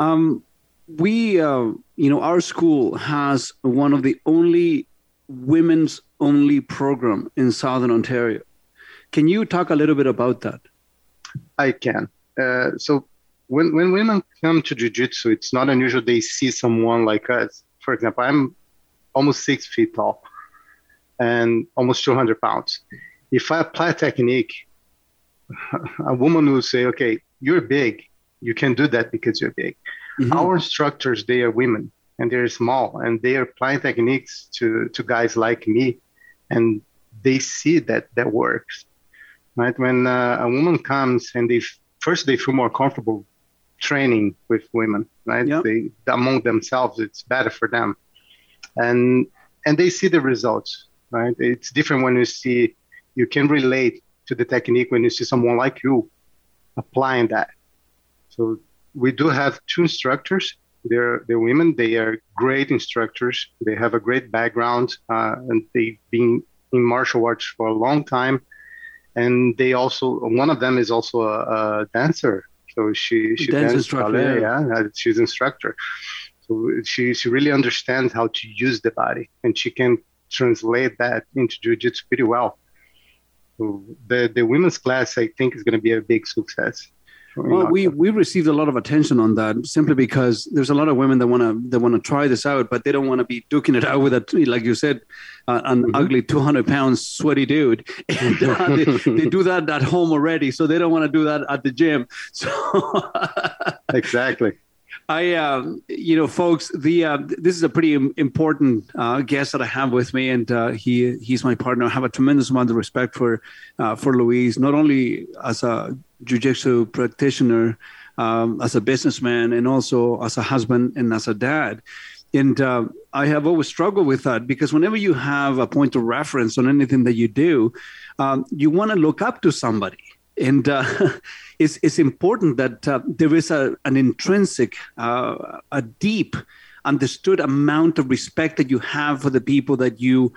Um, we, uh, you know, our school has one of the only women's only program in Southern Ontario. Can you talk a little bit about that? I can. Uh, so when when women come to jujitsu, it's not unusual they see someone like us. For example, I'm almost six feet tall and almost 200 pounds. If I apply a technique, a woman will say, "Okay, you're big. You can do that because you're big." Our instructors, they are women and they're small, and they are applying techniques to to guys like me, and they see that that works right? When uh, a woman comes and they f- first they feel more comfortable training with women, right? They among themselves, it's better for them, and and they see the results, right? It's different when you see you can relate to the technique when you see someone like you applying that. So we do have two instructors. They're they're women. They are great instructors. They have a great background, uh, and they've been in martial arts for a long time and they also one of them is also a, a dancer so she she Dance dances instructor, ballet, yeah. yeah uh, she's instructor so she she really understands how to use the body and she can translate that into jiu-jitsu pretty well so the the women's class i think is going to be a big success Well, we we received a lot of attention on that simply because there's a lot of women that want to that want to try this out, but they don't want to be duking it out with a like you said, uh, an ugly 200 pound sweaty dude. And uh, they, they do that at home already, so they don't want to do that at the gym. So exactly. I, uh, you know, folks, the uh, this is a pretty important uh, guest that I have with me, and uh, he he's my partner. I have a tremendous amount of respect for uh, for Luiz, not only as a jiu-jitsu practitioner, um, as a businessman, and also as a husband and as a dad. And uh, I have always struggled with that because whenever you have a point of reference on anything that you do, um, you want to look up to somebody. And uh, it's, it's important that uh, there is a, an intrinsic, uh, a deep, understood amount of respect that you have for the people that you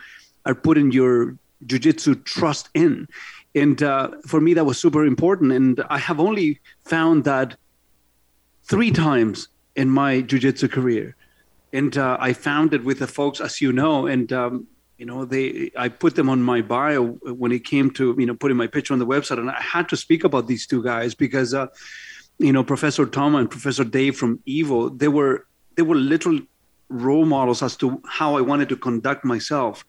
are putting your jujitsu trust in. And uh, for me, that was super important. And I have only found that three times in my jujitsu career. And uh, I found it with the folks, as you know, and um, you know they i put them on my bio when it came to you know putting my picture on the website and i had to speak about these two guys because uh, you know professor tom and professor dave from evo they were they were literal role models as to how i wanted to conduct myself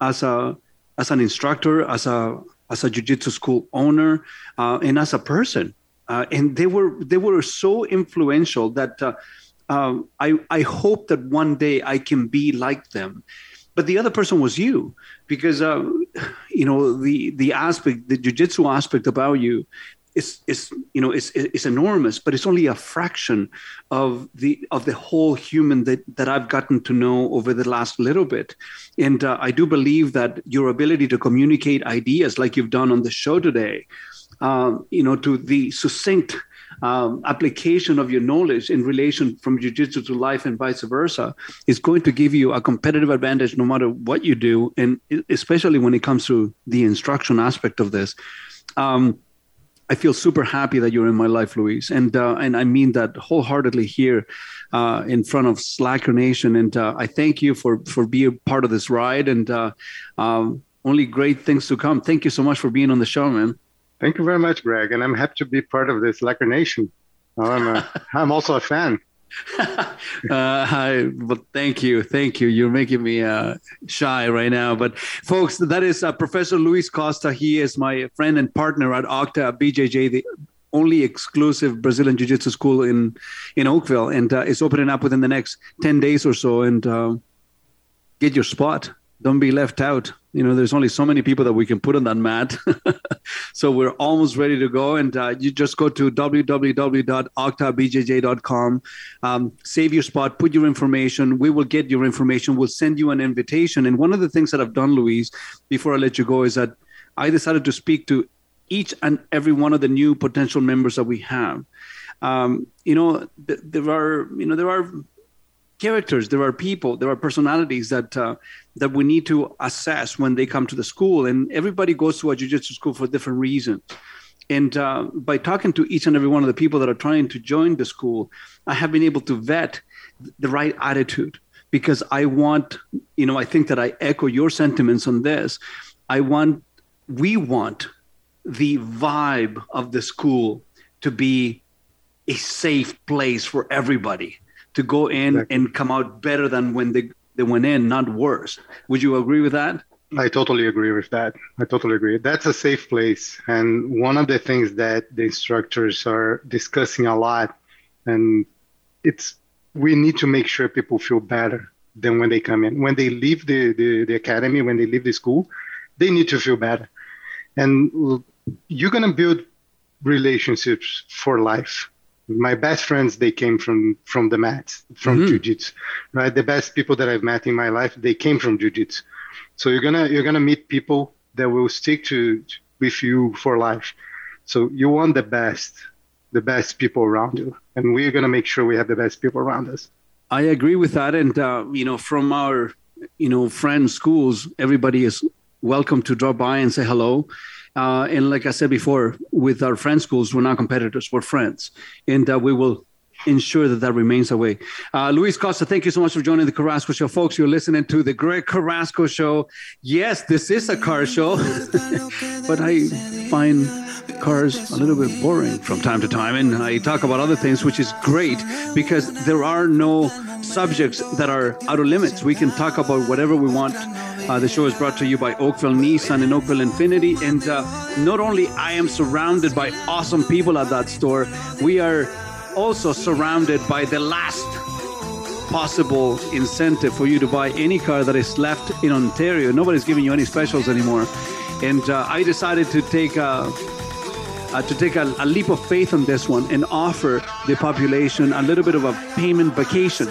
as a as an instructor as a as a jiu-jitsu school owner uh, and as a person uh, and they were they were so influential that uh, um, I I hope that one day I can be like them. But the other person was you, because uh, you know the the aspect, the jujitsu aspect about you, is is you know is is enormous, but it's only a fraction of the of the whole human that that I've gotten to know over the last little bit. And uh, I do believe that your ability to communicate ideas, like you've done on the show today, uh, you know, to the succinct um, application of your knowledge in relation from jiu-jitsu to life and vice versa is going to give you a competitive advantage no matter what you do and especially when it comes to the instruction aspect of this um, I feel super happy that you're in my life, Luiz, and uh, and I mean that wholeheartedly here uh, in front of Slacker Nation. And uh, I thank you for for being part of this ride, and uh, um, only great things to come. Thank you so much for being on the show, man. Thank you very much, Greg, and I'm happy to be part of this Slacker Nation. I'm, a, I'm also a fan. uh, hi, well, thank you, thank you. You're making me uh, shy right now, but folks, that is uh, Professor Luiz Costa. He is my friend and partner at Octa BJJ, the only exclusive Brazilian Jiu-Jitsu school in in Oakville, and uh, it's opening up within the next ten days or so. And uh, get your spot. Don't be left out. You know there's only so many people that we can put on that mat. So we're almost ready to go. And uh, you just go to www.octabjj.com um, save your spot put your information. We will get your information. We'll send you an invitation. And one of the things that i've done Luiz, before i let you go is that i decided to speak to each and every one of the new potential members that we have. Um, you know th- there are you know there are characters. There are people there are personalities that uh, that we need to assess when they come to the school. And everybody goes to a jiu-jitsu school for different reasons. And uh, by talking to each and every one of the people that are trying to join the school i have been able to vet the right attitude because i want you know i think that i echo your sentiments on this. I want we want the vibe of the school to be a safe place for everybody to go in exactly. and come out better than when they, they went in, not worse. Would you agree with that? I totally agree with that. I totally agree. That's a safe place. And one of the things that the instructors are discussing a lot, and it's we need to make sure people feel better than when they come in. When they leave the, the, the academy, when they leave the school, they need to feel better. And you're going to build relationships for life my best friends they came from from the mat from mm-hmm. jiu-jitsu right? The best people that i've met in my life they came from jiu-jitsu. So you're gonna you're gonna meet people that will stick to with you for life. So you want the best the best people around you and we're gonna make sure we have the best people around us. I agree with that and uh, you know from our you know friends schools everybody is welcome to drop by and say hello uh, and like I said before, with our friend schools, we're not competitors, we're friends. And uh, we will ensure that that remains that way. Uh, Luiz Costa, thank you so much for joining the Carrasco Show. Folks, you're listening to the Greg Carrasco Show. Yes, this is a car show, but I find cars a little bit boring from time to time. And I talk about other things, which is great because there are no subjects that are out of limits. We can talk about whatever we want uh, the show is brought to you by Oakville Nissan and Oakville Infiniti. And uh, not only I am surrounded by awesome people at that store, we are also surrounded by the last possible incentive for you to buy any car that is left in Ontario. Nobody's giving you any specials anymore. And uh, I decided to take a uh, to take a, a, leap of faith on this one and offer the population a little bit of a payment vacation.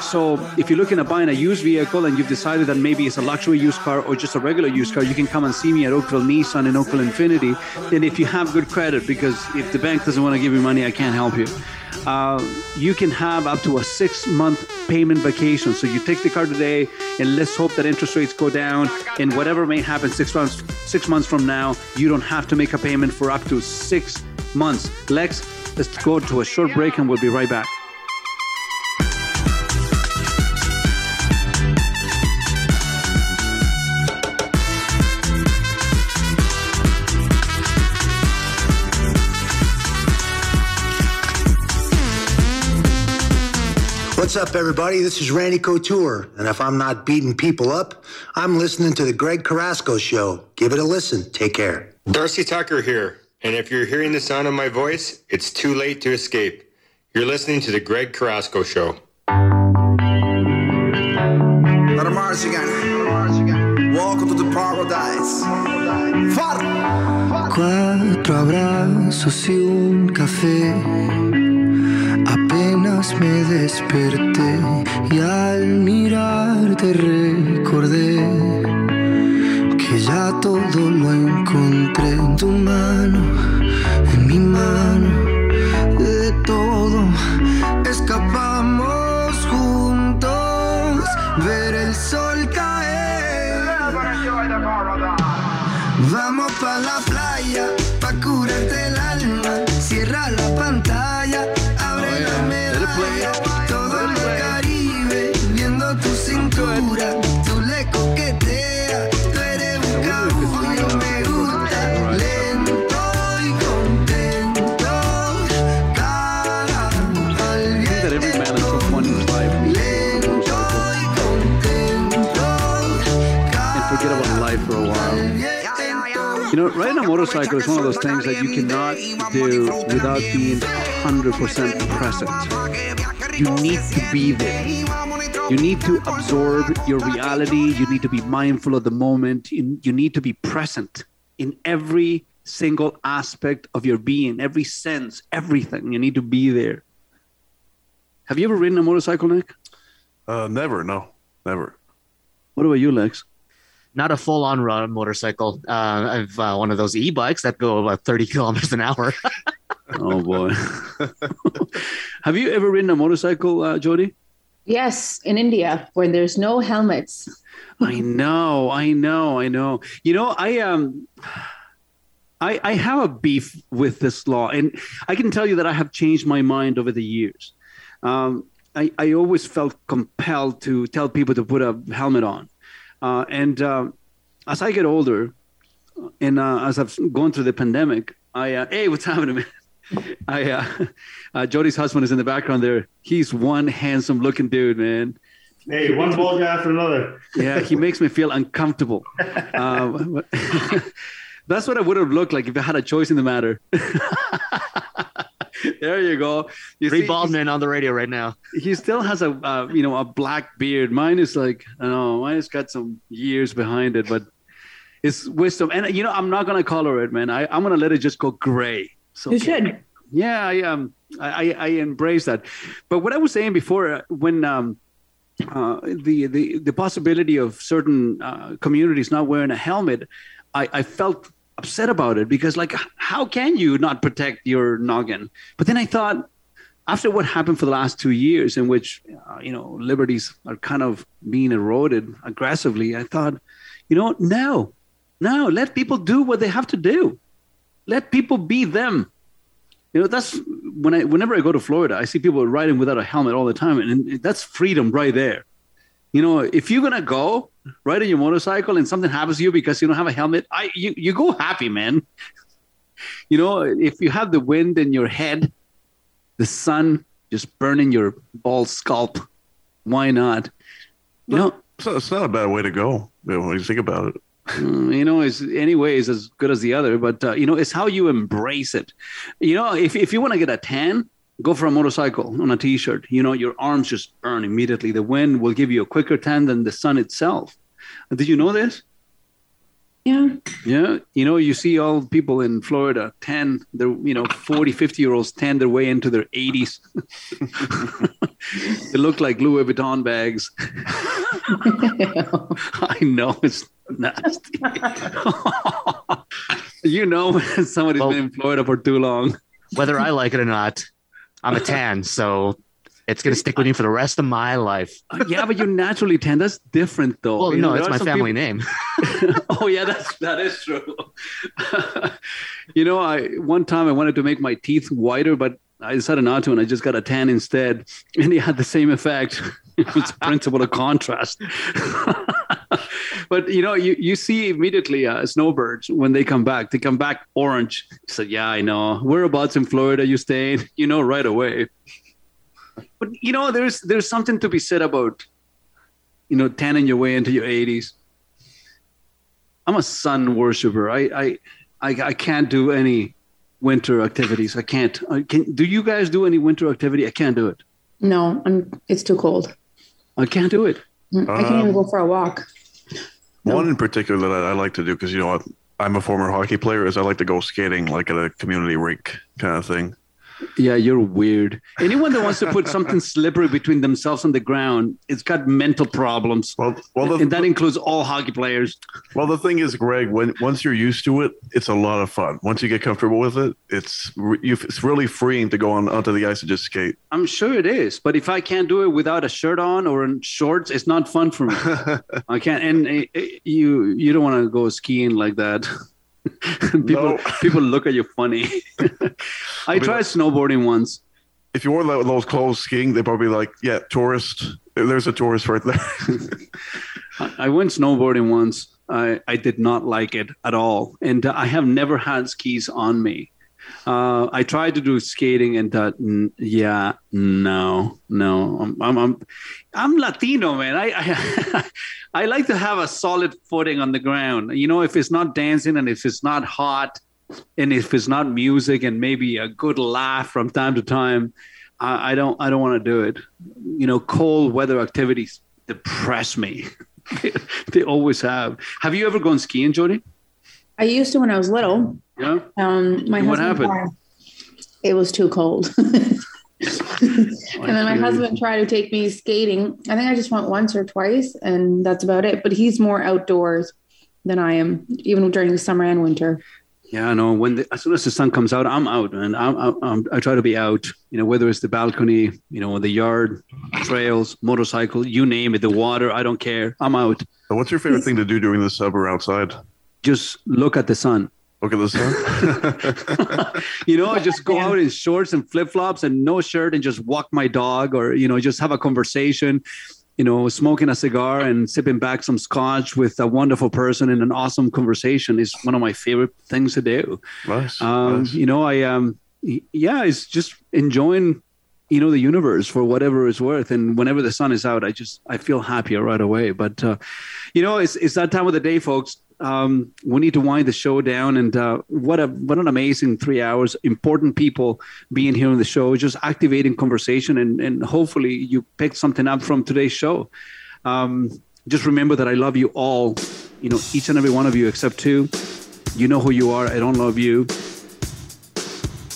So if you're looking at buying a used vehicle and you've decided that maybe it's a luxury used car or just a regular used car, you can come and see me at Oakville Nissan and Oakville Infiniti. And if you have good credit, because if the bank doesn't want to give you money, I can't help you. Uh, you can have up to a six month payment vacation. So you take the car today, and let's hope that interest rates go down. And whatever may happen six months six months from now, you don't have to make a payment for up to six months. Lex, let's go to a short break, and we'll be right back. What's up, everybody? This is Randy Couture, and if I'm not beating people up, I'm listening to the Greg Carrasco Show. Give it a listen. Take care. Darcy Tucker here, and if you're hearing the sound of my voice, it's too late to escape. You're listening to the Greg Carrasco Show. Let him march again. Welcome to the paradise. Far. Cuatro abrazos y un café. Me desperté y al mirarte recordé que ya todo lo encontré en tu mano, en mi mano. De todo escapamos juntos, ver el sol caer. Vamos pa la playa, pa curarte el alma. Cierra la pantalla, know, riding a motorcycle is one of those things that you cannot do without being 100% present. You need to be there. You need to absorb your reality. You need to be mindful of the moment. You, you need to be present in every single aspect of your being, every sense, everything. You need to be there. Have you ever ridden a motorcycle, Nick? Uh, never, no, never. What about you, Lex? Not a full on run motorcycle. Uh, I've uh, one of those e bikes that go about 30 kilometers an hour. Oh boy. Have you ever ridden a motorcycle, uh, Jody? Yes, in India, where there's no helmets. I know, I know, I know. You know, I um I I have a beef with this law, and I can tell you that I have changed my mind over the years. Um, I, I always felt compelled to tell people to put a helmet on. Uh, and um, as I get older, and uh, as I've gone through the pandemic, I uh, hey, what's happening, man? I uh, uh, Jody's husband is in the background there. He's one handsome looking dude, man. Hey, one bald guy after another. Yeah, he makes me feel uncomfortable. Um, that's what I would have looked like if I had a choice in the matter. there you go. You Three see, bald men on the radio right now. he still has a uh, you know a black beard. Mine is like I don't know. Mine has got some years behind it, but it's wisdom. And you know I'm not gonna color it, man. I, I'm gonna let it just go gray. So You should. yeah, I um I, I I embrace that. But what I was saying before, uh, when um uh, the the the possibility of certain uh, communities not wearing a helmet, I, I felt upset about it because like how can you not protect your noggin? But then I thought after what happened for the last two years, in which uh, you know liberties are kind of being eroded aggressively, I thought, you know, no, no, let people do what they have to do. Let people be them. You know, that's when I whenever I go to Florida, I see people riding without a helmet all the time, and that's freedom right there. You know, if you're gonna go ride on your motorcycle and something happens to you because you don't have a helmet, I you, you go happy, man. You know, if you have the wind in your head, the sun just burning your bald scalp, why not? You know, It's not, it's not a bad way to go you know, when you think about it. Mm, you know, it's any way is as good as the other, but uh, you know, it's how you embrace it. You know, if if you want to get a tan, go for a motorcycle on a t-shirt. You know, your arms just burn immediately. The wind will give you a quicker tan than the sun itself. Did you know this? Yeah. Yeah, you know, you see all people in Florida tan, they're, you know, 40, 50 year olds tan their way into their 80s. they look like Louis Vuitton bags. I know it's nasty. you know, when somebody's been in Florida for too long. Whether I like it or not, I'm a tan, so it's gonna stick with me for the rest of my life. Uh, yeah, but you're naturally tan. That's different, though. Well, You know, no, it's my family people- name. oh yeah, that's that is true. you know, I one time I wanted to make my teeth whiter, but I decided not to, and I just got a tan instead, and it had the same effect. it was a principle of contrast. but you know, you, you see immediately uh, snowbirds when they come back. They come back orange. Said, "Yeah, I know. Whereabouts in Florida you staying?" You know right away. But you know, there's there's something to be said about, you know, tanning your way into your 80s. I'm a sun worshiper. I I I, I can't do any winter activities. I can't. I can. Do you guys do any winter activity? I can't do it. No, I'm, it's too cold. I can't do it. Mm, I can't even go for a walk. One in particular that I, I like to do because you know I'm a former hockey player is I like to go skating like at a community rink kind of thing. Yeah, you're weird. Anyone that wants to put something slippery between themselves and the ground, it's got mental problems. Well, well, the, and that includes all hockey players. Well, the thing is, Greg, when once you're used to it, it's a lot of fun. Once you get comfortable with it, it's you, it's really freeing to go on onto the ice and just skate. I'm sure it is, but if I can't do it without a shirt on or in shorts, it's not fun for me. I can't. And uh, you you don't want to go skiing like that. people people look at you funny. I tried snowboarding once. If you wore tho- those clothes skiing, they'd probably be like, "Yeah, tourist." There's a tourist right there. I I went snowboarding once. I, I did not like it at all, and I have never had skis on me. Uh, I tried to do skating, and n- yeah, no, no, I'm, I'm, I'm, I'm Latino, man. I, I, I like to have a solid footing on the ground. You know, if it's not dancing, and if it's not hot, and if it's not music, and maybe a good laugh from time to time, I, I don't, I don't want to do it. You know, cold weather activities depress me. they always have. Have you ever gone skiing, Jody? I used to when I was little. Yeah. Um, my What happened? tried- It was too cold. and then my husband tried to take me skating. I think I just went once or twice, and that's about it. But he's more outdoors than I am, even during the summer and winter. Yeah, no. When the, as soon as the sun comes out, I'm out, and I'm, I'm, I'm I try to be out. You know, whether it's the balcony, you know, the yard, trails, motorcycle, you name it, the water. I don't care. I'm out. So what's your favorite thing to do during the summer outside? Just look at the sun. Look at the sun. You know, I just go out in shorts and flip flops and no shirt and just walk my dog, or you know, just have a conversation. You know, smoking a cigar and sipping back some scotch with a wonderful person in an awesome conversation is one of my favorite things to do. Nice. Um, nice. You know, I um, yeah, it's just enjoying, you know, the universe for whatever it's worth. And whenever the sun is out, I just I feel happier right away. But uh, you know, it's it's that time of the day, folks. Um, we need to wind the show down, and uh, what a what an amazing three hours! Important people being here on the show, just activating conversation, and and hopefully you picked something up from today's show. Um, just remember that I love you all, you know, each and every one of you except two. You know who you are. I don't love you.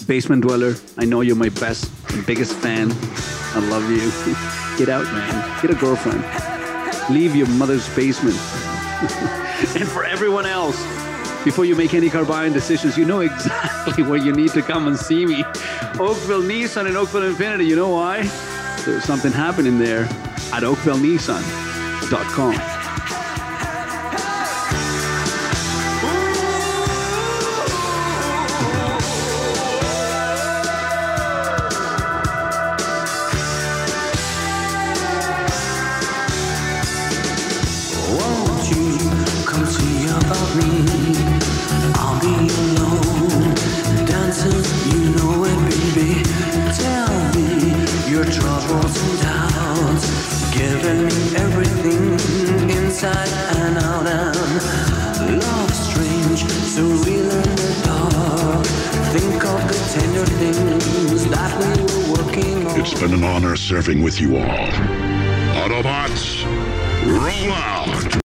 Basement Dweller, I know you're my best and biggest fan. I love you. Get out, man. Get a girlfriend. Leave your mother's basement. and for everyone else, before you make any car buying decisions, you know exactly where you need to come and see me. Oakville Nissan and Oakville Infiniti. You know why? There's something happening there at oakvillenissan.com. your troubles and doubts, giving me everything inside and out. And love strange, dark. Think of the tender things that we were working on. It's been an honor serving with you all. Autobots, roll out!